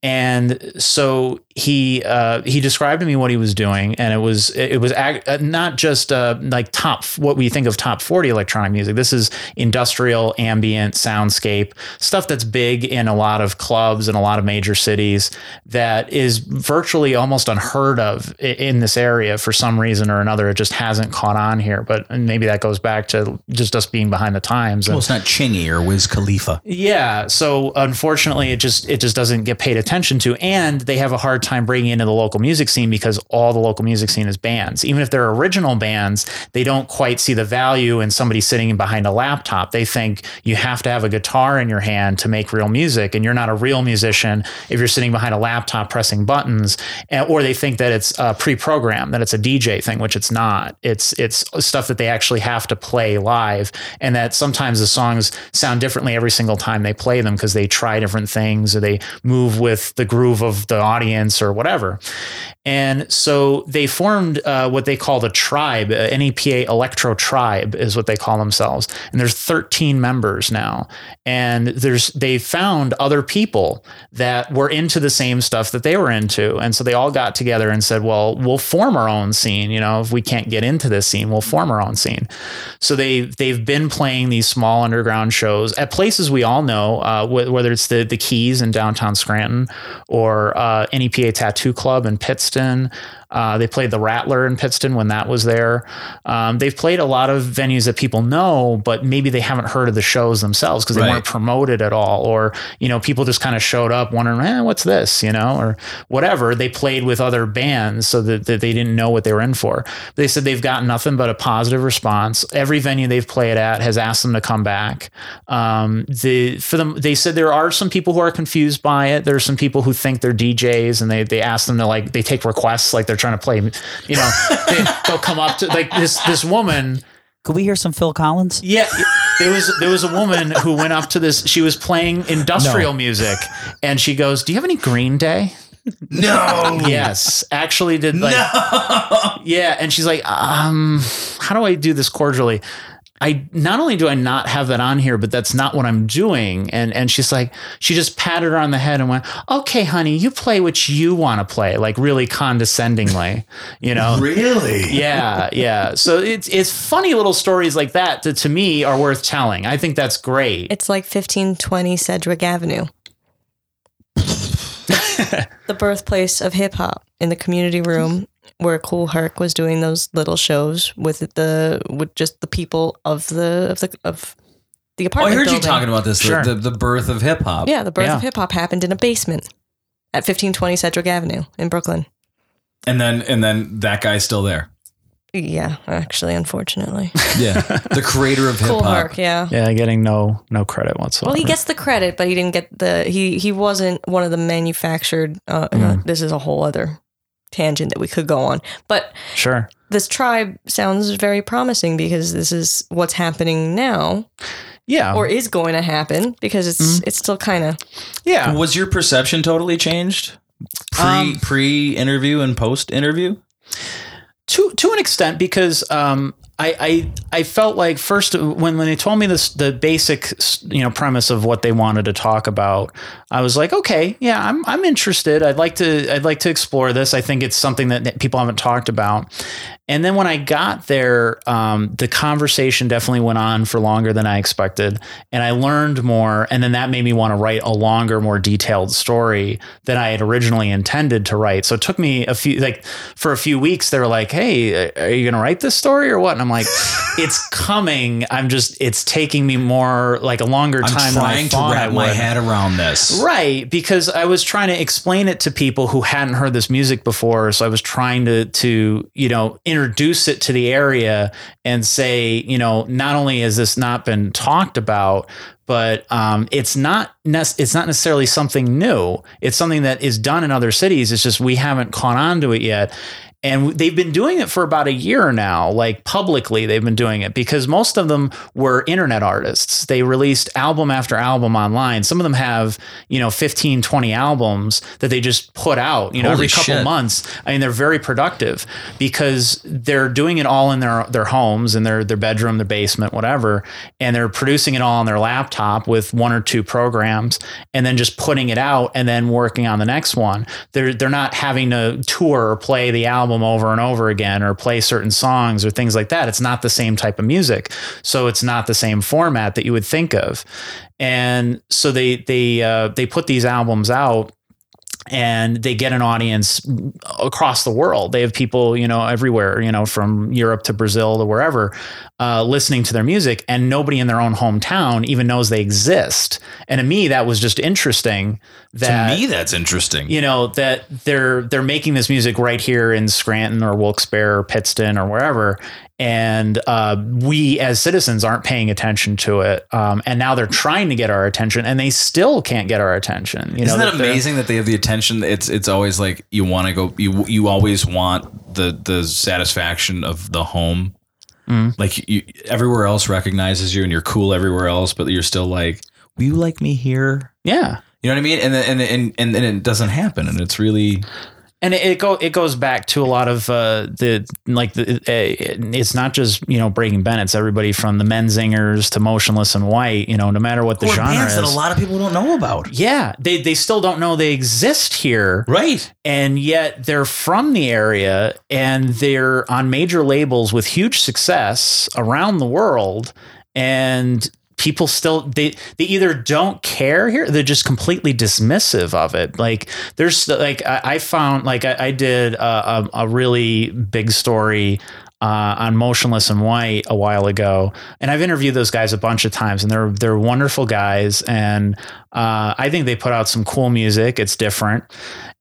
And so he uh, he described to me what he was doing, and it was it was ag- uh, not just uh, like top what we think of top forty electronic music. This is industrial, ambient, soundscape stuff that's big in a lot of clubs and a lot of major cities. That is virtually almost unheard of in this area for some reason or another. It just hasn't caught on here, but maybe that goes back to just us being behind the times. And- Well, it's not Chingy or Wiz Khalifa. yeah. So unfortunately, it just it just doesn't get paid attention to, and they have a hard time bringing into the local music scene because all the local music scene is bands. Even if they're original bands, they don't quite see the value in somebody sitting behind a laptop. They think you have to have a guitar in your hand to make real music, and you're not a real musician if you're sitting behind a laptop pressing buttons. And, or they think that it's uh, pre-programmed, that it's a DJ thing, which it's not. It's it's stuff that they actually have to play live, and that sometimes the songs sound differently every single time they play them because they try different things or they move with the groove of the audience or whatever. And so they formed uh, what they call the tribe, uh, NEPA Electro Tribe is what they call themselves. And there's 13 members now. And there's they found other people that were into the same stuff that they were into. And so they all got together and said, well, we'll form our own scene. You know, if we can't get into this scene, we'll form our own scene. So they they've been playing these small underground shows at places we all know, uh, wh- whether it's the the Keys in downtown Scranton or uh, NEPA Tattoo Club in Pittston. Uh, they played the Rattler in Pittston when that was there. Um, they've played a lot of venues that people know, but maybe they haven't heard of the shows themselves because they Right. weren't promoted at all, or you know, people just kind of showed up wondering, eh, what's this, you know, or whatever. They played with other bands so that, that they didn't know what they were in for. They said they've got nothing but a positive response. Every venue they've played at has asked them to come back. Um, the for them, they said there are some people who are confused by it. There are some people who think they're DJs and they they ask them to like they take requests like they're trying to play. You know, they, they'll come up to like this this woman. Could we hear some Phil Collins? Yeah, there was there was a woman who went up to this. She was playing industrial music, and she goes, "Do you have any Green Day?" No. Yes, actually did like yeah, and she's like, um, how do I do this cordially? I not only do I not have that on here, but that's not what I'm doing. And and she's like, she just patted her on the head and went, "Okay, honey, you play what you want to play," like really condescendingly, you know. Really? Yeah, yeah. So it's it's funny little stories like that that to me are worth telling. I think that's great. It's like 1520 Sedgwick Avenue. the birthplace of hip hop in the community room where Kool Herc was doing those little shows with the with just the people of the of the of the Oh, I apartment. heard you talking about this. the- Sure. The, the birth of hip hop. Yeah, the birth Yeah. of hip hop happened in a basement at 1520 Sedgwick Avenue in Brooklyn. And then and then that guy's still there. Yeah, actually, unfortunately. Yeah. the creator of hip Kool hop. Herc, yeah. yeah, getting no no credit whatsoever. Well, he gets the credit, but he didn't get the he he wasn't one of the manufactured. Uh, uh, Mm. this is a whole other tangent that we could go on, but sure. this tribe sounds very promising because this is what's happening now Yeah. or is going to happen because it's Mm. it's still kind of yeah. Was your perception totally changed? Pre Um, pre interview and post interview? to to an extent because um, I, I I felt like first when when they told me this the basic you know premise of what they wanted to talk about I was like okay yeah I'm I'm interested. I'd like to I'd like to explore this. I think it's something that people haven't talked about and then when I got there um, the conversation definitely went on for longer than I expected and I learned more and then that made me want to write a longer more detailed story than I had originally intended to write so it took me a few like for a few weeks they were like hey are you gonna write this story or what and I'm like it's coming I'm just it's taking me more like a longer I'm time than I trying to wrap my head around this. Right, because I was trying to explain it to people who hadn't heard this music before. So I was trying to to you know introduce it to the area and say you know not only has this not been talked about, but um, it's not nec- it's not necessarily something new. It's something that is done in other cities. It's just we haven't caught on to it yet. And they've been doing it for about a year now, like publicly, they've been doing it because most of them were internet artists. They released album after album online. Some of them have, you know, 15, 20 albums that they just put out, you know, Holy every couple shit. months. I mean, they're very productive because they're doing it all in their their homes, in their their bedroom, their basement, whatever, and they're producing it all on their laptop with one or two programs, and then just putting it out and then working on the next one. They're they're not having to tour or play the album over and over again or play certain songs or things like that. It's not the same type of music, so it's not the same format that you would think of. And so they they uh, they put these albums out and they get an audience across the world. They have people, you know, everywhere, you know, from Europe to Brazil to wherever, uh, listening to their music, and nobody in their own hometown even knows they exist. And to me, that was just interesting. That to me, that's interesting. you know that they're they're making this music right here in Scranton or Wilkes-Barre or Pittston or wherever, and uh, we as citizens aren't paying attention to it. Um, and now they're trying to get our attention, and they still can't get our attention. You Isn't know, that amazing that they have the attention? It's it's always like you want to go. You you always want the the satisfaction of the home. Mm. Like you, everywhere else recognizes you, and you're cool everywhere else, but you're still like, will you like me here? Yeah. You know what I mean? And and and and then it doesn't happen, and it's really and it, it go it goes back to a lot of uh, the like the uh, it's not just you know Breaking Ben. It's everybody from the Menzingers to Motionless in White. You know, no matter what the Or genre bands is. that a lot of people don't know about. yeah, they they still don't know they exist here, Right. and yet they're from the area and they're on major labels with huge success around the world, and people still they they either don't care here they're just completely dismissive of it. Like there's like i, I found like i, I did a, a, a really big story uh, on Motionless in White a while ago, and I've interviewed those guys a bunch of times, and they're they're wonderful guys, and uh, I think they put out some cool music. It's different,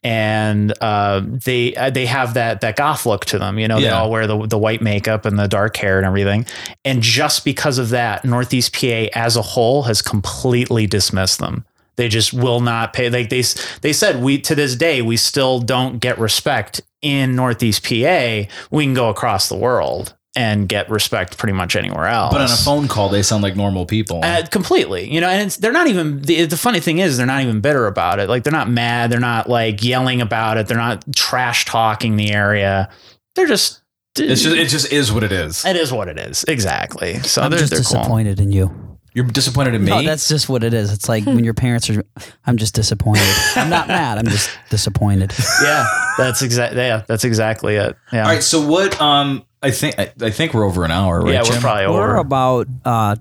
and uh, they uh, they have that that goth look to them. You know, they all wear the the white makeup and the dark hair and everything. And just because of that, Northeast PA as a whole has completely dismissed them. They just will not pay. Like they they said, we to this day we still don't get respect in Northeast PA. We can go across the world and get respect pretty much anywhere else. But on a phone call, they sound like normal people. Uh, completely, you know, and it's, they're not even the, the funny thing is they're not even bitter about it. Like they're not mad, they're not like yelling about it, they're not trash talking the area. They're just it's just it just is what it is. it is what it is exactly. So I'm they're, just they're cool. disappointed in you. You're disappointed in me. No, that's just what it is. It's like when your parents are. I'm just disappointed. I'm not mad. I'm just disappointed. Yeah, that's exactly yeah, that's exactly it. Yeah, All right. So what? Um, I think I, I think we're over an hour, right? yeah, we're Jim? probably We're over. about uh,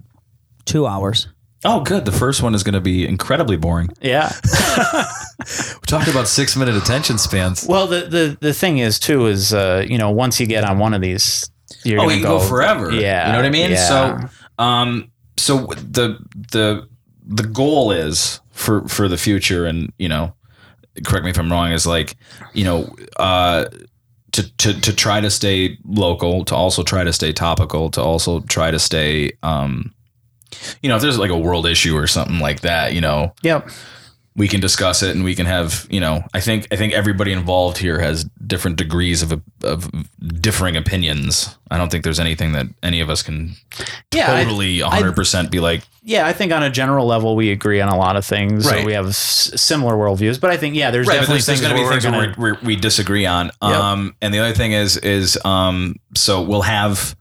two hours. Oh, good. The first one is going to be incredibly boring. yeah. We talked about six minute attention spans. Well, the the the thing is too is uh you know once you get on one of these, you're Oh, gonna you can go forever. Yeah, you know what I mean. yeah. So, um, so the the the goal is for for the future, and you know, correct me if I'm wrong. Is like, you know, uh, to to to try to stay local, to also try to stay topical, to also try to stay, um, you know, if there's like a world issue or something like that, you know, Yep. We can discuss it and we can have you know i think i think everybody involved here has different degrees of of differing opinions. I don't think there's anything that any of us can Yeah, I- totally 100% be like Yeah, I think on a general level we agree on a lot of things. Right. So we have s- similar worldviews, but I think yeah, there's right definitely there's, there's things going to be things we're gonna- we're, we're, we disagree on. Um and the other thing is is um so we'll have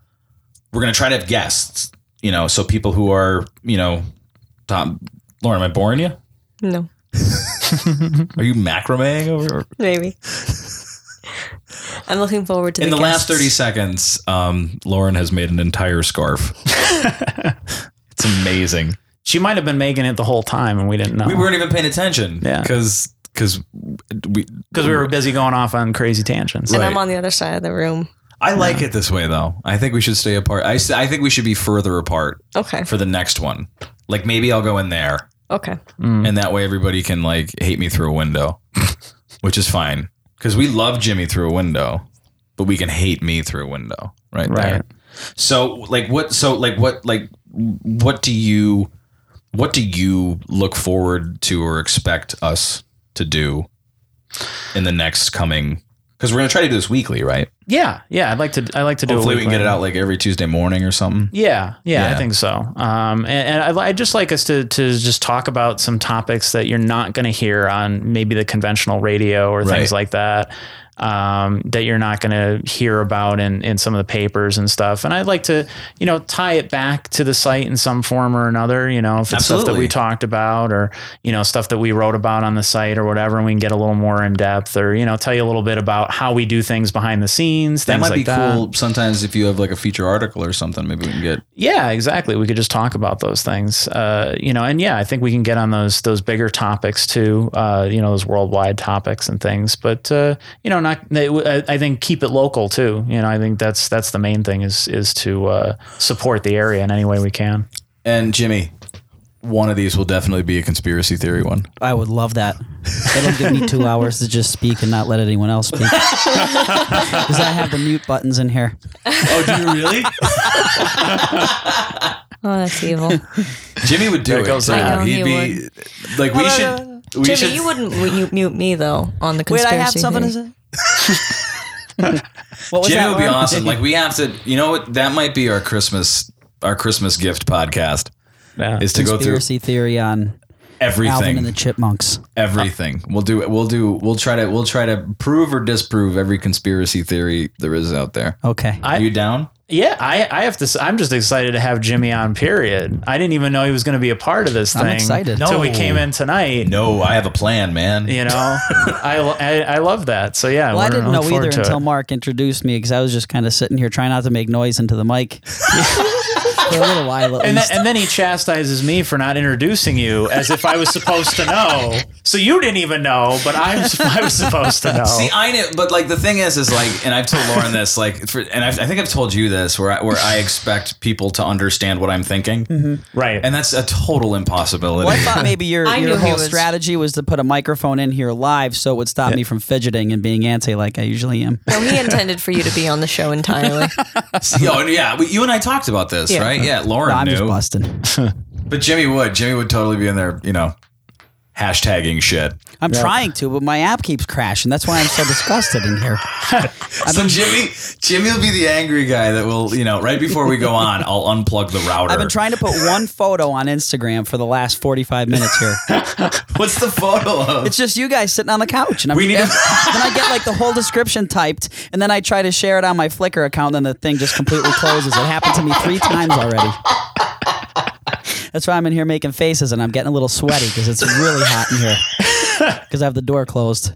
we're going to try to have guests you know so people who are you know Tom, lauren am i boring you? No, are you macrameing over maybe. I'm looking forward to in the last 30 seconds um lauren has made an entire scarf it's amazing She might have been making it the whole time and we didn't know. We weren't even paying attention. Yeah. Because because we because we were busy going off on crazy tangents. and Right. I'm on the other side of the room. I like it this way though. I think we should stay apart. I, I think we should be further apart Okay. for the next one. Like maybe I'll go in there, Okay. Mm. and that way everybody can like hate me through a window, which is fine because we love Jimmy through a window, but we can hate me through a window, right? Right. There. So like what? So like what? Like what do you? What do you look forward to or expect us to do in the next coming? Because we're gonna try to do this weekly, right? Yeah, yeah. I'd like to. I like to do. Hopefully, we can get it out like every Tuesday morning or something. Yeah, yeah, Yeah. I think so. Um, and, and I, I just like us to to just talk about some topics that you're not going to hear on maybe the conventional radio or things like that. Um, that you're not going to hear about in, in some of the papers and stuff. And I'd like to, you know, tie it back to the site in some form or another. You know, if it's stuff that we talked about or you know stuff that we wrote about on the site or whatever, and we can get a little more in depth or you know tell you a little bit about how we do things behind the scenes. That might like be that. cool. Sometimes if you have like a feature article or something, maybe we can get. Yeah, exactly. We could just talk about those things, uh, you know, and yeah, I think we can get on those those bigger topics too, uh, you know, those worldwide topics and things. But uh, you know, not I I think keep it local too. You know, I think that's that's the main thing is is to uh, support the area in any way we can. And Jimmy, one of these will definitely be a conspiracy theory one. I would love that. It'll give me two hours to just speak and not let anyone else speak. Because I have the mute buttons in here. Oh, do you really? Oh, that's evil. Jimmy would do There it. goes too. that. I know He'd he be like, we should. We Jimmy, should. you wouldn't mute, mute me though on the conspiracy. Wait, conspiracy. I have something to say. What was Jimmy that? would be Lauren? awesome. Like we have to. You know what? That might be our Christmas our Christmas gift podcast Yeah. is to go through Conspiracy theory on Alvin everything. and the Chipmunks. everything. We'll do it. We'll do. We'll try to. We'll try to prove or disprove every conspiracy theory there is out there. Okay. I- Are you down? Yeah, I I have to. I'm just excited to have Jimmy on. Period. I didn't even know he was going to be a part of this thing. I'm excited. until we came in tonight. No, I have a plan, man. You know, I, I I love that. So yeah, well, I didn't know either until it. Mark introduced me because I was just kind of sitting here trying not to make noise into the mic. for a little while at And then, and then he chastises me for not introducing you as if I was supposed to know. So you didn't even know, but I'm I was supposed to know. See, I know, but like the thing is, is like, and I've told Lauren this, like, for, and I've, I think I've told you this, where I, where I expect people to understand what I'm thinking, mm-hmm. right. and that's a total impossibility. Well, I thought maybe your, your whole was- strategy was to put a microphone in here live so it would stop me from fidgeting and being antsy like I usually am. No, he intended for you to be on the show entirely. Yo, oh, and yeah, we, you and I talked about this, Yeah. right? Yeah, Lauren No, I'm just knew, busting. but Jimmy would. Jimmy would totally be in there, you know, hashtagging shit. I'm trying to, but my app keeps crashing. That's why I'm so disgusted in here. So Jimmy, Jimmy will be the angry guy that will, you know, right before we go on, I'll unplug the router. I've been trying to put one photo on Instagram for the last 45 minutes here. What's the photo of? It's just you guys sitting on the couch, and I'm, We need to- then I get like the whole description typed, and then I try to share it on my Flickr account, and then the thing just completely closes. It happened to me three times already. That's why I'm in here making faces, and I'm getting a little sweaty because it's really hot in here because I have the door closed.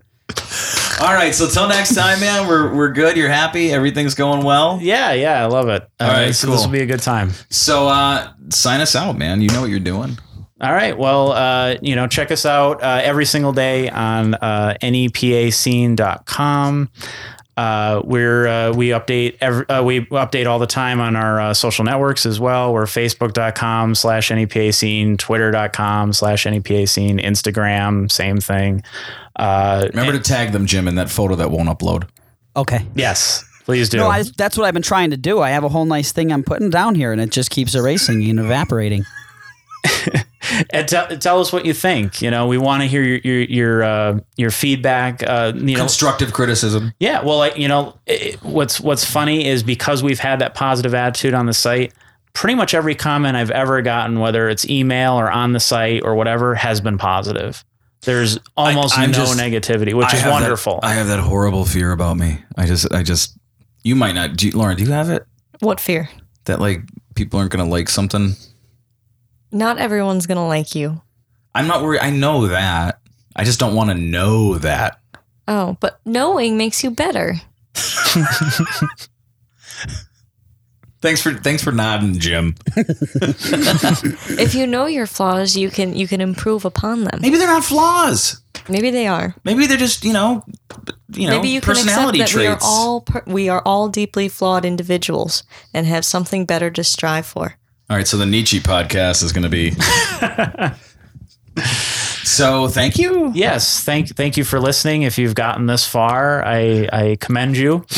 All right, so till next time, man. We're we're good. You're happy. Everything's going well. yeah, yeah, I love it. All right, so this cool. will be a good time. So uh sign us out, man. You know what you're doing. All right. Well, uh, you know, check us out uh, every single day on uh, nepascene.com. Uh, we're uh, we update every, uh, we update all the time on our uh, social networks as well. We're facebook.com slash NEPA scene, twitter.com slash NEPA scene, Instagram, same thing. Uh, Remember to tag them, Jim, in that photo that won't upload. Okay. yes, please do. No, I, that's what I've been trying to do. I have a whole nice thing I'm putting down here, and it just keeps erasing and evaporating. And tell, tell us what you think. You know, we want to hear your your your, uh, your feedback. Uh, you know, Constructive criticism. Yeah, well, like you know, it, what's what's funny is because we've had that positive attitude on the site. Pretty much every comment I've ever gotten, whether it's email or on the site or whatever, has been positive. There's almost I'm no just- negativity, which I is have that- wonderful. I have that horrible fear about me. I just, I just, you might not. Do you, Lauren, do you have it? what fear? That like people aren't going to like something? Not everyone's gonna like you. I'm not worried. I know that. I just don't want to know that. Oh, but knowing makes you better. Thanks for thanks for nodding, Jim. If you know your flaws, you can you can improve upon them. Maybe they're not flaws. Maybe they are. Maybe they're just you know, you know, Maybe you can accept personality that traits. we are all per- we are all deeply flawed individuals and have something better to strive for. All right, so the Nietzsche podcast is going to be. so thank you. yes, thank thank you for listening. If you've gotten this far, I I commend you.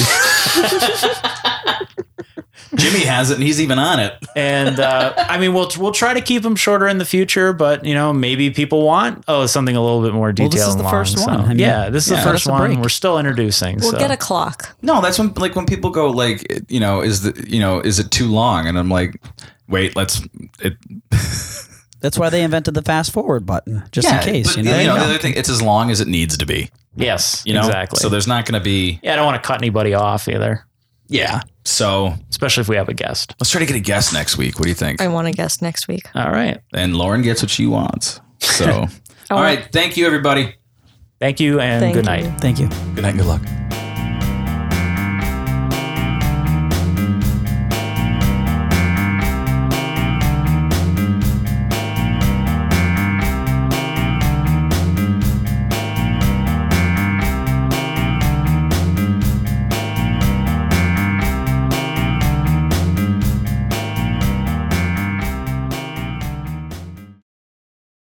Jimmy has it, and he's even on it. And uh, I mean, we'll we'll try to keep them shorter in the future, but you know, maybe people want oh something a little bit more detailed. this is the long, first so- one. I mean, yeah, this is yeah, the first one. break. We're still introducing. We'll so. get a clock. No, that's when like when people go like you know is the you know is it too long? And I'm like, wait, let's it. That's why they invented the fast forward button, just Yeah, in case. but, You know, the other thing, it's as long as it needs to be. yes, You know, exactly. So there's not going to be yeah, I don't want to cut anybody off either, yeah. So especially if we have a guest. let's try to get a guest next week. What do you think? I want a guest next week. All right. And Lauren gets what she wants. So all right, thank you everybody. Thank you and Thank good you. night. Thank you. Good night. Good luck.